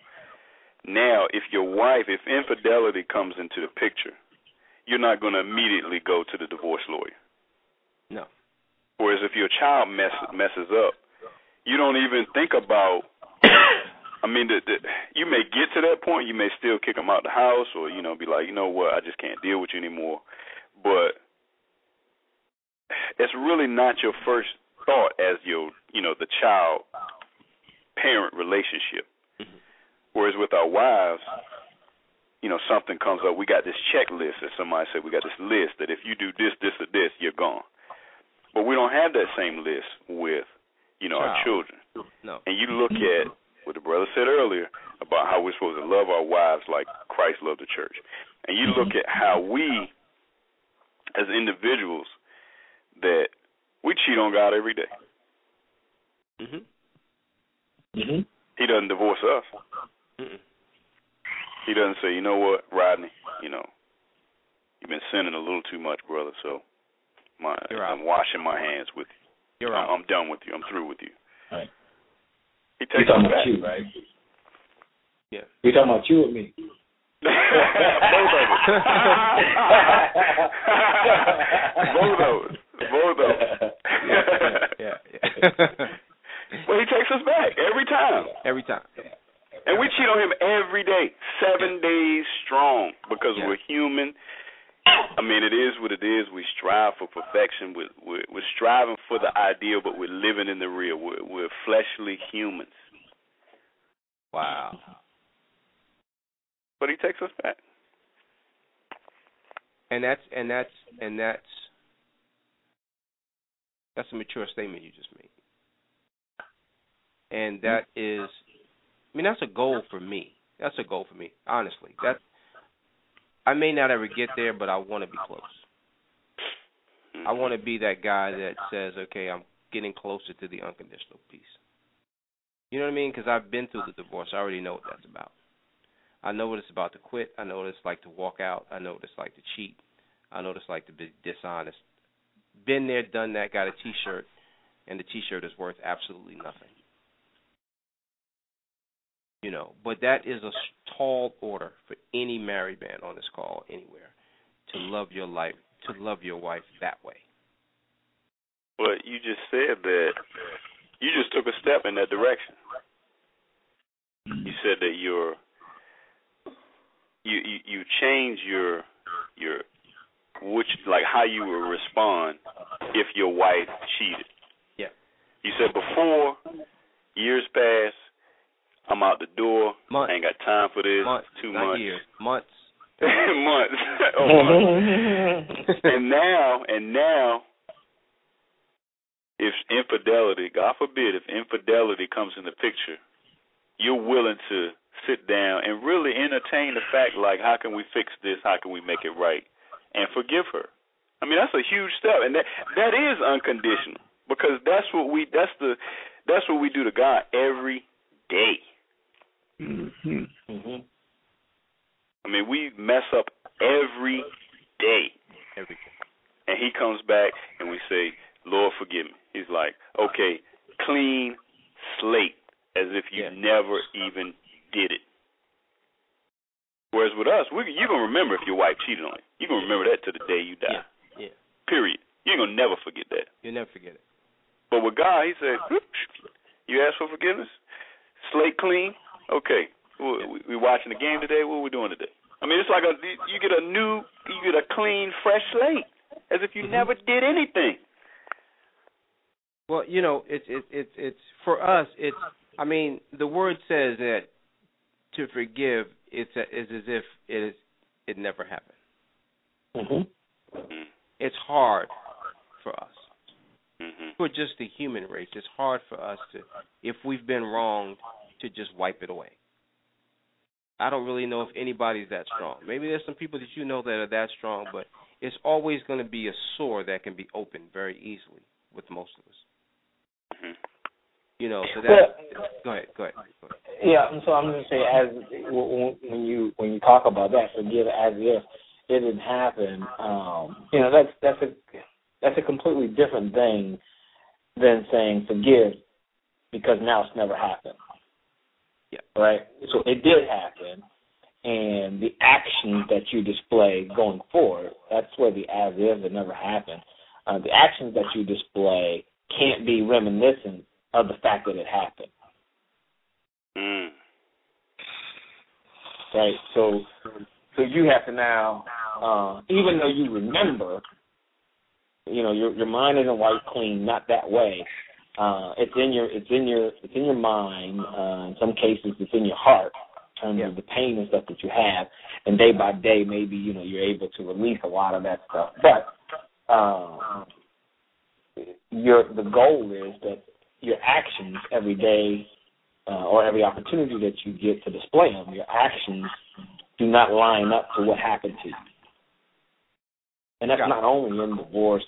now if your wife, if infidelity comes into the picture, you're not going to immediately go to the divorce lawyer. No. Whereas if your child mess, messes up, you don't even think about. I mean, the, the, you may get to that point. You may still kick them out the house, or you know, be like, you know what, I just can't deal with you anymore. But it's really not your first thought as your, you know, the child parent relationship. Mhm. Whereas with our wives, you know, something comes up. We got this checklist, as somebody said. We got this list that if you do this, this, or this, you're gone. But we don't have that same list with, you know, our children. No. And you look at what the brother said earlier about how we're supposed to love our wives like Christ loved the church. And you look at how we, as individuals, that we cheat on God every day. Mhm. hmm He doesn't divorce us. Mm-mm. He doesn't say, you know what, Rodney, you know, you've been sinning a little too much, brother. So my, You're. I'm washing my hands with you. You're I'm, out. I'm done with you. I'm through with you. Right. He You're takes talking about you, right? Yeah. You're talking about you or me? [LAUGHS] Both of us. [LAUGHS] Both of us. Both of us. yeah, yeah, yeah. [LAUGHS] Well, he takes us back every time. Every time. And we cheat on him every day, seven days strong, because Yeah. we're human. I mean, it is what it is. We strive for perfection. We're, we're, we're striving for the ideal, but we're living in the real. We're, we're fleshly humans. Wow. But he takes us back. And that's and that's and that's that's a mature statement you just made. And that mm-hmm. is I mean that's a goal for me. That's a goal for me, honestly. That I may not ever get there, but I want to be close. I want to be that guy that says, "Okay, I'm getting closer to the unconditional peace." You know what I mean? Because I've been through the divorce. I already know what that's about. I know what it's about to quit. I know what it's like to walk out. I know what it's like to cheat. I know what it's like to be dishonest. Been there, done that. Got a T-shirt, and the T-shirt is worth absolutely nothing. You know, but that is a tall order for any married man on this call anywhere to love your life, to love your wife that way. But you just said that you just took a step in that direction. You said that your you you, you change your your which like how you would respond if your wife cheated. Yeah. You said before years past, I'm out the door. Months. I ain't got time for this. Months, Too not much. years, months. [LAUGHS] months. [LAUGHS] oh, months. [LAUGHS] and now, and now, if infidelity, God forbid, if infidelity comes in the picture, you're willing to sit down and really entertain the fact, like, how can we fix this? How can we make it right? And forgive her. I mean, that's a huge step, and that that is unconditional because that's what we that's the that's what we do to God every day. Mhm. hmm I mean, we mess up every day. Everything. And he comes back and we say, Lord, forgive me. He's like, okay, clean slate, as if you Yeah. never even did it. Whereas with us, we, you're going to remember if your wife cheated on you. You're going to remember that to the day you die. Yeah. Yeah. Period. You're going to never forget that. You'll never forget it. But with God, he said, you ask for forgiveness? Slate clean? Okay. We, we watching the game today? What are we doing today? I mean, it's like a you get a new, you get a clean, fresh slate, as if you Mhm. never did anything. Well, you know, it's it's it's it's for us. It's I mean, the word says that to forgive it's a, is as if it is it never happened. hmm Mm-hmm. It's hard for us. Mm-hmm. For just the human race, it's hard for us to, if we've been wronged, to just wipe it away. I don't really know if anybody's that strong. Maybe there's some people that you know that are that strong, but it's always going to be a sore that can be opened very easily with most of us. Mm-hmm. You know, so Well, that. Go ahead. Go ahead. Go ahead. Yeah, and so I'm going to say as when when you when you talk about that, forgive as if it didn't happen. Um, you know, that's that's a that's a completely different thing than saying forgive because now it's never happened. Yeah. Right. So it did happen, and the actions that you display going forward, that's where the as is it never happened. Uh, the actions that you display can't be reminiscent of the fact that it happened. Mm. right? So, so you have to now, uh, even though you remember, you know, your your mind isn't wiped clean, not that way. Uh, it's in your it's in your it's in your mind. Uh, in some cases, it's in your heart in terms Yeah. of the pain and stuff that you have. And day by day, maybe you know you're able to release a lot of that stuff. But uh, your the goal is that your actions every day uh, or every opportunity that you get to display them, your actions do not line up to what happened to you. And that's Got it. not only in divorce,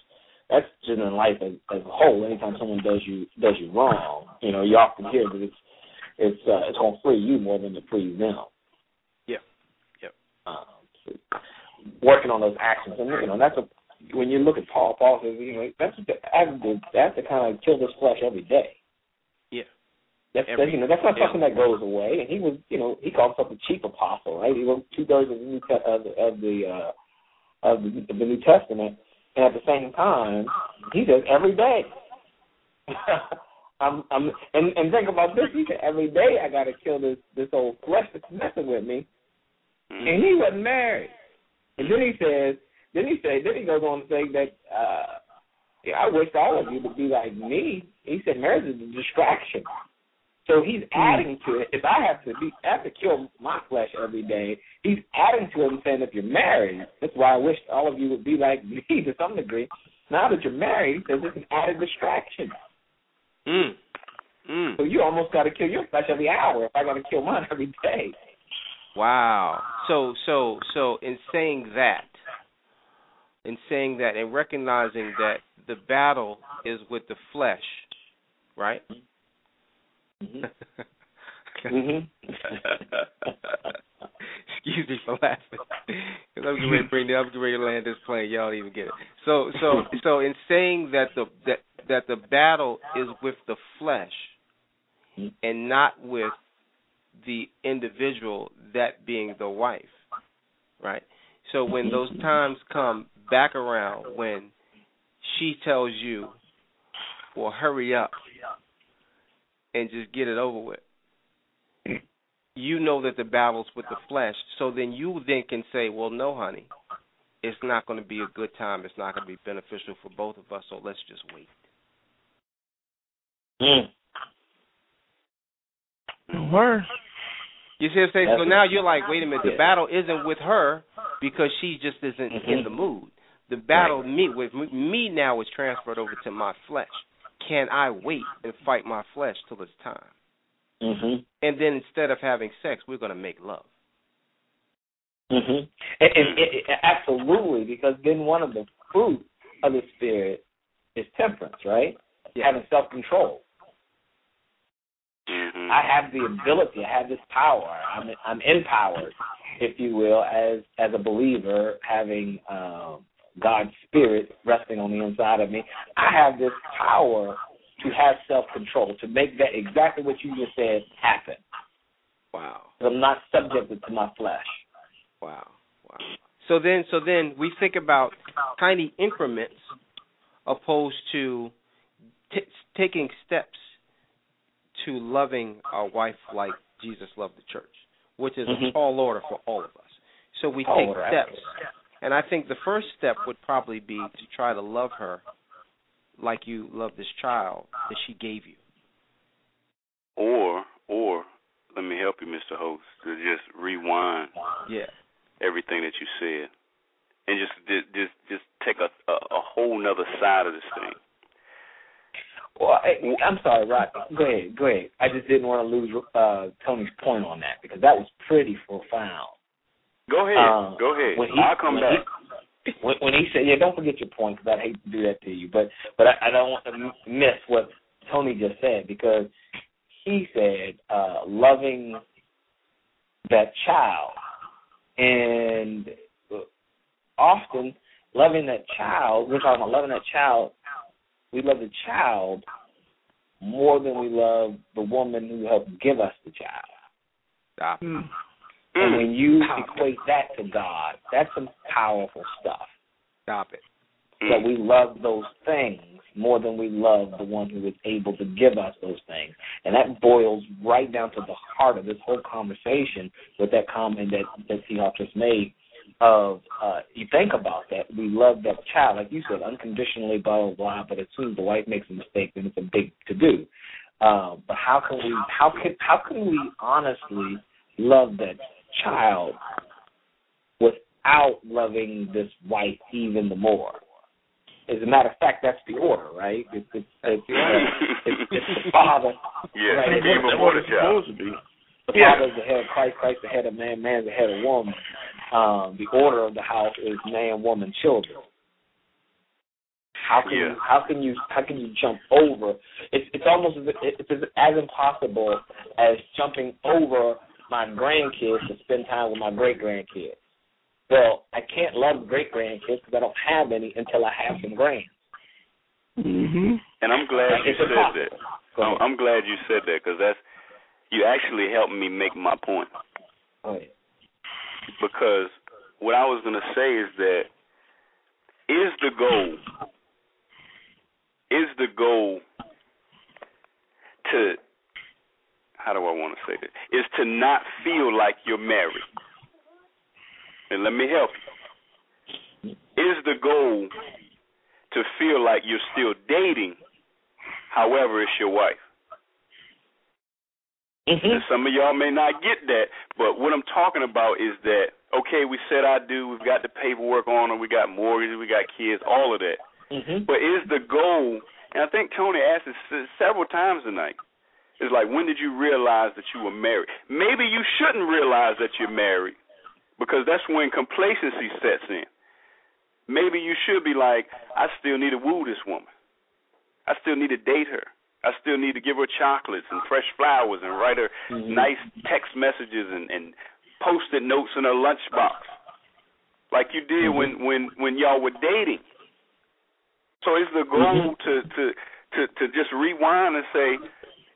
that's just in life as, as a whole. Anytime someone does you does you wrong, you know, you often hear that it's it's uh, it's gonna free you more than it frees them. Yeah. Yep. Um, so working on those actions, and you know, that's a when you look at Paul. Paul says, you know, that's the, that's the, kind of kill this flesh every day. Yeah. That's, Every- that's you know that's not yeah. something that goes away. And he was you know he called himself a chief apostle, right? He wrote two thirds of the New of the of the, uh, of the of the New Testament, and at the same time he says every day [LAUGHS] I'm, I'm, and, and think about this. He said every day I got to kill this this old flesh that's messing with me, Mm-hmm. and he wasn't married. And then he says, then he said, then he goes on to say that, uh, yeah, I wish all of you would be like me. He said marriage is a distraction. So he's adding to it. If I have to be, I have to kill my flesh every day. He's adding to it and saying, if you're married, that's why I wish all of you would be like [LAUGHS] me to some degree. Now that you're married, it's an added distraction. Mm. Mm. So you almost got to kill your flesh every hour. If I got to kill mine every day. Wow. So so so in saying that, in saying that, and recognizing that the battle is with the flesh, right? Mm-hmm. Mm-hmm. [LAUGHS] [LAUGHS] Excuse me for laughing. Cause I'm getting ready to bring the, I'm getting ready to land this plane. Y'all don't even get it. So so [LAUGHS] so in saying that the that that the battle is with the flesh and not with the individual, that being the wife, right? So when those times come back around, when she tells you, "Well, hurry up and just get it over with," [LAUGHS] you know that the battle's with the flesh. So then you then can say, "Well, no, honey, it's not going to be a good time. It's not going to be beneficial for both of us. So let's just wait." Mm. Word. You see what I'm saying? So now you're like, wait a minute, the battle isn't with her because she just isn't Mhm. in the mood. The battle me with me now is transferred over to my flesh. Can I wait and fight my flesh till it's time? Mm-hmm. And then instead of having sex, we're going to make love. Mm-hmm. And, and, and, and absolutely, because then one of the fruits of the spirit is temperance, right? Yeah. Having self control. Mhm. I have the ability. I have this power. I'm I'm empowered, if you will, as as a believer, having um, God's spirit resting on the inside of me. I have this power to have self control to make that exactly what you just said happen. Wow. I'm not subjected to my flesh. Wow. Wow. So then so then we think about tiny increments opposed to t- taking steps to loving our wife like Jesus loved the church, which is a Mhm. tall order for all of us. So we take order, steps. Absolutely. And I think the first step would probably be to try to love her like you love this child that she gave you. Or or let me help you, Mr. Host, to just rewind Yeah. everything that you said, and just just just, just take a, a a whole nother side of this thing. Well, I, I'm sorry, Rod. Go ahead, go ahead. I just didn't want to lose uh, Tony's point on that because that was pretty profound. Go ahead, Um, go ahead. when he- I'll come when back. He, when, when he said, "Yeah, don't forget your point," because I'd hate to do that to you, but but I, I don't want to miss what Tony just said because he said uh, loving that child, and often loving that child. We're talking about loving that child. We love the child more than we love the woman who helped give us the child. Stop. Mm. And Mm. when you equate that to God, that's some powerful stuff. Stop it. That we love those things more than we love the one who is able to give us those things. And that boils right down to the heart of this whole conversation with that comment that, that Seahawk just made of uh you think about that, we love that child, like you said, unconditionally, blah blah blah, but as soon as the wife makes a mistake then it's a big to do. Um, but how can we how can how can we honestly love that child without loving this wife even the more? As a matter of fact, that's the order, right? It's, it's, it's, [LAUGHS] it's, it's the father. Yeah, Right. he gave That's him what more the child. supposed to be. The Yeah. father is the head of Christ, Christ the head of man, man's the head of woman. Um, the order of the house is man, woman, children. How can Yeah. you how can you how can you jump over? It's it's almost as, it's as, as impossible as jumping over my grandkids to spend time with my great grandkids. Well, I can't love great grandkids because I don't have any until I have some grands. Mhm. And I'm glad you said impossible. that. I'm. I'm glad you said that because that's you actually helped me make my point. Go ahead. Because what I was going to say is that is the goal is the goal to how do I want to say this? Is to not feel like you're married. And let me help you. Is the goal to feel like you're still dating, however, it's your wife? Mm-hmm. Some of y'all may not get that, but what I'm talking about is that okay, we said I do, we've got the paperwork on them, we got mortgages, we got kids, all of that. Mm-hmm. But is the goal? And I think Tony asked this several times tonight. It's like when did you realize that you were married? Maybe you shouldn't realize that you're married because that's when complacency sets in. Maybe you should be like, I still need to woo this woman. I still need to date her. I still need to give her chocolates and fresh flowers and write her Mhm. nice text messages and, and post-it notes in her lunchbox, like you did Mhm. when when when y'all were dating. So is the goal Mhm. to to to to just rewind and say,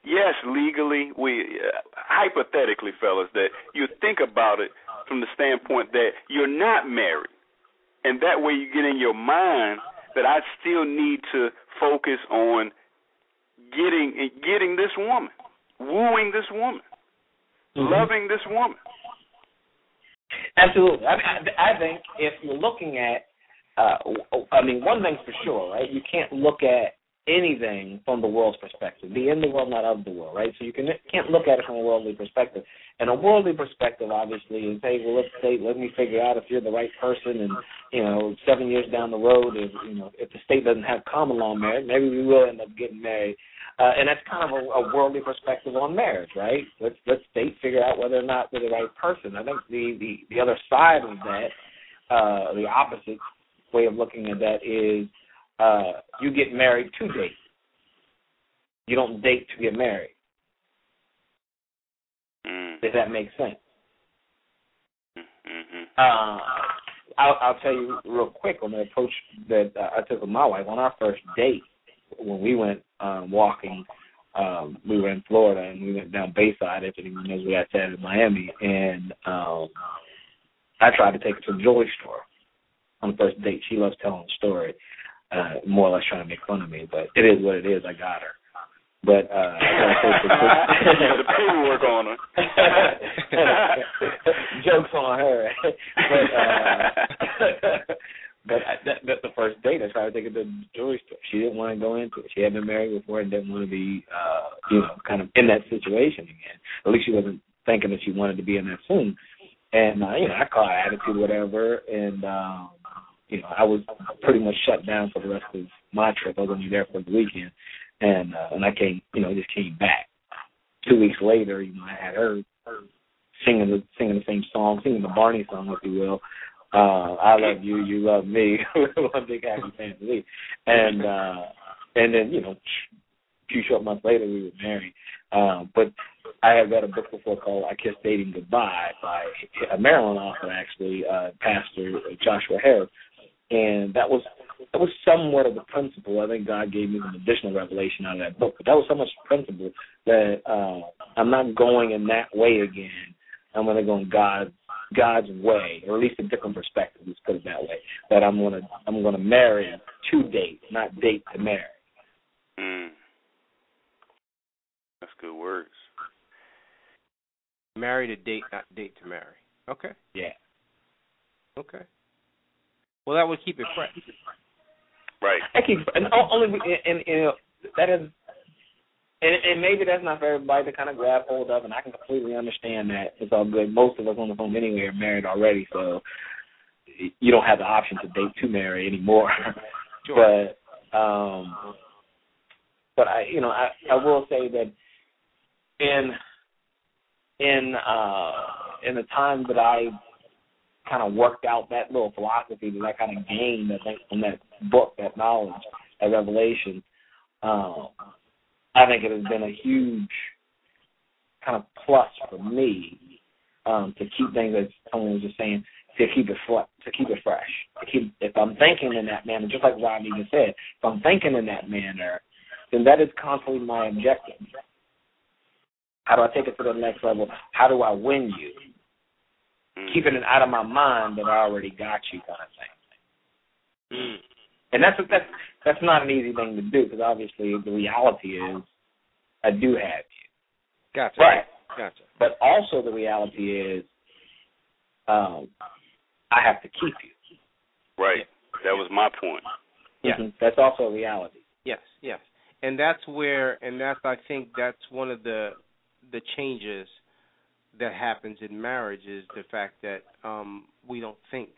yes, legally, we uh, hypothetically, fellas, that you think about it from the standpoint that you're not married, and that way you get in your mind that I still need to focus on getting getting this woman, wooing this woman, Mhm. loving this woman. Absolutely. I, I, I think if you're looking at, uh, I mean, one thing's for sure, right? You can't look at anything from the world's perspective. Be in the world, not of the world, right? So you can can't look at it from a worldly perspective. And a worldly perspective, obviously, is hey, well, let's say, let me figure out if you're the right person, and you know, seven years down the road, if you know, if the state doesn't have common law marriage, maybe we will end up getting married. Uh, and that's kind of a, a worldly perspective on marriage, right? Let's let's state figure out whether or not we're the right person. I think the the the other side of that, uh, the opposite way of looking at that is uh, you get married to date. You don't date to get married. Mm. If that makes sense. Mm-hmm. Uh, I'll, I'll tell you real quick on the approach that uh, I took with my wife on our first date when we went um, walking. Um, we were in Florida and we went down Bayside. If anyone knows where that's at in Miami, and um, I tried to take her to the jewelry store on the first date. She loves telling the story, uh, more or less trying to make fun of me, but it is what it is. I got her. But uh, [LAUGHS] the paperwork on her. [LAUGHS] Jokes on her. [LAUGHS] but uh, but I, that, that's the first date. I tried to take her to the jewelry store. She didn't want to go into it. She had been married before and didn't want to be, uh, you know, kind of in that situation again. At least she wasn't thinking that she wanted to be in that soon. And uh, you know, I caught her attitude, whatever, and um, you know, I was pretty much shut down for the rest of my trip. I was only there for the weekend, and uh, and I came, you know, just came back. Two weeks later, you know, I had her singing the singing the same song, singing the Barney song, if you will. Uh, I love you, you love me, [LAUGHS] one big happy family, and uh, and then you know, a few short months later, we were married. Uh, but I had read a book before called "I Kissed Dating Goodbye" by a Maryland author, actually, uh, Pastor Joshua Harris, and that was that was somewhat of the principle. I think God gave me some additional revelation out of that book, but that was so much principle that uh, I'm not going in that way again. I'm going to go in God's God's way, or at least a different perspective. Let's put it that way. That I'm going to I'm going to marry to date, not date to marry. Mm. That's good words. Marry to date, not date to marry. Okay. Yeah. Okay. Well, that would keep it fresh. Right. I keep and only and, and you know that is and, and maybe that's not for everybody to kind of grab hold of, and I can completely understand that. It's all good. Most of us on the phone anyway are married already, so you don't have the option to date to marry anymore. [LAUGHS] Sure. but um, but I you know I I will say that in in uh in the time that I kind of worked out that little philosophy that I kind of gained, I think, from that book, that knowledge, that revelation. Um, I think it has been a huge kind of plus for me um, to keep things, as someone was just saying, to keep it fl- to keep it fresh. To keep, if I'm thinking in that manner, just like Rodney just said, if I'm thinking in that manner, then that is constantly my objective. How do I take it to the next level? How do I win you? Mm. keeping it out of my mind that I already got you kind of thing. Mm. And that's that's that's not an easy thing to do because obviously the reality is I do have you. Gotcha. Right. Gotcha. But also the reality is, um, I have to keep you. Right. That was my point. Yeah. Mhm. That's also a reality. Yes, yes. And that's where and that's I think that's one of the the changes that happens in marriage is the fact that um we don't think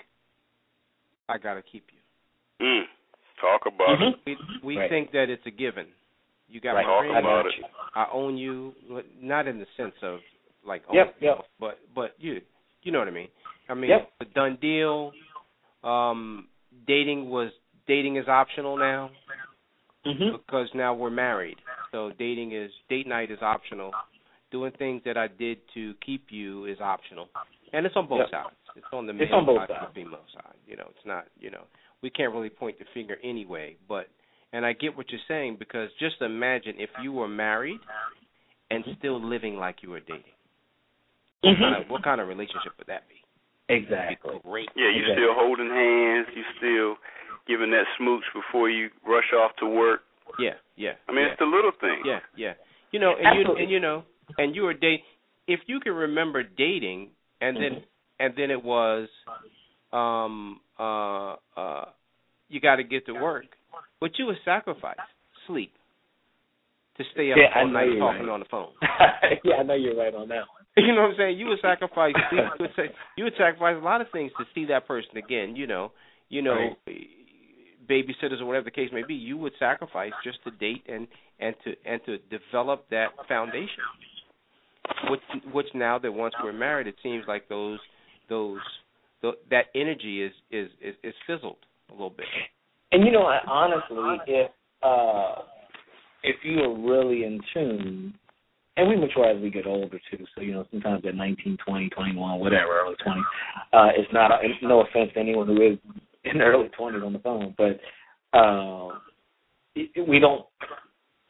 I got to keep you. Mm. Talk about it. We we Right. think that it's a given. You got Right. my Talk ring, about got it. I own you, not in the sense of like Yep, own, yep. but but you you know what I mean. I mean, Yep. a done deal. Um, dating was dating is optional now Mm-hmm. because now we're married. So dating is date night is optional. Doing things that I did to keep you is optional, and it's on both Yep. sides. It's on the It's male on both side and the female side. You know, it's not. You know, we can't really point the finger anyway. But and I get what you're saying because just imagine if you were married and still living like you were dating. What, mm-hmm. kind of, what kind of relationship would that be? Exactly. Great. Yeah, you Exactly. still holding hands. You're still giving that smooch before you rush off to work. Yeah, yeah. I mean, yeah. it's the little things. Yeah, yeah. You know, and you and you know, and you were date. If you can remember dating, and then Mhm. and then it was, um, uh, uh, you got to get to work, but you would sacrifice sleep to stay up Yeah, all night talking right. on the phone. [LAUGHS] yeah, I know you're right on that one. [LAUGHS] You know what I'm saying? You would sacrifice sleep. You would, say, you would sacrifice a lot of things to see that person again. You know, you know, babysitters or whatever the case may be. You would sacrifice just to date and and to and to develop that foundation. Which which now that once we're married, it seems like those those th- that energy is, is is is fizzled a little bit. And you know, I, honestly, if uh if you are really in tune, and we mature as we get older too. So you know, sometimes at nineteen, twenty, twenty-one, whatever, early 20, uh, it's not. A, no offense to anyone who is in their early 20s on the phone, but um, it- we don't.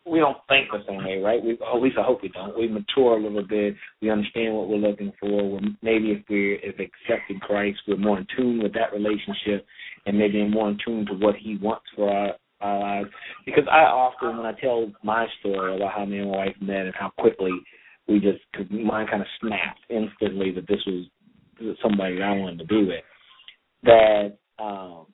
We don't think the same way, right? We, at least I hope we don't. We mature a little bit. We understand what we're looking for. We're, maybe if we're if accepted Christ, we're more in tune with that relationship, and maybe more in tune to what He wants for our our lives. Because I often, when I tell my story about how me and my wife met and how quickly we just, cause mine kind of snapped instantly that this was somebody that I wanted to be with. That um,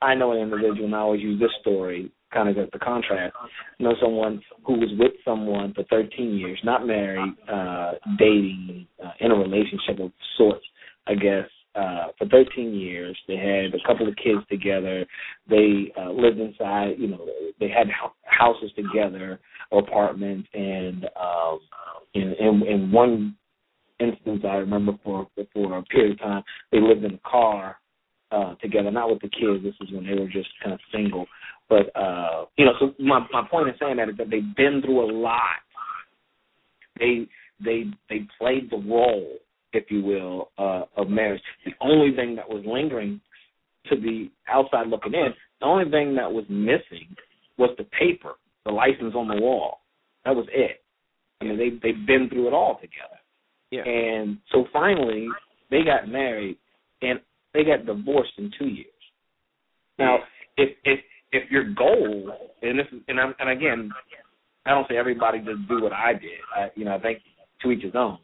I know an individual, and I always use this story kind of as the contrast. Know someone who was with someone for 13 years, not married, uh, dating, uh, in a relationship of sorts, I guess, uh, for 13 years. They had a couple of kids together. They uh, lived inside, you know, they had hou- houses together, apartments, and um, in, in, in one instance, I remember for for a period of time, they lived in a car uh, together, not with the kids. This is when they were just kind of single. But uh, you know, so my my point in saying that is that they've been through a lot. They they they played the role, if you will, uh, of marriage. The only thing that was lingering to the outside looking in, the only thing that was missing was the paper, the license on the wall. That was it. I mean, they they've been through it all together. Yeah. And so finally, they got married, and they got divorced in two years. Now, if if if your goal, and this is, and I'm, and again, I don't say everybody just do what I did. I, you know, I think to each his own.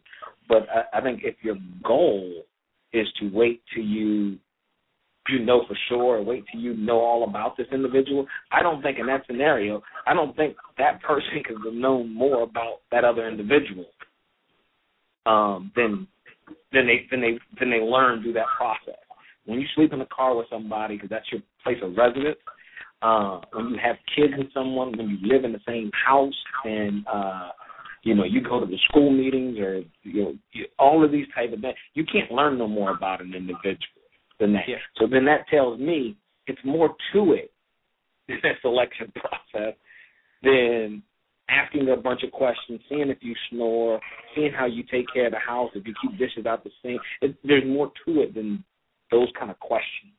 But I, I think if your goal is to wait till you you know for sure, or wait till you know all about this individual, I don't think in that scenario, I don't think that person [LAUGHS] could have known more about that other individual um, than than they than they than they learn through that process. When you sleep in the car with somebody, because that's your place of residence, uh, when you have kids with someone, when you live in the same house, and uh, you know you go to the school meetings or you know you, all of these type of things, you can't learn no more about an individual than that. Yeah. So then that tells me it's more to it in that [LAUGHS] selection process than asking a bunch of questions, seeing if you snore, seeing how you take care of the house, if you keep dishes out the sink. It, there's more to it than those kind of questions.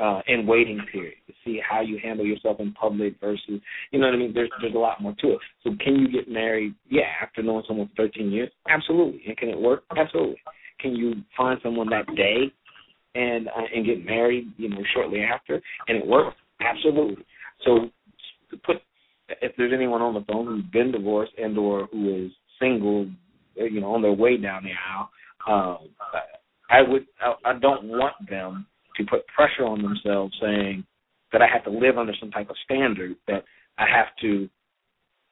Uh, waiting period to see how you handle yourself in public versus, you know what I mean. There's there's a lot more to it. So can you get married? Yeah, after knowing someone for 13 years, absolutely. And can it work? Absolutely. Can you find someone that day and uh, and get married, you know, shortly after, and it works? Absolutely. So put if there's anyone on the phone who's been divorced and or who is single, you know, on their way down the aisle, um, I would I, I don't want them to put pressure on themselves saying that I have to live under some type of standard that I have to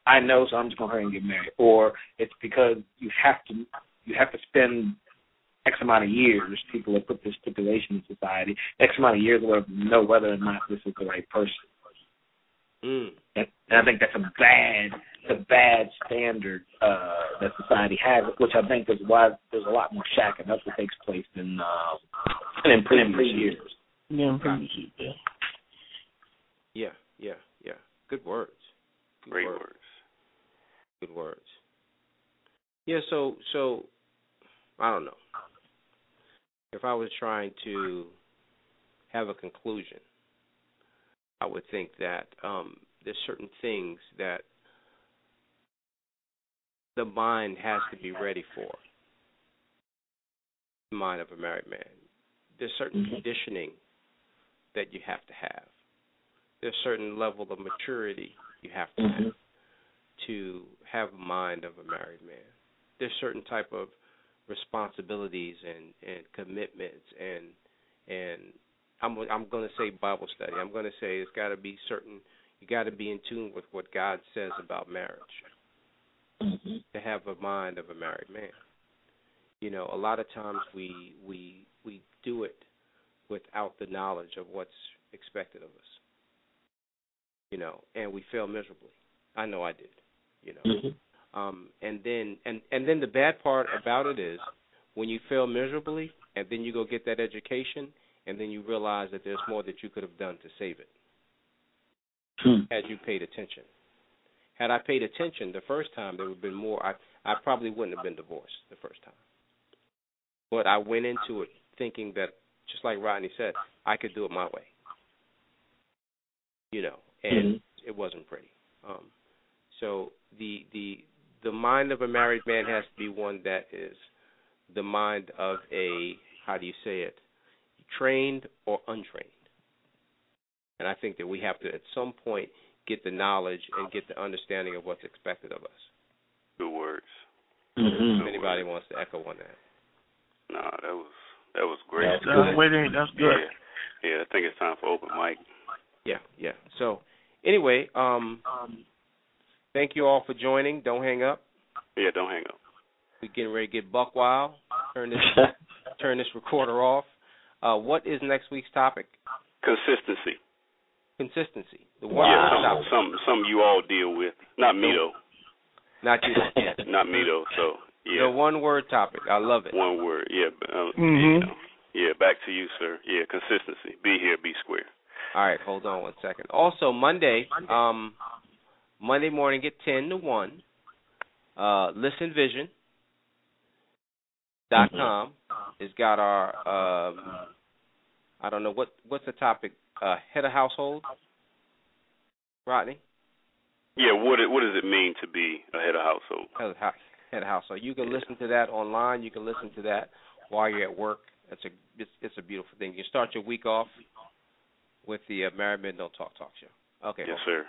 I know so I'm just gonna hurry and get married. Or it's because you have to you have to spend X amount of years, people have put this stipulation in society, X amount of years to know whether or not this is the right person. Mm. And I think that's a bad, a bad standard uh, that society has, which I think is why there's a lot more shacking up that takes place than uh, in previous years. Yeah, in previous years. Yeah. Yeah, yeah, yeah. Good words. Good Great words. words. Good words. Yeah, so so I don't know. If I was trying to have a conclusion, I would think that um there's certain things that the mind has to be ready for. The mind of a married man. There's certain Mhm. conditioning that you have to have. There's certain level of maturity you have to have Mhm. to have a mind of a married man. There's certain type of responsibilities and and commitments and and I'm I'm going to say Bible study. I'm going to say it's got to be certain. You got to be in tune with what God says about marriage Mhm. to have a mind of a married man. You know, a lot of times we we we do it without the knowledge of what's expected of us. You know, and we fail miserably. I know I did. You know. Mhm. Um, and then and and then the bad part about it is when you fail miserably, and then you go get that education, and then you realize that there's more that you could have done to save it Hmm. had you paid attention. Had I paid attention the first time, there would have been more. I I probably wouldn't have been divorced the first time. But I went into it thinking that, just like Rodney said, I could do it my way. You know, and Mhm. it wasn't pretty. Um, so the the the mind of a married man has to be one that is the mind of a how do you say it, trained or untrained. And I think that we have to at some point get the knowledge and get the understanding of what's expected of us. Good words. Mhm. If anybody wants to echo on that. Nah, that was that was great. That's good. Wait, that's good. Yeah, yeah. I think it's time for open mic. Yeah, yeah. So anyway, um thank you all for joining. Don't hang up. Yeah, don't hang up. We're getting ready to get buck wild. Turn this [LAUGHS] turn this recorder off. Uh, what is next week's topic? Consistency. Consistency. The one Yeah, word some, topic. some some you all deal with. Not me though. Not you. Yeah. [LAUGHS] Not me though. So yeah, The one word topic. I love it. one word. Yeah, but, uh, Mhm. you know. yeah. Back to you, sir. Yeah, consistency. Be here, be square. All right, hold on one second. Also Monday, um Monday morning at ten to one, uh Listen Vision dot com has got our um I don't know what what's the topic? Uh head of household? Rodney? Yeah, what it, what does it mean to be a head of household? Head of, hou- head of household. You can listen to that online. You can listen to that while you're at work. It's a it's, it's a beautiful thing. You start your week off with the uh, Married Men Don't Talk Talk show. Okay. Yes, sir.